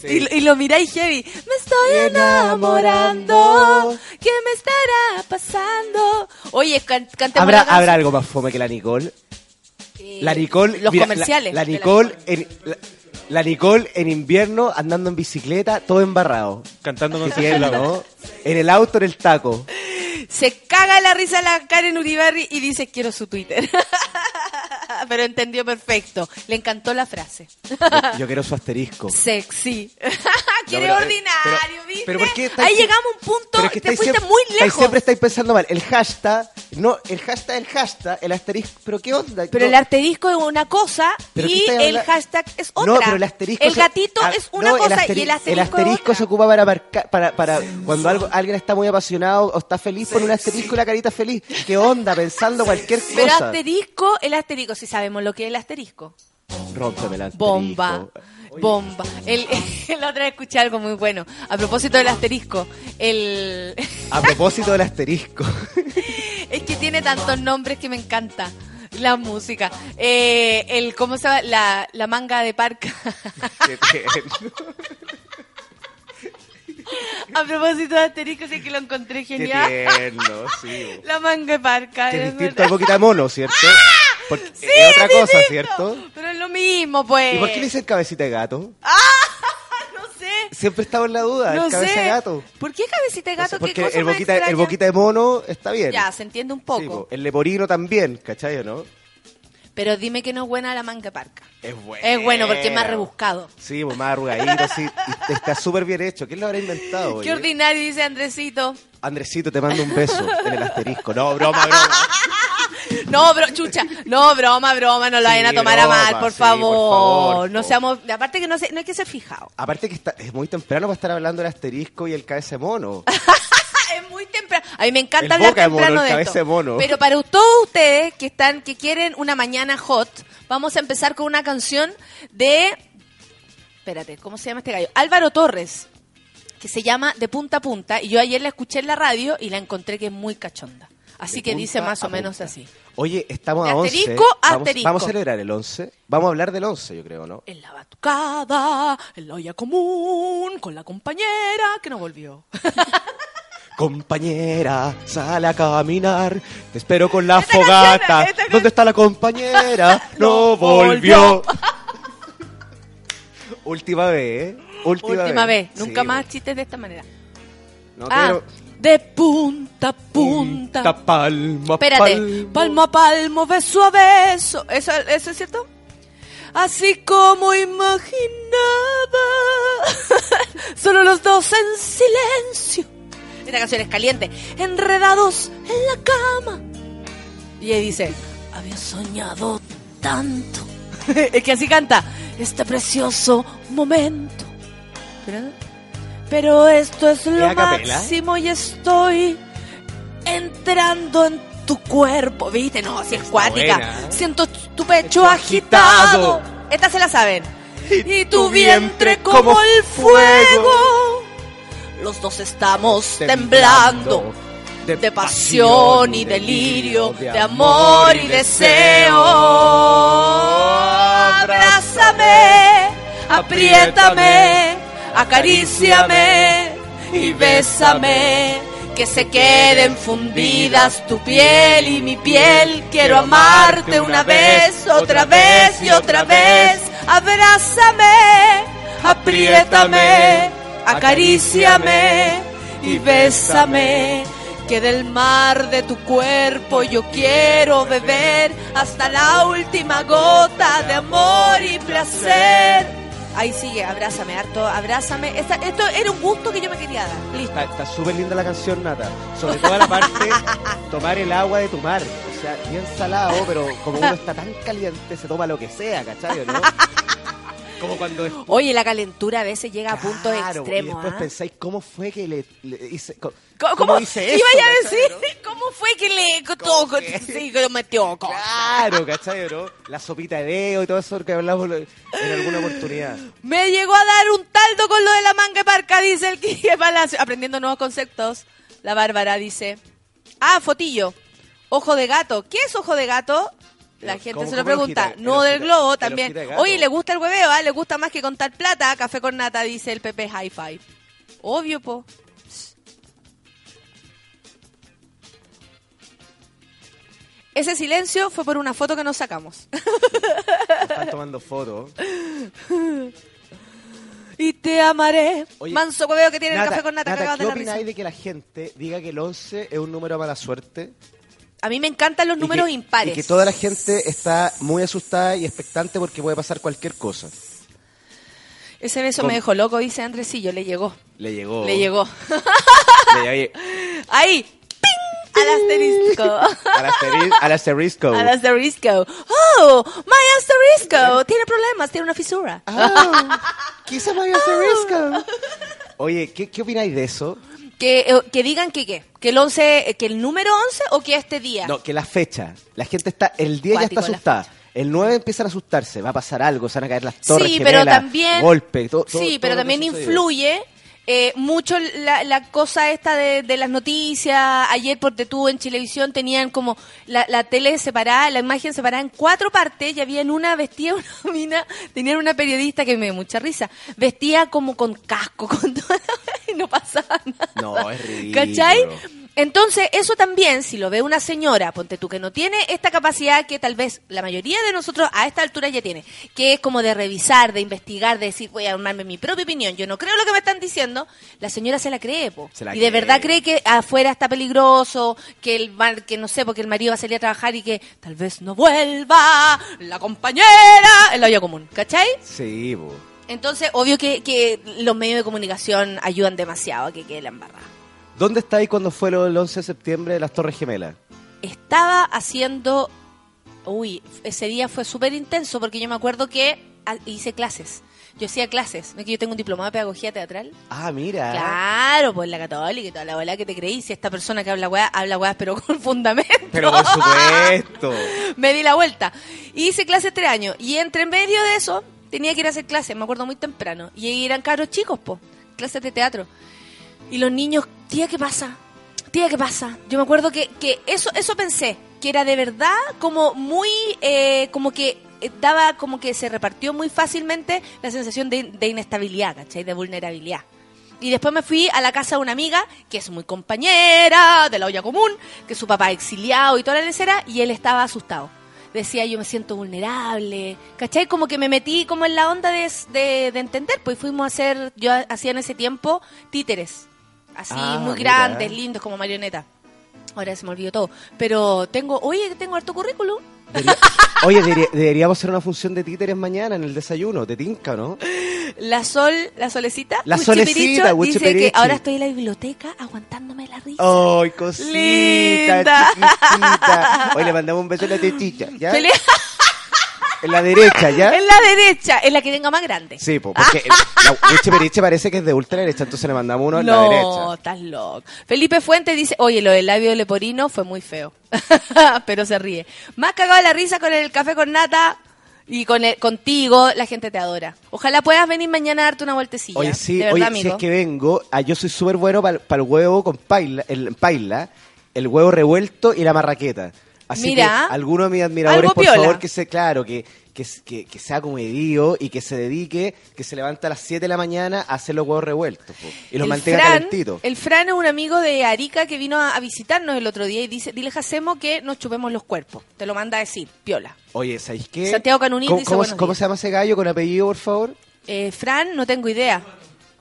Sí. Y, y lo miráis heavy. Me estoy enamorando. ¿Qué me estará pasando? Oye, can cantemos ¿Habrá, la canción. ¿Habrá algo más fome que la Nicole? Eh, La Nicole. Los mira, comerciales. La, la de la Nicole. en, la, la Nicole en invierno andando en bicicleta, todo embarrado. Cantando con su. En el auto, en el taco. Se caga la risa la Karen Uribarri y dice quiero su Twitter. [laughs] Pero entendió perfecto. Le encantó la frase. Yo quiero su asterisco. Sexy. [laughs] Quiere eh, ordinario, pero- ¿viste? pero ¿por qué estáis Ahí llegamos a un punto, Pero es que te fuiste siempre- muy lejos. Siempre estáis pensando mal. El hashtag, no, el hashtag, el hashtag, el asterisco. ¿Pero qué onda? Pero No. el asterisco es una cosa ¿Pero qué y el hashtag es otra. No, pero el asterisco. El gatito ah, es una no, cosa y el asterisco, el asterisco es se ocupa para marcar, para, para cuando algo, alguien está muy apasionado o está feliz, pone un asterisco y la carita feliz. ¿Qué onda? Pensando cualquier Pero cosa. asterisco, el asterisco, si sabemos lo que es el asterisco. Rómpeme el asterisco. Bomba. Bomba. El, [laughs] la otra vez escuché algo muy bueno. A propósito del asterisco. El, [laughs] A propósito del asterisco. es que tiene tantos nombres que me encanta. La música. Eh, el, ¿Cómo se llama? La, la manga de parca. [laughs] Qué. A propósito de asterisco, sí que lo encontré Qué genial. tierno, sí. La manga de parca. Que es distinto al boquita de mono, ¿cierto? Porque Sí, es otra cosa, distinto. ¿cierto? Pero es lo mismo, pues. ¿Y por qué le dicen cabecita de gato? [laughs] No sé. Siempre estaba en la duda, No el cabeza sé. de gato. ¿Por qué cabecita de No sé, gato? ¿Qué porque cosa el boquita, el boquita de mono está bien. Ya, se entiende un Sí, poco. po. el leporino también, ¿cachai o no? Pero dime que no es buena la manga parca. Es bueno. Es bueno porque es más rebuscado. Sí, pues más arrugadito, sí. Y está súper bien hecho. ¿Quién lo habrá inventado? Qué oye? ordinario, dice Andresito. Andresito, te mando un beso en el asterisco. No, broma, broma. [laughs] No, bro, chucha. No, broma, broma, no lo vayan a Sí, tomar a mal, broma, por sí, por favor. no seamos, aparte que no, se, no hay que ser fijado. Aparte que está, es muy temprano para estar hablando del asterisco y el de mono. [laughs] es muy temprano. A mí me encanta El hablar boca de mono, temprano de cabeza esto. mono. Pero para todos ustedes que están, que quieren una mañana hot, vamos a empezar con una canción de, espérate, ¿cómo se llama este gallo? Álvaro Torres, que se llama De Punta a Punta, y yo ayer la escuché en la radio y la encontré que es muy cachonda. Así De que dice más o menos punta. así. Oye, estamos De a 11. asterisco a vamos, asterisco. vamos a celebrar el 11. Vamos a hablar del 11, yo creo, ¿no? En la batucada, en la olla común, con la compañera que no volvió. [laughs] Compañera, sale a caminar. Te espero con la Esta fogata. canción, esta can- ¿Dónde está la compañera? [laughs] No volvió. [laughs] Última vez, ¿eh? Última, Última vez, nunca Sí, más chistes de esta manera. No ah, quiero- de punta a punta. Punta, palmo, a Espérate, palmo. palmo a palmo, beso a beso. ¿Eso, ¿Eso es cierto? Así como imaginaba, [laughs] solo los dos en silencio. Esta canción es caliente. Enredados en la cama. Y ella dice, había soñado tanto. [laughs] es que así canta, este precioso momento. Pero, pero esto es lo máximo y estoy entrando en tu cuerpo. ¿Viste? No, si es cuática. buena. Siento tu pecho agitado. agitado. Esta se la saben. Y, tu tu vientre vientre como, como el fuego. Los dos estamos temblando. De pasión y delirio, de amor y deseo. Abrázame, apriétame, acaríciame y bésame. Que se queden fundidas tu piel y mi piel. Quiero amarte una vez, otra vez y otra vez. Abrázame, apriétame, acaríciame y bésame. Que del mar de tu cuerpo yo quiero beber hasta la última gota de amor y placer. Ahí sigue, abrázame, harto, abrázame. Esta- esto era un gusto que yo me quería dar. Listo. Está está súper linda la canción, Nata. Sobre todo la parte [laughs] tomar el agua de tu mar. O sea, bien salado, pero como uno está tan caliente, se toma lo que sea, ¿cachai? ¿no? [laughs] Como cuando después- Oye, la calentura a veces llega a puntos Y extremos. después ¿ah? pensáis, ¿cómo fue que le, le hice? ¿Cómo, ¿Cómo, hice ¿Qué [laughs] eso? iba a cachai, decir? [laughs] ¿Cómo fue que le tocó? que- [laughs] Sí, que lo metió. Claro, ¿cachai? La sopita de dedo y todo eso que hablamos en alguna oportunidad. Me llegó a dar un taldo con lo de la manga parca, dice el Quique Palacio. Aprendiendo nuevos conceptos. La Bárbara dice. Ah, fotillo. Ojo de gato. ¿Qué es ojo de gato? La gente ¿cómo- se lo pregunta. no del globo también. Oye, le gusta el hueveo, ¿ah? Le gusta más que contar plata. Café con nata, dice el Pepe Hi-Fi. Obvio, po. Ese silencio fue por una foto que nos sacamos. [laughs] Están tomando fotos. [laughs] y te amaré. Oye, Manso hueveo que tiene el café con nata, Nata, ¿qué la opináis de que la gente diga que el 11 es un número de mala suerte? A mí me encantan los Y números que- impares. Y que toda la gente está muy asustada y expectante porque puede pasar cualquier cosa. Ese beso ¿Cómo? me dejó loco, dice Andresillo. Le llegó. Le llegó. Le llegó. Le llegó. [laughs] Ahí. ¡Ping! Al asterisco. Al, asteri- al asterisco. Al asterisco. ¡Oh! ¡My asterisco! Tiene problemas, tiene una fisura. Ah, quizá my asterisco. [laughs] Oye, ¿qué, ¿qué opináis de eso? Que, eh, que digan que qué. Que el 11, eh, que el número 11 o que este día. No, que la fecha. La gente está. El 10 ya Cuático, está la asustada. El 9 empiezan a asustarse. Va a pasar algo. Se van a caer las torres. sí, pero gemelas, también. Golpe. todo- todo- sí, pero también influye eh, mucho la, la cosa esta de, de las noticias. Ayer, porque tú en Chilevisión tenían como la, la tele separada, la imagen separada en cuatro partes y había en una vestía una [laughs] mina, tenían una periodista que me dio mucha risa, vestía como con casco, con toda la- no pasaba nada. No, es ridículo. ¿Cachai? Entonces, eso también, si lo ve una señora, ponte tú, que no tiene esta capacidad que tal vez la mayoría de nosotros a esta altura ya tiene, que es como de revisar, de investigar, de decir, voy a armarme mi propia opinión, yo no creo lo que me están diciendo, la señora se la cree, po. Se la y de verdad cree que afuera está peligroso, que el mar- que no sé, porque el marido va a salir a trabajar y que tal vez no vuelva, la compañera, en la olla común, ¿cachai? Sí, po. Entonces, obvio que, que los medios de comunicación ayudan demasiado a que quede la embarrada. ¿Dónde estáis cuando fue lo- el 11 de septiembre de las Torres Gemelas? estaba haciendo. Uy, ese día fue súper intenso porque yo me acuerdo que hice clases. Yo hacía clases. ¿No es que yo tengo un diplomado de pedagogía teatral? Ah, mira. Claro, pues la católica y toda la bola que te creí. Si esta persona que habla weá, habla weá, pero [laughs] con fundamento. Pero por supuesto. [laughs] me di la vuelta. Y hice clases tres años. Y entre medio de eso, tenía que ir a hacer clases, me acuerdo muy temprano. Y eran caros chicos, po, clases de teatro. Y los niños, tía, ¿qué pasa? Tía, ¿qué pasa? Yo me acuerdo que, que eso, eso pensé, que era de verdad como muy, eh, como que eh, daba como que se repartió muy fácilmente la sensación de, de inestabilidad, ¿cachai? De vulnerabilidad. Y después me fui a la casa de una amiga que es muy compañera de la olla común, que su papá exiliado y toda la lecera, y él estaba asustado. Decía, yo me siento vulnerable, ¿cachai? Como que me metí como en la onda de, de, de entender, pues fuimos a hacer, yo hacía en ese tiempo títeres, así Ah, muy mira. grandes, lindos, como marioneta. Ahora se me olvidó todo. Pero tengo, oye, tengo harto currículum. Debería- [laughs] Oye, debería- deberíamos hacer una función de títeres mañana en el desayuno, de tinca, ¿no? La Sol, la Solecita. La Solecita, Dice que ahora estoy en la biblioteca aguantándome la risa. ¡Ay, cosita! Linda. Chiquitita. Hoy le mandamos un beso a la tetilla, ¿ya? [laughs] En la derecha, ¿ya? en la derecha, en la que tenga más grande. Sí, po, porque el- la [laughs] Wiche Periche parece que es de ultra derecha, entonces le mandamos uno en la No, derecha. estás loco. Felipe Fuentes dice, oye, lo del labio leporino fue muy feo. [laughs] Pero se ríe. Más cagado de la risa con el café con nata y con el- contigo, la gente te adora. Ojalá puedas venir mañana a darte una vueltecilla. Oye, sí, de verdad, oye, si amigo. es que vengo, ah, yo soy súper bueno para el huevo con paila, el paila, el huevo revuelto y la marraqueta. Así Mira. que alguno de mis admiradores, por piola. favor, que se, claro, que, que, que, que sea comedido y que se dedique, que se levanta a las 7 de la mañana a hacer los huevos revueltos po, y los El mantenga Fran- calentitos. El Fran es un amigo de Arica que vino a, a visitarnos el otro día y dice, dile Jacemo que nos chupemos los cuerpos. Te lo manda a decir, piola. Oye, ¿sabéis qué? Santiago Canunín ¿Cómo, dice cómo- cómo se llama ese gallo con apellido, por favor? Eh, Fran, no tengo idea.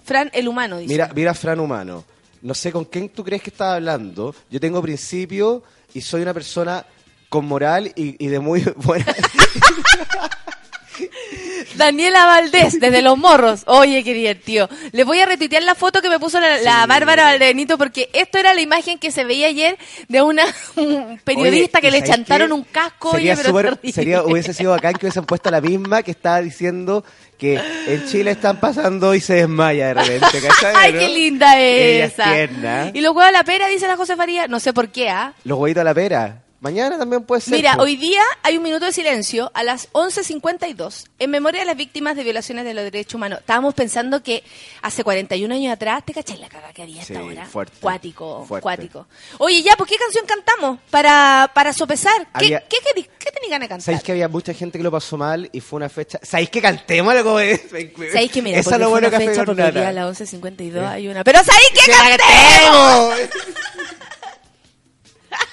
Fran, el humano, dice. Mira, mira, Fran Humano. No sé con quién tú crees que estás hablando. Yo tengo principio y soy una persona con moral y, y de muy [laughs] buena. Daniela Valdés, desde Los Morros. Oye, qué divertido. Les voy a retuitear la foto que me puso la, la Sí. Bárbara Valdenito porque esto era la imagen que se veía ayer de una [laughs] un periodista Oye, que ¿y le chantaron un casco. Sería oye, pero terrible. sería, hubiese sido bacán que hubiesen puesto la misma que estaba diciendo que en Chile están pasando y se desmaya de repente. ¿cachai, [laughs] Ay, no? qué linda es esa. Y los huevos a la pera, dice la José Faría. No sé por qué, ¿ah? Los huevitos a la pera. Mañana también puede ser. Mira, po. hoy día hay un minuto de silencio a las 11.52 en memoria de las víctimas de violaciones de los derechos humanos. Estábamos pensando que hace 41 años atrás, ¿te cachai la caga que había hasta Sí, ahora? fuerte, Cuático, fuerte. cuático. Oye, ya, ¿por qué canción cantamos? Para, para sopesar. ¿Qué, Había- qué, qué tenéis ganas de cantar? ¿Sabéis que había mucha gente que lo pasó mal y fue una fecha? ¿Sabéis que cantemos algo ¿Sabéis que mira, Esa porque es lo fue bueno una Café fecha, porque hoy día a las 11.52 hay una... ¡Pero sabéis que cantemos! [laughs]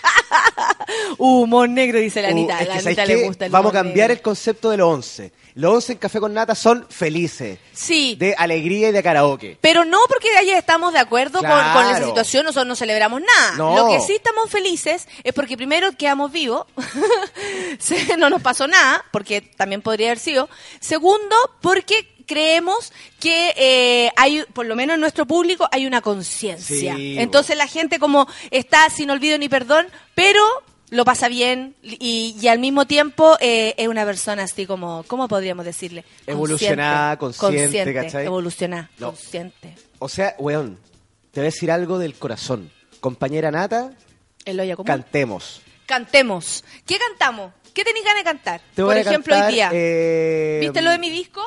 [laughs] Humor negro, dice la Anita. Uh, es la que, ¿sabéis Anita le gusta el Vamos a cambiar negro. el concepto de los 11. Los 11 en Café con Nata son felices. Sí. De alegría y de karaoke. Pero no porque ahí estamos de acuerdo con- esa situación, nosotros no celebramos nada. No. Lo que sí estamos felices es porque primero quedamos vivos, [laughs] no nos pasó nada, porque también podría haber sido. Segundo, porque creemos que eh, hay, por lo menos en nuestro público, hay una conciencia. Sí, Entonces la gente como está sin olvido ni perdón, pero lo pasa bien y, y al mismo tiempo eh, es una persona así como, ¿cómo podríamos decirle? Evolucionada, consciente, ¿cachai? Evolucionada, No. consciente. O sea, weón, te voy a decir algo del corazón. Compañera Nata, El olla común. cantemos. Cantemos. ¿Qué cantamos? ¿Qué tenéis ganas de cantar? Te Por a ejemplo, cantar, hoy día. eh, ¿Viste lo de mi disco?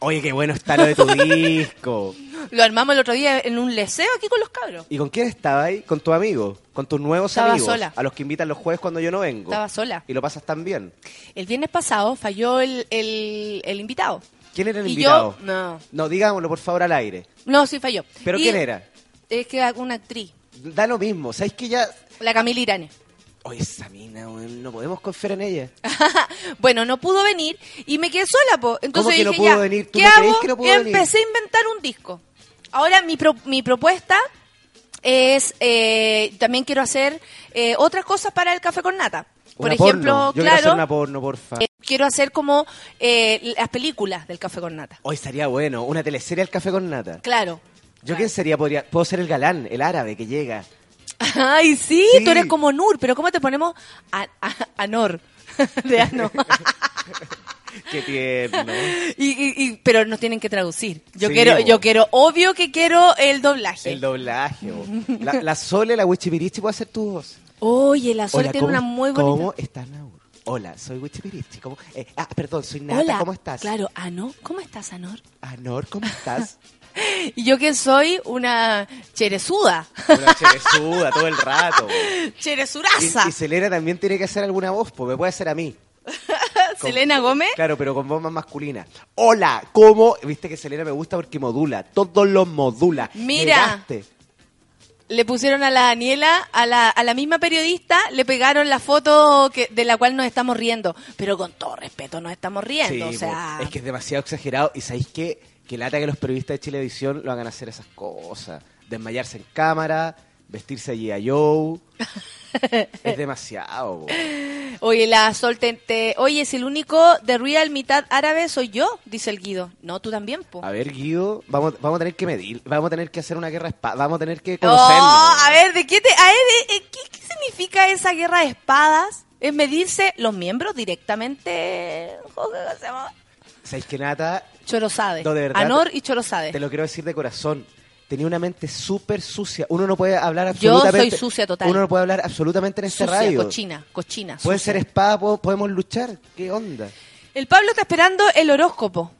Oye, qué bueno está lo de tu [laughs] disco. Lo armamos el otro día en un liceo aquí con los cabros. ¿Y con quién estaba ahí? ¿Con tu amigo? ¿Con tus nuevos Estaba amigos? sola. A los que invitan los jueves cuando yo no vengo. Estaba sola. ¿Y lo pasas tan bien? El viernes pasado falló el, el, el invitado. ¿Quién era el y invitado? yo, no. No, digámoslo por favor al aire. No, sí falló. ¿Pero Y quién era? Es que una actriz. da lo mismo. ¿Sabes que ya... La Camila Irane. Oye, esa mina, weón, no podemos confiar en ella. [laughs] Bueno, no pudo venir y me quedé sola, po. Entonces ¿Cómo que no dije, pudo ya, venir? ¿Tú ¿qué me crees hago? que no pudo y venir? empecé a inventar un disco. Ahora mi, pro- mi propuesta es, eh, también quiero hacer eh, otras cosas para el café con nata. Por Una ejemplo, porno. Yo quiero claro, hacer una porno, porfa. eh, quiero hacer como eh, las películas del café con nata. Hoy estaría bueno, una teleserie al café con nata. Claro. ¿Yo quién sería? Podría, puedo ser el galán, el árabe que llega. Ay, sí, Sí. tú eres como Nur, pero ¿cómo te ponemos a, a- Anor? [laughs] De Ano. [laughs] Qué tierno. y, y- y- pero nos tienen que traducir. Yo Sí, quiero, yo quiero, obvio que quiero el doblaje. El doblaje. bo. La, la Sole, la Wichipirichi puede hacer tu voz. Oye, la Sol Hola, tiene ¿cómo, una muy bonita. ¿Cómo estás, Naur? Hola, soy Wichipirichi. ¿Cómo? eh, ah, perdón, soy Nata. Hola. ¿Cómo estás? Claro, Ano, ¿cómo estás, Anor? Anor, ¿cómo estás? [laughs] Y yo que soy una cherezuda. Una cherezuda todo el rato. Cherezuraza. [laughs] Y, y Selena también tiene que hacer alguna voz, pues me puede hacer a mí. [laughs] Con- Selena Gómez. Claro, pero con voz más masculina. Hola, ¿cómo? Viste que Selena me gusta porque modula. Todos los modula. Mira. Le pusieron a la Daniela, a la, a la misma periodista, le pegaron la foto que, de la cual nos estamos riendo. Pero con todo respeto nos estamos riendo. Sí, o sea, es que es demasiado exagerado. ¿Y sabéis qué? Que lata que los periodistas de Chilevisión lo hagan hacer esas cosas. Desmayarse en cámara, vestirse allí a Joe. [laughs] es demasiado. po. Oye, la Sol, te, te- oye, si el único de Real mitad árabe soy yo, dice el Guido. No, tú también, po. A ver, Guido, vamos, vamos a tener que medir. Vamos a tener que hacer una guerra de espada. Vamos a tener que Oh, conocernos. a ver, ¿de qué te, a ver, eh, ¿qué, qué significa esa guerra de espadas? Es medirse los miembros directamente. ¿Cómo se llama? ¿Sabéis que Nata? Chorosade. No, de verdad, Anor y Chorosade. Te lo quiero decir de corazón. Tenía una mente súper sucia. Uno no puede hablar Yo absolutamente. soy sucia total. Uno no puede hablar absolutamente en este Sucia, radio. cochina, cochina. Puede ser espada, po- podemos luchar. ¿Qué onda? El Pablo está esperando el horóscopo.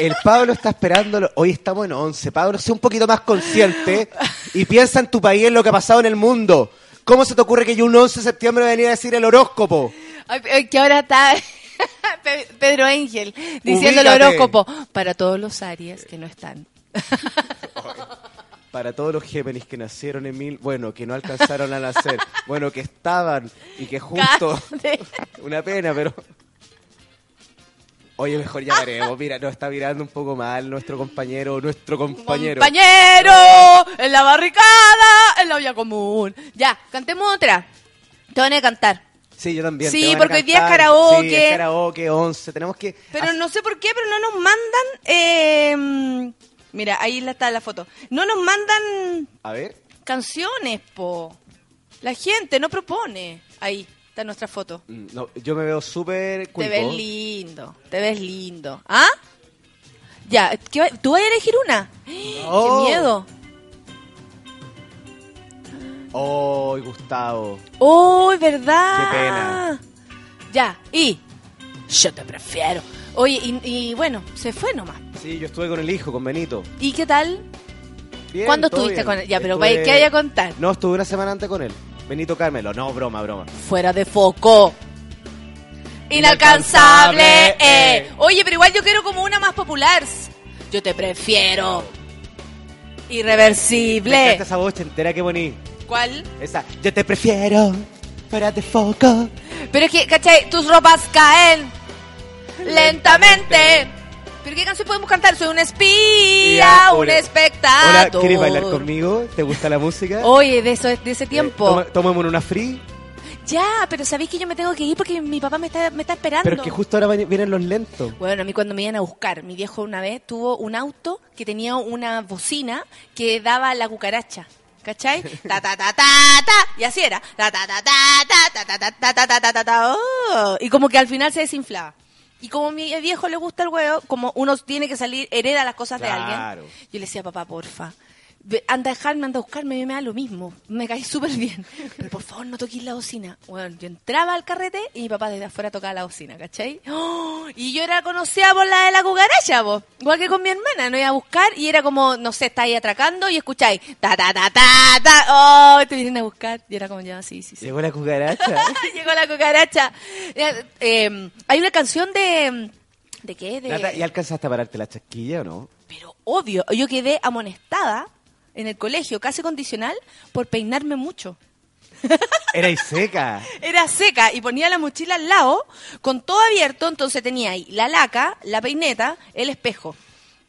El Pablo está esperándolo. Hoy estamos en 11. Pablo, sé un poquito más consciente y piensa en tu país, en lo que ha pasado en el mundo. ¿Cómo se te ocurre que yo un 11 de septiembre venía a decir el horóscopo? Ay, ay, que ahora está [laughs] Pedro Ángel diciendo el horóscopo para todos los Aries que no están. [laughs] Para todos los Géminis que nacieron en mil, bueno, que no alcanzaron a nacer, [laughs] bueno, que estaban y que justo, una pena, pero... Oye, mejor ya veremos. Mira, nos está mirando un poco mal nuestro compañero, nuestro compañero. Compañero, en la barricada, en la olla común. Ya, cantemos otra. Te van a cantar. Sí, yo también. Sí, porque hoy día es karaoke. Sí, es karaoke, 11. Tenemos que... Pero no sé por qué, pero no nos mandan... eh, mira, ahí está la foto. No nos mandan A ver. canciones, po. La gente no propone. Ahí está nuestra foto. Mm, No, yo me veo súper Te ves lindo, te ves lindo. ¿Ah? Ya, ¿qué va- ¿tú vas a elegir una? ¡Qué miedo! ¡Oh, Gustavo! ¡Oh, verdad! Qué pena. Ya, y... Yo te prefiero. Oye, y, y bueno, se fue nomás. Sí, yo estuve con el hijo, con Benito. ¿Y qué tal? Bien, ¿Cuándo estuviste bien. con él? Ya, pero Estuve- ¿qué hay a contar? No, estuve una semana antes con él. Benito Carmelo. No, broma, broma. Fuera de foco. Inalcanzable. Inalcanzable, eh. eh. Oye, pero igual yo quiero como una más popular. Yo te prefiero. Irreversible. Me esa voz entera, qué bonita. ¿Cuál? Esa, yo te prefiero, fuera de foco. Pero es que, ¿cachai? Tus ropas caen lentamente. ¿Pero qué canción podemos cantar? Soy un espía, un espectador. Hola, ¿quieres bailar conmigo? ¿Te gusta la música? Oye, de, eso, de ese Eh, tiempo. toma- tomémonos una free. Ya, pero sabéis que yo me tengo que ir porque mi papá me está, me está esperando. Pero es que justo ahora vienen los lentos. Bueno, a mí cuando me iban a buscar, mi viejo una vez tuvo un auto que tenía una bocina que daba la cucaracha. ¿Cachai? Ta ta ta ta ta y así era. Ta ta ta ta ta ta ta ta ta ta ta ta ta oh. y como que al final se desinflaba. Y como a mi viejo le gusta el huevo, como uno tiene que salir, hereda las cosas de alguien. Yo le decía, papá, porfa, anda a dejarme, anda a buscarme, a mí me da lo mismo. Me caí súper bien. Pero por favor, no toques la bocina. Bueno, yo entraba al carrete y mi papá desde afuera tocaba la bocina, ¿cachai? ¡Oh! Y yo era conocida por la de la cucaracha, vos. Igual que con mi hermana, no iba a buscar y era como, no sé, estáis atracando y escucháis, ta, ta, ta, ta, ta, oh, te vienen a buscar. Y era como, ya, sí, sí, sí. Llegó la cucaracha. [laughs] Llegó la cucaracha. Eh, eh, hay una canción de... ¿De qué? De... ¿Y alcanzaste a pararte la chasquilla o no? Pero obvio, yo quedé amonestada en el colegio, casi condicional, por peinarme mucho. Erais seca. [laughs] Era seca y ponía la mochila al lado con todo abierto, entonces tenía ahí la laca, la peineta, el espejo.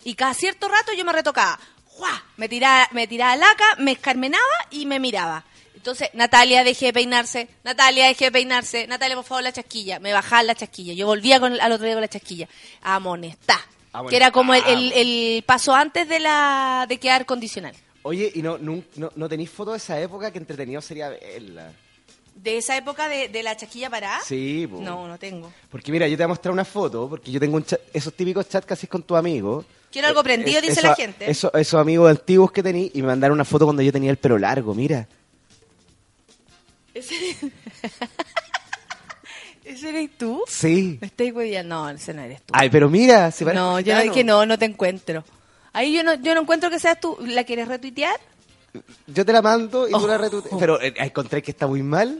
Y cada cierto rato yo me retocaba. ¡Juá! Me tiraba, me tiraba laca, me escarmenaba y me miraba. Entonces, Natalia, dejé de peinarse. Natalia, dejé de peinarse. Natalia, por favor, la chasquilla. Me bajaba la chasquilla. Yo volvía con, al otro día con la chasquilla. Amonestá. Amonestá. Que era como el, el- el paso antes de la de quedar condicional. Oye, ¿y no, no, no tenéis fotos de esa época? que entretenido sería verla. ¿De esa época de, de la chasquilla parada? Sí. No, no tengo. Porque mira, yo te voy a mostrar una foto, porque yo tengo un chat- esos típicos chats que haces con tu amigo. Quiero algo prendido, dice eso- la gente. eso- esos amigos antiguos que tení y me mandaron una foto cuando yo tenía el pelo largo, mira. ¿Ese [laughs] ¿Ese eres tú? Sí. ¿Me hueviando? No, ese no eres tú. Ay, pero mira, se parece no, yo no, es que no, no te encuentro. Ahí yo no, yo no encuentro que seas tú. ¿La quieres retuitear? Yo te la mando y tú la Oh. retuiteas. Pero eh, encontré que está muy mal.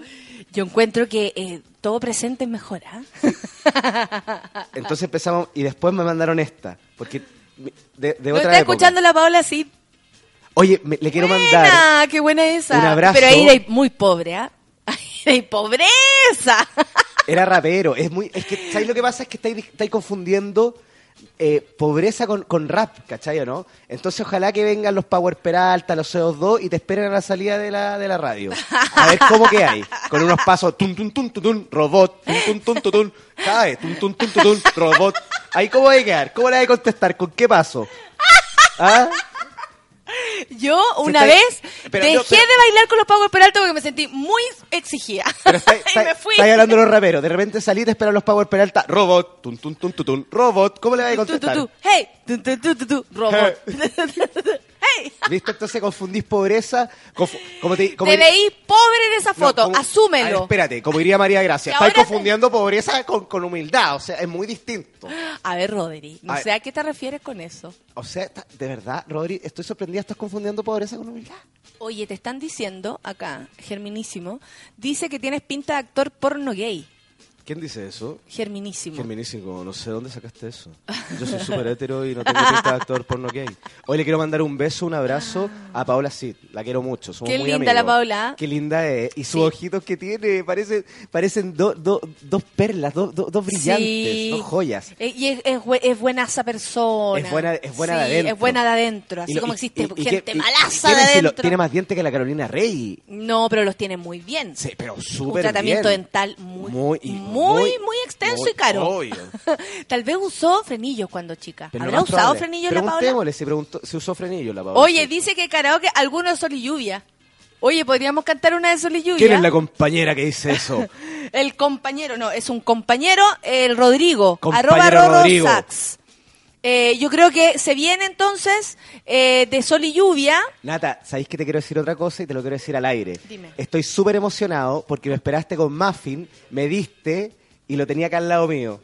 Yo encuentro que eh, todo presente es mejor, ¿ah? [laughs] Entonces empezamos y después me mandaron esta. Porque de, de otra está época. escuchando la Paola sí. Oye, me- le quiero mandar. Buena, qué buena esa. un abrazo. Pero ahí eres muy pobre, ¿ah? [laughs] Ahí eres pobreza. Era rapero. Es muy, es que, ¿sabes lo que pasa? Es que estáis, estáis confundiendo eh, pobreza con, con rap, ¿cachai o no? Entonces ojalá que vengan los Power Peralta, los CO2 y te esperen a la salida de la, de la radio. A ver cómo que hay. Con unos pasos, tun, tun, tun, tun, robot, tun, tun, tun, tun, cae, tun, tun, tun, tun, tun, robot. Ahí cómo hay que quedar, cómo le hay que contestar, con qué paso. ¿Ah? [laughs] Yo una está- vez pero dejé yo- pero- de bailar con los Power Peralta porque me sentí muy exigida. Pero está, [laughs] y está- me fui. estáis hablando de los raperos. De repente salí te esperan los Power Peralta. Robot. Tun, tun, tun, tun. Robot. ¿Cómo le vais a contestar? Hey, robot. hey. [laughs] [laughs] ¿Listo? Entonces confundís pobreza. confu- como te, como Te di- veí pobre en esa No, foto, como- ver, asúmelo. espérate, como diría María Gracia. Estáis te- confundiendo pobreza con, con humildad. O sea, es muy distinto. A ver, Rodri, no A sé ver. a qué te refieres con eso. O sea, de verdad, Rodri, estoy sorprendida. ¿Estás confundiendo pobreza con humildad? Oye, te están diciendo acá, Germinísimo, dice que tienes pinta de actor porno gay. ¿Quién dice eso? Germinísimo. Germinísimo, no sé dónde sacaste eso. Yo soy súper hetero y no tengo pinta de actor porno gay. Hoy le quiero mandar un beso, un abrazo a Paola Cid. La quiero mucho. Somos Qué muy linda la. Paola. Qué linda es. Y sus Sí. ojitos que tiene parecen, parecen do- do- dos perlas, do- do- dos brillantes, Sí. dos joyas. Eh, y es, es, bue- es buena esa persona. Es buena- es buena Sí, de adentro. Es buena de adentro. Así Y como y- existe y- gente malaza de si adentro. Tiene más dientes que la Carolina Rey. No, pero los tiene muy bien. Sí, pero Un súper tratamiento bien. dental muy, Muy- muy, muy, muy- extenso muy y caro. obvio. [laughs] Tal vez usó frenillos cuando chica. Pero ¿Habrá usado probable- frenillos la Paola? Si, preguntó, si usó frenillo la Paola. Oye, dice que karaoke, algunos de sol y lluvia. Oye, podríamos cantar una de sol y lluvia. ¿Quién es la compañera que dice eso? [laughs] El compañero, no, es un compañero, el Rodrigo. Compañero arroba Rodrigo. Sax. Eh, yo creo que se viene entonces eh, de sol y lluvia. Nata, ¿sabéis que te quiero decir otra cosa y te lo quiero decir al aire? Dime. Estoy súper emocionado porque me esperaste con Muffin, me diste y lo tenía acá al lado mío.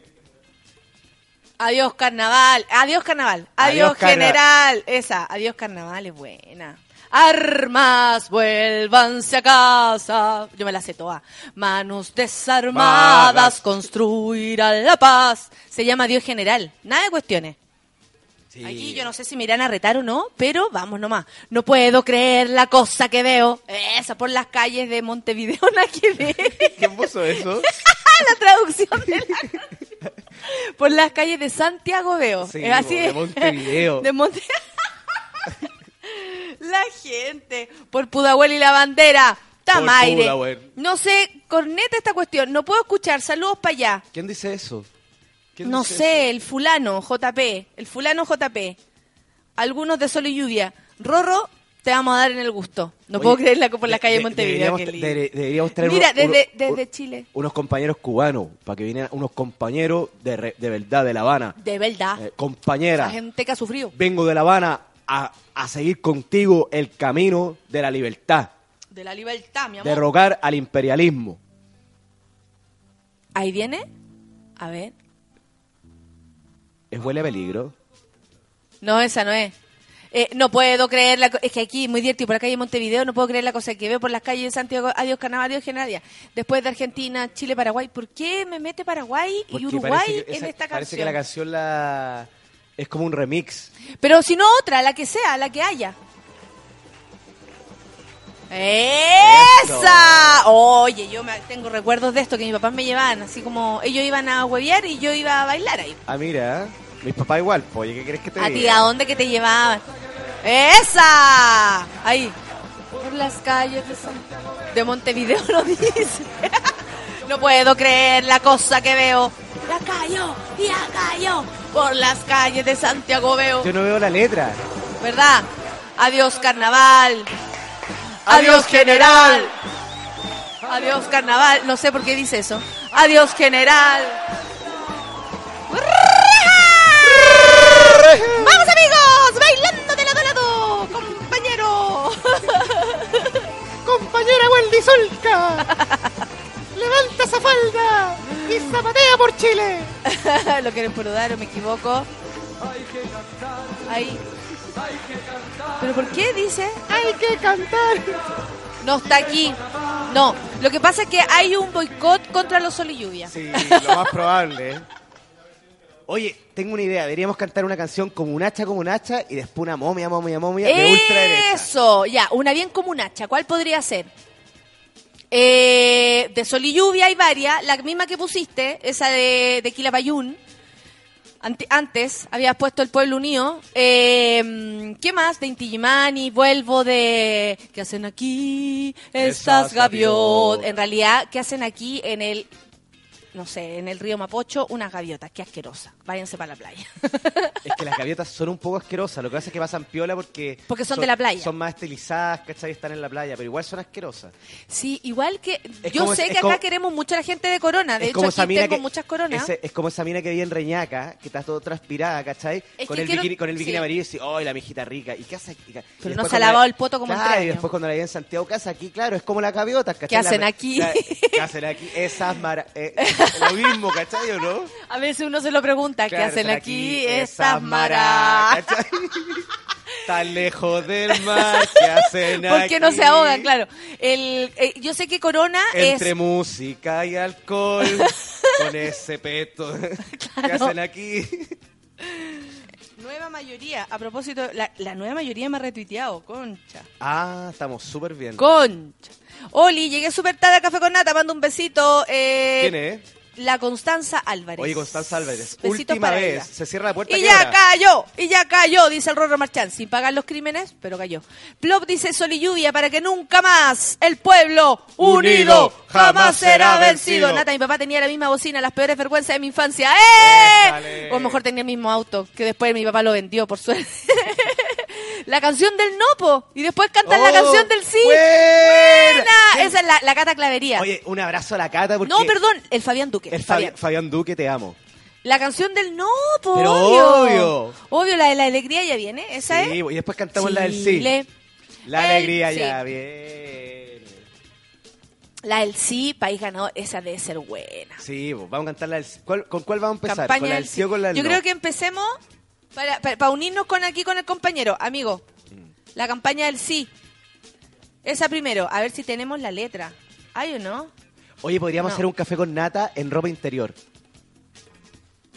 Adiós carnaval, adiós carnaval, adiós, Adiós, carna- general. Esa, adiós carnaval es buena. Armas, vuélvanse a casa. Yo me la sé toda. Manos desarmadas, Madas. construirán la paz. Se llama Dios general. Nada de cuestiones. Aquí yo no sé si me irán a retar o no, pero vamos nomás. No puedo creer la cosa que veo. Esa por las calles de Montevideo, [laughs] ver. ¿Quién puso eso? [laughs] la traducción de la [laughs] Por las calles de Santiago veo. Sí, es así de Montevideo. De Monte- la gente. Por Pudahuel y la bandera. Tamaire. Pudahuel. No sé, corneta esta cuestión. No puedo escuchar. Saludos para allá. ¿Quién dice eso? ¿Quién No sé, el fulano JP. El fulano JP. Algunos de sol y lluvia. Rorro, te vamos a dar en el gusto. No Oye, puedo creerla por las calles de de- Montevideo. Deberíamos, de- deberíamos traer Mira, uno- desde, uno- desde Chile. unos compañeros cubanos, para que vinieran unos compañeros de, re- de verdad de La Habana. De verdad. Eh, compañera, La gente que ha sufrido. vengo de La Habana a, a seguir contigo el camino de la libertad, De la libertad, mi amor. derrocar al imperialismo. Ahí viene. A ver. ¿Es huele a peligro? No, esa no es. Eh, no puedo creer la es que aquí muy divertido por la calle de Montevideo no puedo creer la cosa que veo por las calles de Santiago adiós Carnaval adiós Genadia después de Argentina Chile Paraguay ¿por qué me mete Paraguay y Porque Uruguay en esta Parece que canción la canción la es como un remix. pero si no otra la que sea la que haya ¡Esa! Oye, yo me, tengo recuerdos de esto que mis papás me llevaban, así como ellos iban a huevear y yo iba a bailar ahí. Ah, mira, mis papás igual, oye, ¿qué crees que te ¿A ti a dónde que te llevaban? ¡Esa! Ahí. Por las calles de, San- de Montevideo [laughs] lo dice. no puedo creer la cosa que veo. Ya cayó, ya cayó. Por las calles de Santiago veo. Yo no veo la letra. ¿Verdad? Adiós carnaval. Adiós, general. Adiós carnaval. No sé por qué dice eso. Adiós general. ¡Vamos amigos! ¡Bailando de lado a lado! ¡Compañero! [laughs] Compañera Wendy Solca, levanta esa falda y zapatea por Chile. [laughs] ¿Lo quieren saludar o me equivoco? Ahí. ¿Pero por qué dice? Hay que cantar. No está aquí. No, lo que pasa es que hay un boicot contra los sol y lluvia. Sí, lo más probable. Oye, tengo una idea. Deberíamos cantar una canción como un hacha, como un hacha y después una momia, momia, momia de ultraderecha. Eso, ya, una bien como un hacha. ¿Cuál podría ser? Eh, de sol y lluvia hay varias. La misma que pusiste, esa de, de Quilapayún. Ante- antes habías puesto El Pueblo Unido. Eh, ¿Qué más? De Inti Illimani, vuelvo de... ¿Qué hacen aquí? Estas gaviot. En realidad, ¿qué hacen aquí en el... No sé, en el río Mapocho, unas gaviotas. Qué asquerosa. Váyanse para la playa. Es que las gaviotas son un poco asquerosas. Lo que pasa es que pasan piola porque... Porque son de la playa. Son más estilizadas, ¿cachai? Están en la playa, pero igual son asquerosas. Sí, igual que Es yo como- sé que acá como- queremos mucho a la gente de Corona. De hecho, como aquí tengo que, muchas Coronas. es como esa mina que vi en Reñaca, que está todo transpirada, ¿cachai? Es con, el quiero- bikini, con el bikini sí. amarillo y dice, ¡ay, la mijita rica! ¿Y qué hace aquí? Pero no se ha lavado la- el poto como en Claro, tres y después cuando la vi en Santiago, ¿qué hace aquí? Claro, es como la gaviota, ¿cachai? ¿Qué hacen La- aquí? la- ¿Qué hacen aquí? Esas mara... eh, [laughs] [laughs] lo mismo, ¿cachai o no? A veces uno se lo pregunta, ¿qué Claro, hacen aquí, estas maras. [laughs] Tan lejos del mar, ¿qué hacen ¿Por qué no aquí? se ahogan? Claro. El, eh, yo sé que Corona Entre es... música y alcohol, [laughs] con ese peto. ¿Qué hacen aquí? Nueva mayoría. A propósito, la, la nueva mayoría me ha retuiteado, concha. Ah, estamos súper bien. Concha. Oli, llegué súper tarde a Café con Nata, mando un besito. Eh, ¿Quién es? La Constanza Álvarez. Oye, Constanza Álvarez, Besitos última para vez. ella. Se cierra la puerta. Y ¿qué ya cayó, y ya cayó, dice el Rorro Marchán, sin pagar los crímenes, pero cayó. Plop dice sol y lluvia para que nunca más el pueblo unido, jamás será vencido. Nata, mi papá tenía la misma bocina, las peores vergüenzas de mi infancia. ¡Eh! O a lo mejor tenía el mismo auto, que después mi papá lo vendió, por suerte. La canción del Nopo, y después cantan la Oh, canción del sí. buena. Buena. Esa es la, la Cata Clavería. Oye, un abrazo a la Cata porque... no, perdón, el Fabián Duque. El Fabián. Fabián, Fabián Duque, te amo. La canción del no, po, Pero obvio. obvio. Obvio, la de la alegría ya viene, esa Sí, es. y después cantamos la del sí. La El alegría sí. ya viene. La del sí, país ganador, esa debe ser buena. Sí, vamos a cantar la del sí. ¿Cuál- ¿Con cuál vamos a empezar? Campaña ¿Con la del del sí o con la del Yo no? creo que empecemos para, para, para unirnos con aquí con el compañero, amigo. Mm. La campaña del sí. Esa primero, a ver si tenemos la letra. ¿Hay o no? Oye, podríamos No. hacer un café con nata en ropa interior.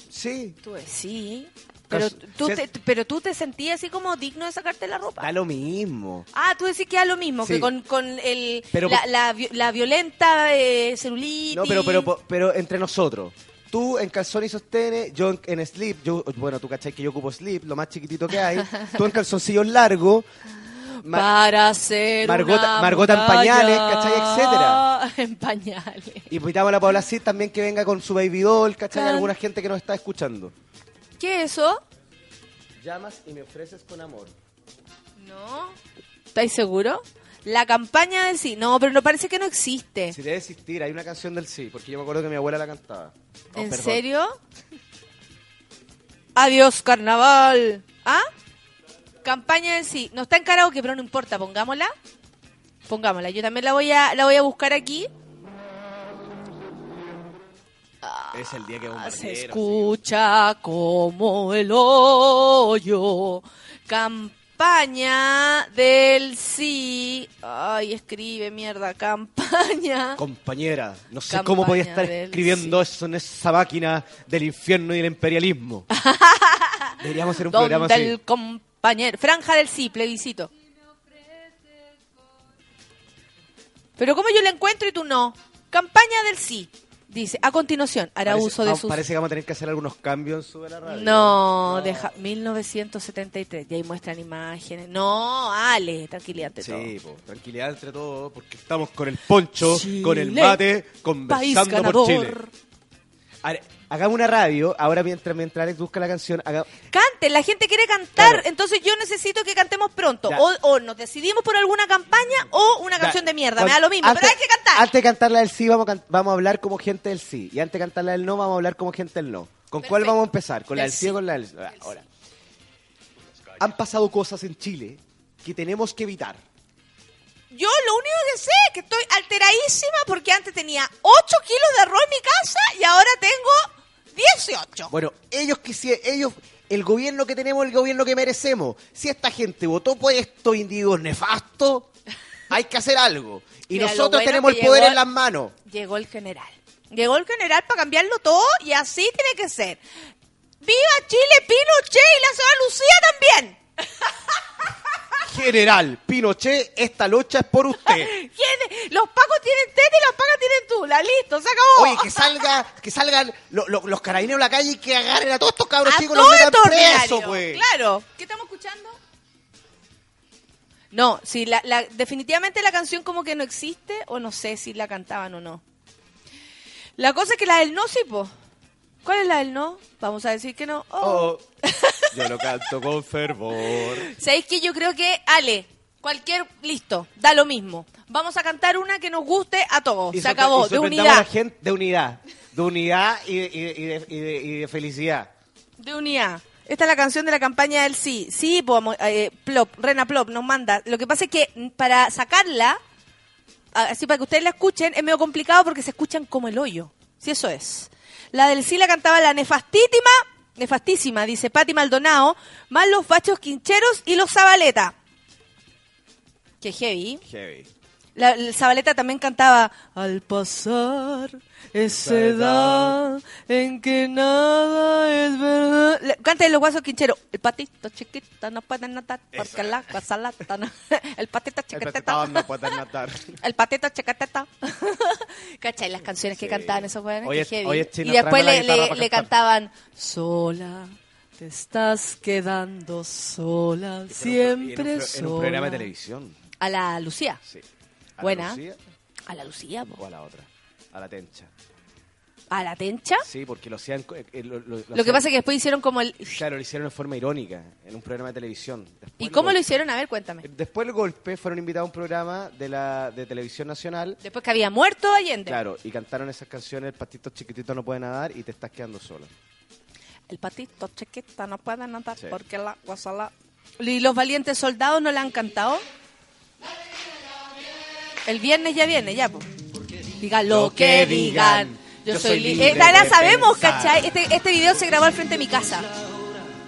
Sí, Tú eh, sí. Pero tú, te, pero tú te sentías así como digno de sacarte la ropa. da lo mismo. Ah, tú decís que da lo mismo, Sí. que con, con el, Pero- la, la, la violenta eh, celulitis. No, pero, pero, pero entre nosotros. Tú en calzón y sostenes, yo en, en slip, yo, bueno, tú cachai que yo ocupo slip, lo más chiquitito que hay. tú en calzoncillos largos. [laughs] Ma- para hacer Margota- una Margota en pañales, ¿cachai? Etcétera. [laughs] En pañales. Invitamos a la Paula Cid también que venga con su baby doll, ¿cachai? Alguna gente que nos está escuchando. ¿Qué es eso? Llamas y me ofreces con amor. No. ¿Estáis seguro? La campaña del sí. No, pero no parece que no existe. Si debe existir, hay una canción del sí, porque yo me acuerdo que mi abuela la cantaba. Oh, ¿En perdón. serio? Adiós, carnaval. ¿Ah? Campaña del sí. No está en karaoke, pero no importa. Pongámosla. Pongámosla. Yo también la voy a, la voy a buscar aquí. Es el día que vamos a Ah, Se escucha como el hoyo. Campaña del sí. Ay, escribe mierda. Campaña. Compañera, no sé Campaña cómo podía estar escribiendo eso en esa máquina del infierno y del imperialismo. [laughs] Deberíamos hacer un programa así. el compañero. Franja del sí, plebiscito. Pero ¿cómo yo la encuentro y tú no? Campaña del sí. Dice, a continuación, hará Parece- uso de vamos- sus... Parece que vamos a tener que hacer algunos cambios Sube la Radio. No, deja 1973, y ahí muestran imágenes. No, Ale, tranquilidad todo. Sí, po, tranquilidad entre todos, porque estamos con el poncho, Chile, con el mate, País conversando ganador. por Chile. Hagamos una radio, ahora mientras, mientras Alex busca la canción, haga- Cante, la gente quiere cantar, Claro. entonces yo necesito que cantemos pronto. O, o nos decidimos por alguna campaña o una Ya, canción de mierda, me da lo mismo, antes- pero hay que cantar. Antes de cantarla del sí, vamos a, vamos a hablar como gente del sí. Y antes de cantarla del no, vamos a hablar como gente del no. ¿Con cuál vamos a empezar? ¿Con la Del sí o con la del ah, Ahora. Han pasado cosas en Chile que tenemos que evitar. Yo lo único que sé es que estoy alteradísima porque antes tenía 8 kilos de arroz en mi casa y ahora tengo 18. Bueno, ellos quisieron, ellos, el gobierno que tenemos, el gobierno que merecemos. Si esta gente votó por estos individuos nefastos, [laughs] hay que hacer algo. Y Mira, nosotros bueno tenemos el poder llegó- en las manos. Llegó el general. Llegó el general para cambiarlo todo y así tiene que ser. ¡Viva Chile, Pinochet y la señora Lucía también! [laughs] General Pinochet, esta lucha es por usted. [laughs] ¿Quién? Los pacos tienen teta y las pacas tienen tula. Listo, se acabó. Oye, que salga, que salgan lo- lo- los carabineros a la calle y que agarren a todos estos cabros A chicos y todo los metan pues. Claro. ¿Qué estamos escuchando? No, sí, la, la- definitivamente la canción como que no existe o no sé si la cantaban o no. La cosa es que la del no, sí, po. ¿Cuál es la del no? Vamos a decir que no. Oh. Oh, yo lo canto con fervor. [laughs] ¿Sabéis que yo creo que, Ale, cualquier, listo, da lo mismo. Vamos a cantar una que nos guste a todos. Y Se acabó, y de sorprendamos a la unidad. gente de unidad. De unidad y, de- y de- y de, y de- y de felicidad. De unidad. Esta es la canción de la campaña del sí. Sí, po, amo- eh, Plop, Rena Plop nos manda. Lo que pasa es que mm, para sacarla, así para que ustedes la escuchen, es medio complicado porque se escuchan como el hoyo. Si eso es. La del sí la cantaba la nefastísima, nefastísima, dice Patti Maldonado, más los bachos quincheros y los Zabaleta. Que heavy. Heavy. La, Zabaleta también cantaba Al pasar esa edad en que nada es verdad. Le- los guasos quincheros. El patito chiquito no puede notar porque la cosa lata [laughs] no- [laughs] El patito El chiquitito. petitón no puede notar. [laughs] El patito chiquitito. ¿Cachai? Las canciones que cantaban esos jóvenes. Oye, oye, y después le, le- cantaban Sola. Te estás quedando sola, En un, siempre pro- en un sola. programa de televisión. A la Lucía. Sí. ¿A la Buena. Lucía A la Lucía, po. o a la otra? A la Tencha. ¿A la Tencha? Sí, porque lo hacían... eh, eh, lo, lo- Lo que pasa es que después hicieron como el... Claro, lo hicieron de forma irónica, en un programa de televisión. Después ¿Y cómo lo hicieron? A ver, cuéntame. Después del golpe fueron invitados a un programa de la de televisión nacional. Después que había muerto Allende. Claro, y cantaron esas canciones, el patito chiquitito no puede nadar y te estás quedando solo. El patito chiquita no puede nadar Sí. porque la guasala... ¿Y los valientes soldados no le han cantado? El viernes ya viene, ya, pues. Digan lo, que digan. Yo, soy libre. libre la sabemos, pensar. ¿cachai? Este, este video se grabó al frente de mi casa.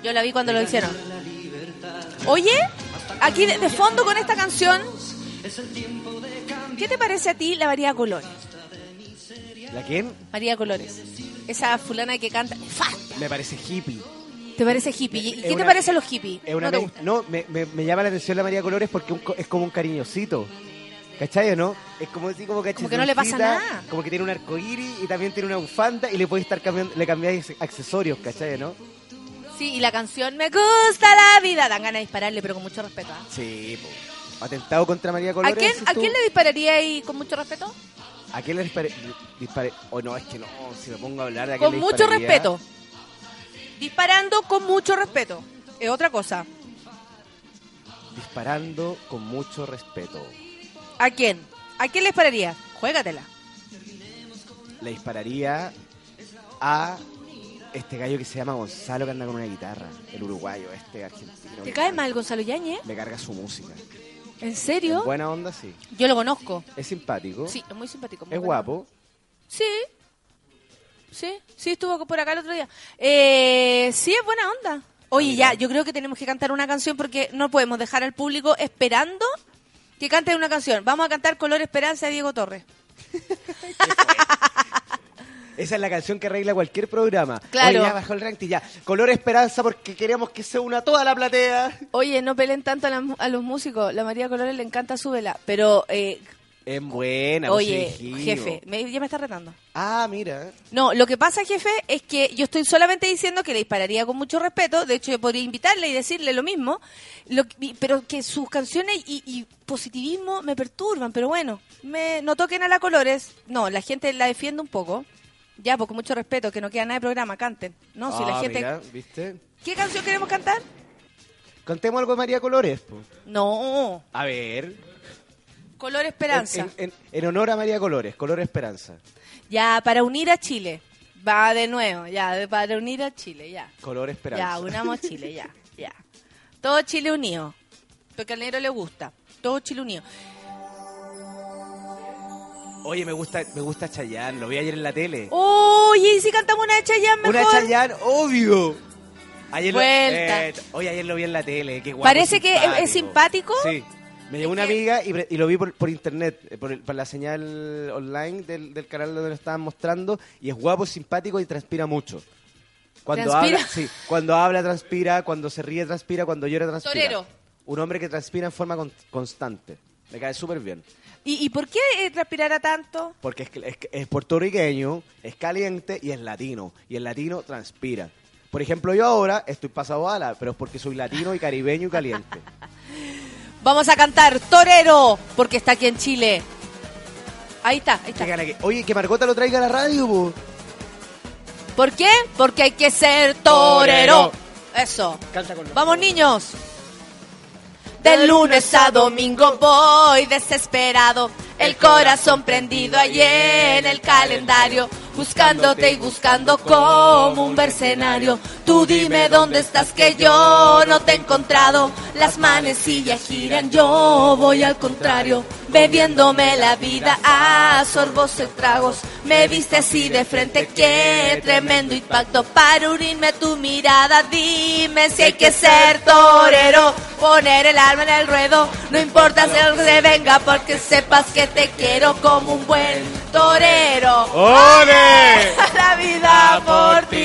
Yo la vi cuando lo hicieron. Oye, aquí de, de fondo con esta canción, ¿qué te parece a ti la María Colores? ¿La quién? María Colores. Esa fulana que canta. ¡Nefasta! Me parece hippie. ¿Te parece hippie? ¿Y Es qué te una- parecen los hippies? ¿No te me- no, me, me- me llama la atención la María Colores porque un es como un cariñosito. ¿Cachai o no? Es como así como Como que no le pasa nada. Como que tiene un arcoíris y también tiene una bufanda y le podéis estar cambiando, le cambiáis accesorios, ¿cachai o no? Sí, y la canción Me gusta la vida. Dan ganas de dispararle, pero con mucho respeto. ¿ah? Sí, po. Atentado contra María ¿A Colores. quién, dices ¿A quién le dispararía ahí con mucho respeto? ¿A quién le dispare? dispare- O no, es que no, si me pongo a hablar de a quién Con le mucho dispararía. respeto. Disparando con mucho respeto. Es otra cosa. Disparando con mucho respeto. ¿A quién? ¿A quién le dispararía? Juégatela. Le dispararía a este gallo que se llama Gonzalo que anda con una guitarra. El uruguayo, este argentino. ¿Te cae mal Gonzalo Yañez? Me carga su música. ¿En En serio? buena onda, sí. Yo lo conozco. Es simpático. Sí, es muy simpático. muy Es bueno. guapo. Sí. Sí, sí, estuvo por acá el otro día. Eh, sí, es buena onda. Oye, Mira. ya, yo creo que tenemos que cantar una canción porque no podemos dejar al público esperando que cante una canción. Vamos a cantar Color Esperanza de Diego Torres. [laughs] Esa es la canción que arregla cualquier programa. Claro. Ya bajó el ranking ya. Color esperanza porque queremos que se una toda la platea. Oye, no peleen tanto a, la a los músicos. La María Colores le encanta su vela. Pero, eh, Es buena. Oye, jefe, me- ya me está retando. Ah, mira. No, lo que pasa, jefe, es que yo estoy solamente diciendo que le dispararía con mucho respeto. De hecho, yo podría invitarle y decirle lo mismo. Lo pero que sus canciones y, y positivismo me perturban. Pero bueno, me, no toquen a la colores. No, la gente la defiende un poco. Ya, pues con mucho respeto, que no queda nada de programa, canten. No, si la Ah, gente. mira, ¿viste? ¿Qué canción queremos cantar? Contemos algo de María Colores. po. No, A ver. Color Esperanza. En, en- en honor a María Colores, Color Esperanza. Ya, para unir a Chile. Va de nuevo, ya, de- para unir a Chile, ya. Color Esperanza. Ya, unamos [laughs] Chile, ya, ya. Todo Chile unido. Porque al negro le gusta. Todo Chile unido. Oye, me gusta, me gusta Chayanne, lo vi ayer en la tele. Oye, ¿y si cantamos una de Chayanne mejor? Una Chayanne, obvio. Ayer lo, Vuelta. eh, oye, ayer lo vi en la tele, qué guapo, Parece que es- es simpático. Sí. Me llegó una amiga y, lo vi por, por internet, eh, por, el- por la señal online del, del canal donde lo estaban mostrando. Y es guapo, simpático y transpira mucho. Cuando ¿Transpira? habla, sí, cuando habla transpira, cuando se ríe transpira, cuando llora transpira. Torero. Un hombre que transpira en forma con- constante. Me cae súper bien. ¿Y, y por qué eh, transpirará tanto? Porque es, es, es puertorriqueño, es caliente y es latino. Y el latino transpira. Por ejemplo, yo ahora estoy pasado a ala, pero es porque soy latino y caribeño y caliente. [laughs] Vamos a cantar Torero, porque está aquí en Chile. Ahí está, ahí Qué está. que- Oye, que Margota lo traiga a la radio, po. ¿Por qué? Porque hay que ser torero. Torero. Eso. Canta con. Vamos, niños. De lunes a domingo voy desesperado, el corazón prendido allí en el calendario, buscándote y buscando como un mercenario. Tú dime dónde estás que yo no te he encontrado. Las manecillas giran, yo voy al contrario, bebiéndome la vida a sorbos tragos. Me viste así de frente, qué tremendo impacto para unirme tu mirada. Dime si hay que ser torero, poner el arma en el ruedo. No importa si se venga, porque sepas que te quiero como un buen torero. ¡Ole! La vida por ti.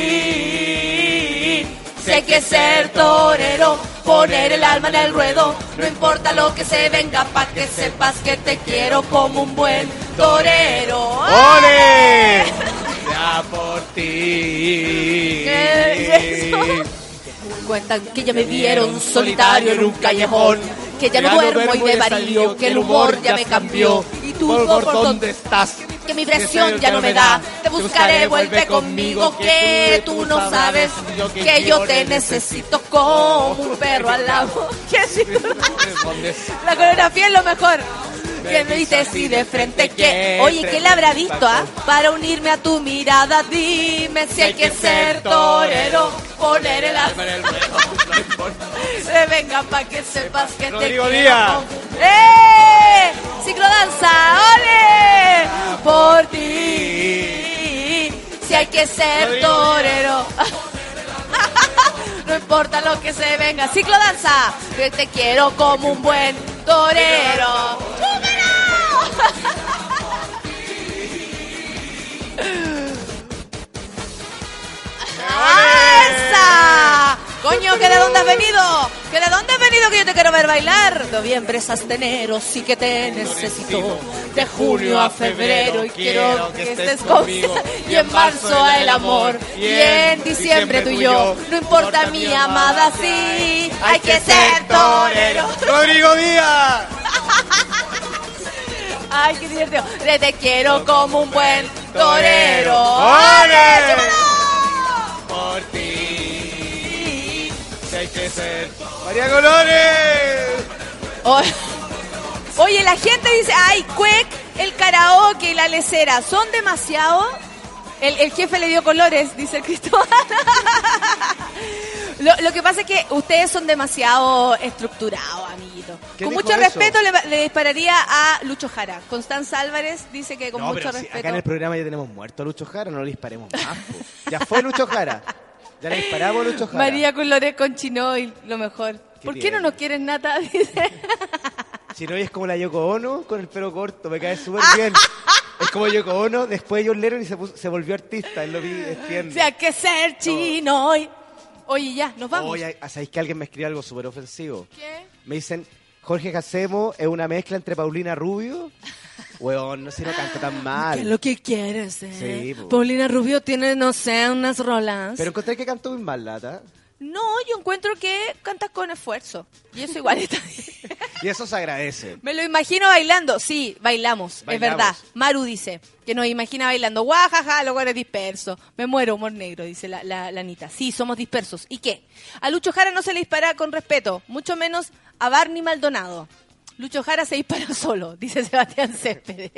Hay que ser torero, poner el alma en el ruedo. No importa lo que se venga, pa' que sepas que te quiero como un buen torero. ¡Ole! Ya por ti. ¿Qué es eso? Cuentan que ya me vieron solitario en un callejón, que ya no duermo y de varío, que el humor ya me cambió. Y tú por, dónde estás? que mi presión ya no me da. Te buscaré, vuelve conmigo, que tú no sabes que yo te necesito como un perro al lado. [laughs] La coreografía es lo mejor. Que me dice así de frente que, oye, ¿qué le habrá visto, ah? Para unirme a tu mirada, dime si hay que ser torero, poner el alma en el [laughs] venga pa' que sepas que te quiero. ¡Eh! Ciclodanza, ¡ole! Por ti, si hay que ser torero. [laughs] No importa lo que se venga. Ciclodanza, que te quiero como un buen torero. ¡Esa! Coño, ¿que de dónde has venido? ¿Que de dónde has venido que yo te quiero ver bailar? Noviembre es hasta enero, sí que te necesito. De junio a febrero y quiero que estés conmigo. [laughs] Y en marzo el amor. Y en diciembre tú y yo. No importa mi amada, sí. [laughs] Hay que ser torero. ¡Rodrigo Díaz! Ay, qué divertido. Te, quiero como un buen torero. ¡Ole! Por ti. Hay que ser. ¡María Colores! Oye, oye, la gente dice, ay, Cuec, el karaoke y la lecera, ¿son demasiado? El, el jefe le dio colores, dice el Cristóbal. [laughs] Lo, lo que pasa es que ustedes son demasiado estructurados, amiguitos. ¿Quién Con mucho eso? respeto le, le dispararía a Lucho Jara. Constanza Álvarez dice que con No, mucho pero si respeto. acá en el programa ya tenemos muerto a Lucho Jara, no le disparemos más. po. Ya fue Lucho Jara. Ya le disparamos Lucho Jara. María Colores con Chinoy, lo mejor. ¿Por qué no nos quieren nata? [laughs] Dice. Si no, es como la Yoko Ono con el pelo corto, me cae súper bien. Es como Yoko Ono, después John Lennon y se, puso- se volvió artista, él lo vi, entiendo. Si hay que ser Chinoy. Oye, ya, nos vamos. Oye, ¿sabéis que alguien me escribió algo súper ofensivo? ¿Qué? Me dicen, Jorge Jacemo es una mezcla entre Paulina Rubio Weón, no sé, no canta tan mal. ¿Qué es lo que quieres, eh? Sí, po. Paulina Rubio tiene, no sé, unas rolas. Pero encontré que cantó muy mal, Lata. No, yo encuentro que cantas con esfuerzo. Y eso igual está bien. [laughs] Y eso se agradece. Me lo imagino bailando. Sí, bailamos, es verdad. Maru dice que nos imagina bailando. Guajaja, los eres dispersos. Me muero, humor negro, dice la, la, la Anita. Sí, somos dispersos. ¿Y qué? A Lucho Jara no se le dispara con respeto, mucho menos a Barney Maldonado. Lucho Jara se dispara [laughs] solo, dice Sebastián Céspedes.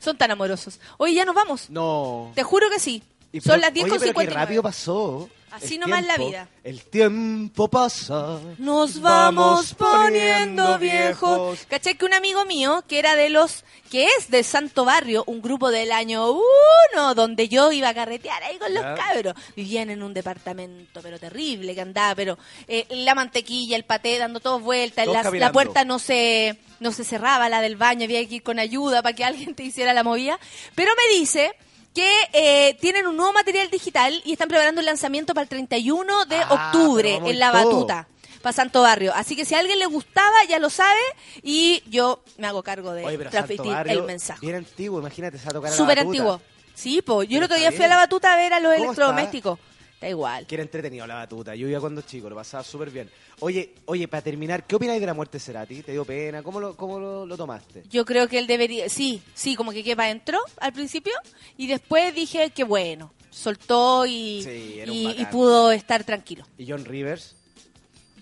Son tan amorosos. Oye, ya nos vamos. No. Te juro que sí. Y Son pero- las oye, 10 con pero qué 59. rápido pasó. Así El nomás la vida. El tiempo pasa. Nos vamos poniendo viejos. ¿Cachai que un amigo mío, que era de los, que es de Santo Barrio, un grupo del año uno, donde yo iba a carretear ahí con los cabros, vivían en un departamento, pero terrible, que andaba, pero eh, la mantequilla, el paté, dando todos vueltas, la, la puerta no se, no se cerraba, la del baño, había que ir con ayuda para que [laughs] alguien te hiciera la movida. Pero me dice que eh, tienen un nuevo material digital y están preparando el lanzamiento para el 31 de Ah, octubre en La todo. Batuta para Santo Barrio. Así que si a alguien le gustaba, ya lo sabe y yo me hago cargo de Oye, transmitir el mensaje. Bien antiguo, imagínate, se va a tocar Súper antiguo. Sí, pues yo el otro día fui a la batuta a ver a los ¿Cómo electrodomésticos. Está igual. Que era entretenido la batuta. Yo iba cuando chico, lo pasaba súper bien. Oye, oye, para terminar, ¿qué opináis de la muerte de Cerati? ¿Te dio pena? ¿Cómo lo, cómo lo, lo tomaste? Yo creo que él debería, sí, sí, como que quepa entró al principio y después dije que bueno, soltó y, Sí, y, pudo estar tranquilo. ¿Y John Rivers?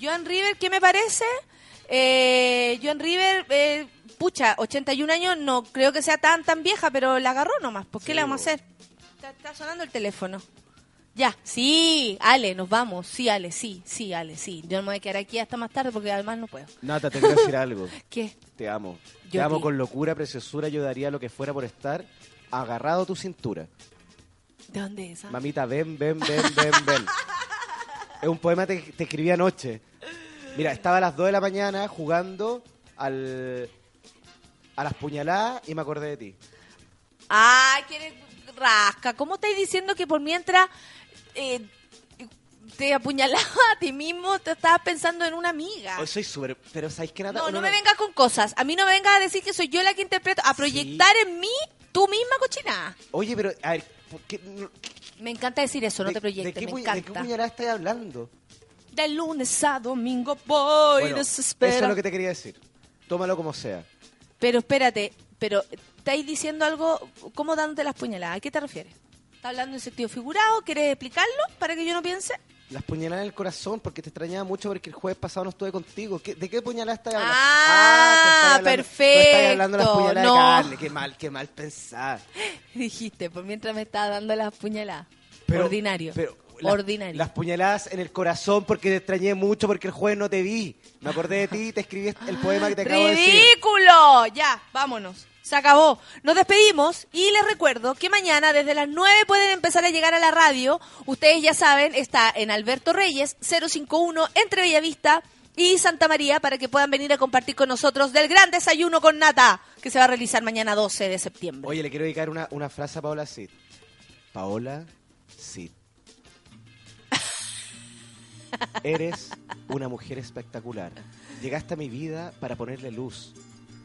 Joan River, ¿qué me parece? Eh, Joan River, eh, pucha, 81 años, no creo que sea tan tan vieja, pero la agarró nomás. ¿Por qué Sí, le vamos a hacer? Está, está sonando el teléfono. Ya, sí, Ale, nos vamos. Sí, Ale, sí, sí, Ale, sí. Yo no me voy a quedar aquí hasta más tarde porque además no puedo. Nata, te quiero decir algo. [laughs] ¿Qué? Te amo. Yo te amo con locura, preciosura. Yo daría lo que fuera por estar agarrado a tu cintura. ¿De dónde es? ah? Mamita, ven, ven, ven, ven, ven. [laughs] Es un poema que te escribí anoche. Mira, estaba a las 2 de la mañana jugando al, a las puñaladas y me acordé de ti. Ay, que eres rasca. ¿Cómo estáis diciendo que por mientras eh, te apuñalaba a ti mismo, te estabas pensando en una amiga? Hoy soy súper... Pero ¿sabéis qué, Nata? No, no me vengas con cosas. A mí no me vengas a decir que soy yo la que interpreto, a proyectar en mí tu misma cochinada. Oye, pero, a ver, ¿por qué no- Me encanta decir eso, no de- te proyectes, ¿de qué, me pu- ¿De qué encanta. puñalada estás hablando? De lunes a domingo voy Bueno, desespera. eso es lo que te quería decir. Tómalo como sea. Pero espérate, pero estáis diciendo algo, ¿cómo dándote las puñaladas? ¿A qué te refieres? ¿Estás hablando en sentido figurado? ¿Quieres explicarlo para que yo no piense? Las puñaladas en el corazón, porque te extrañaba mucho porque el jueves pasado no estuve contigo. ¿Qué- ¿De qué puñalada estás hablando? Ah, estás hablando-. Tú estás hablando de las puñaladas No. de carne. Qué mal, qué mal pensar. [laughs] Dijiste, por mientras me estaba dando las puñaladas. Ordinario. pero las- Ordinario. Las puñaladas en el corazón porque te extrañé mucho porque el jueves no te vi. Me acordé de ti y te escribí el poema que te acabo de decir. [laughs] ¡Ridículo! Ya, vámonos. Se acabó. Nos despedimos y les recuerdo que mañana desde las 9 pueden empezar a llegar a la radio. Ustedes ya saben, está en Alberto Reyes 051 entre Bellavista y Santa María para que puedan venir a compartir con nosotros del gran desayuno con nata que se va a realizar mañana 12 de septiembre. Oye, le quiero dedicar una, una frase a Paola Cid. Paola Cid. [laughs] Eres una mujer espectacular. Llegaste a mi vida para ponerle luz.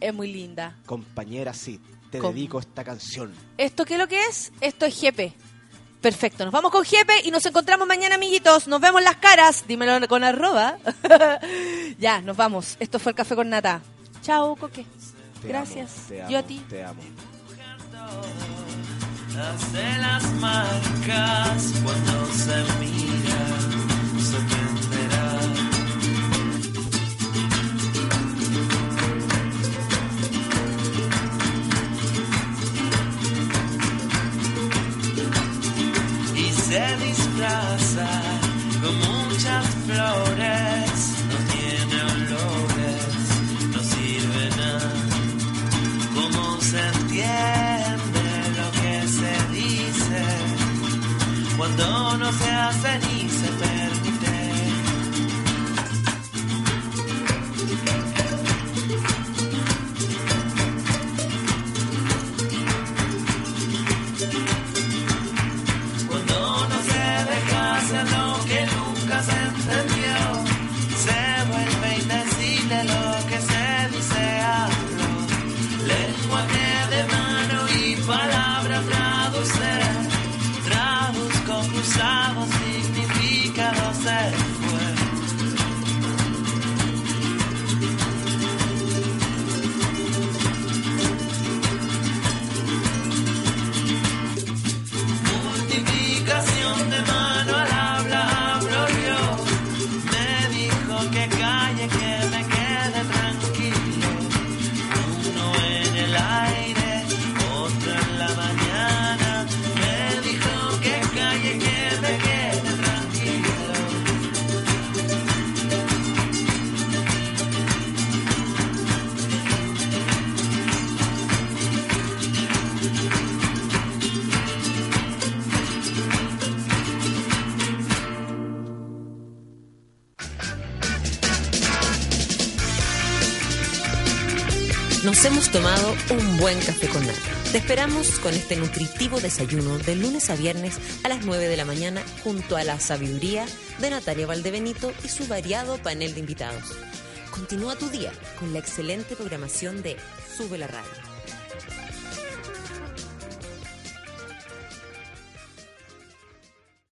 Es muy linda. Compañera Cid, te dedico esta canción. ¿Esto qué es lo que es? Esto es Jepe. Perfecto, nos vamos con Jepe y nos encontramos mañana, amiguitos. Nos vemos las caras. Dímelo con arroba. [laughs] ya, nos vamos. Esto fue el café con nata. Chao, Coque. Te Gracias. amo, te amo, Yo a ti. Te amo. Hace las marcas cuando se mira. Se disfraza con muchas flores, no tiene olores, no sirve nada. ¿Cómo se entiende lo que se dice cuando no se hace ni lo que nunca se entendió, tomado un buen café con nata. Te esperamos con este nutritivo desayuno de lunes a viernes a las 9 de la mañana junto a la sabiduría de Natalia Valdebenito y su variado panel de invitados. Continúa tu día con la excelente programación de Sube la Radio.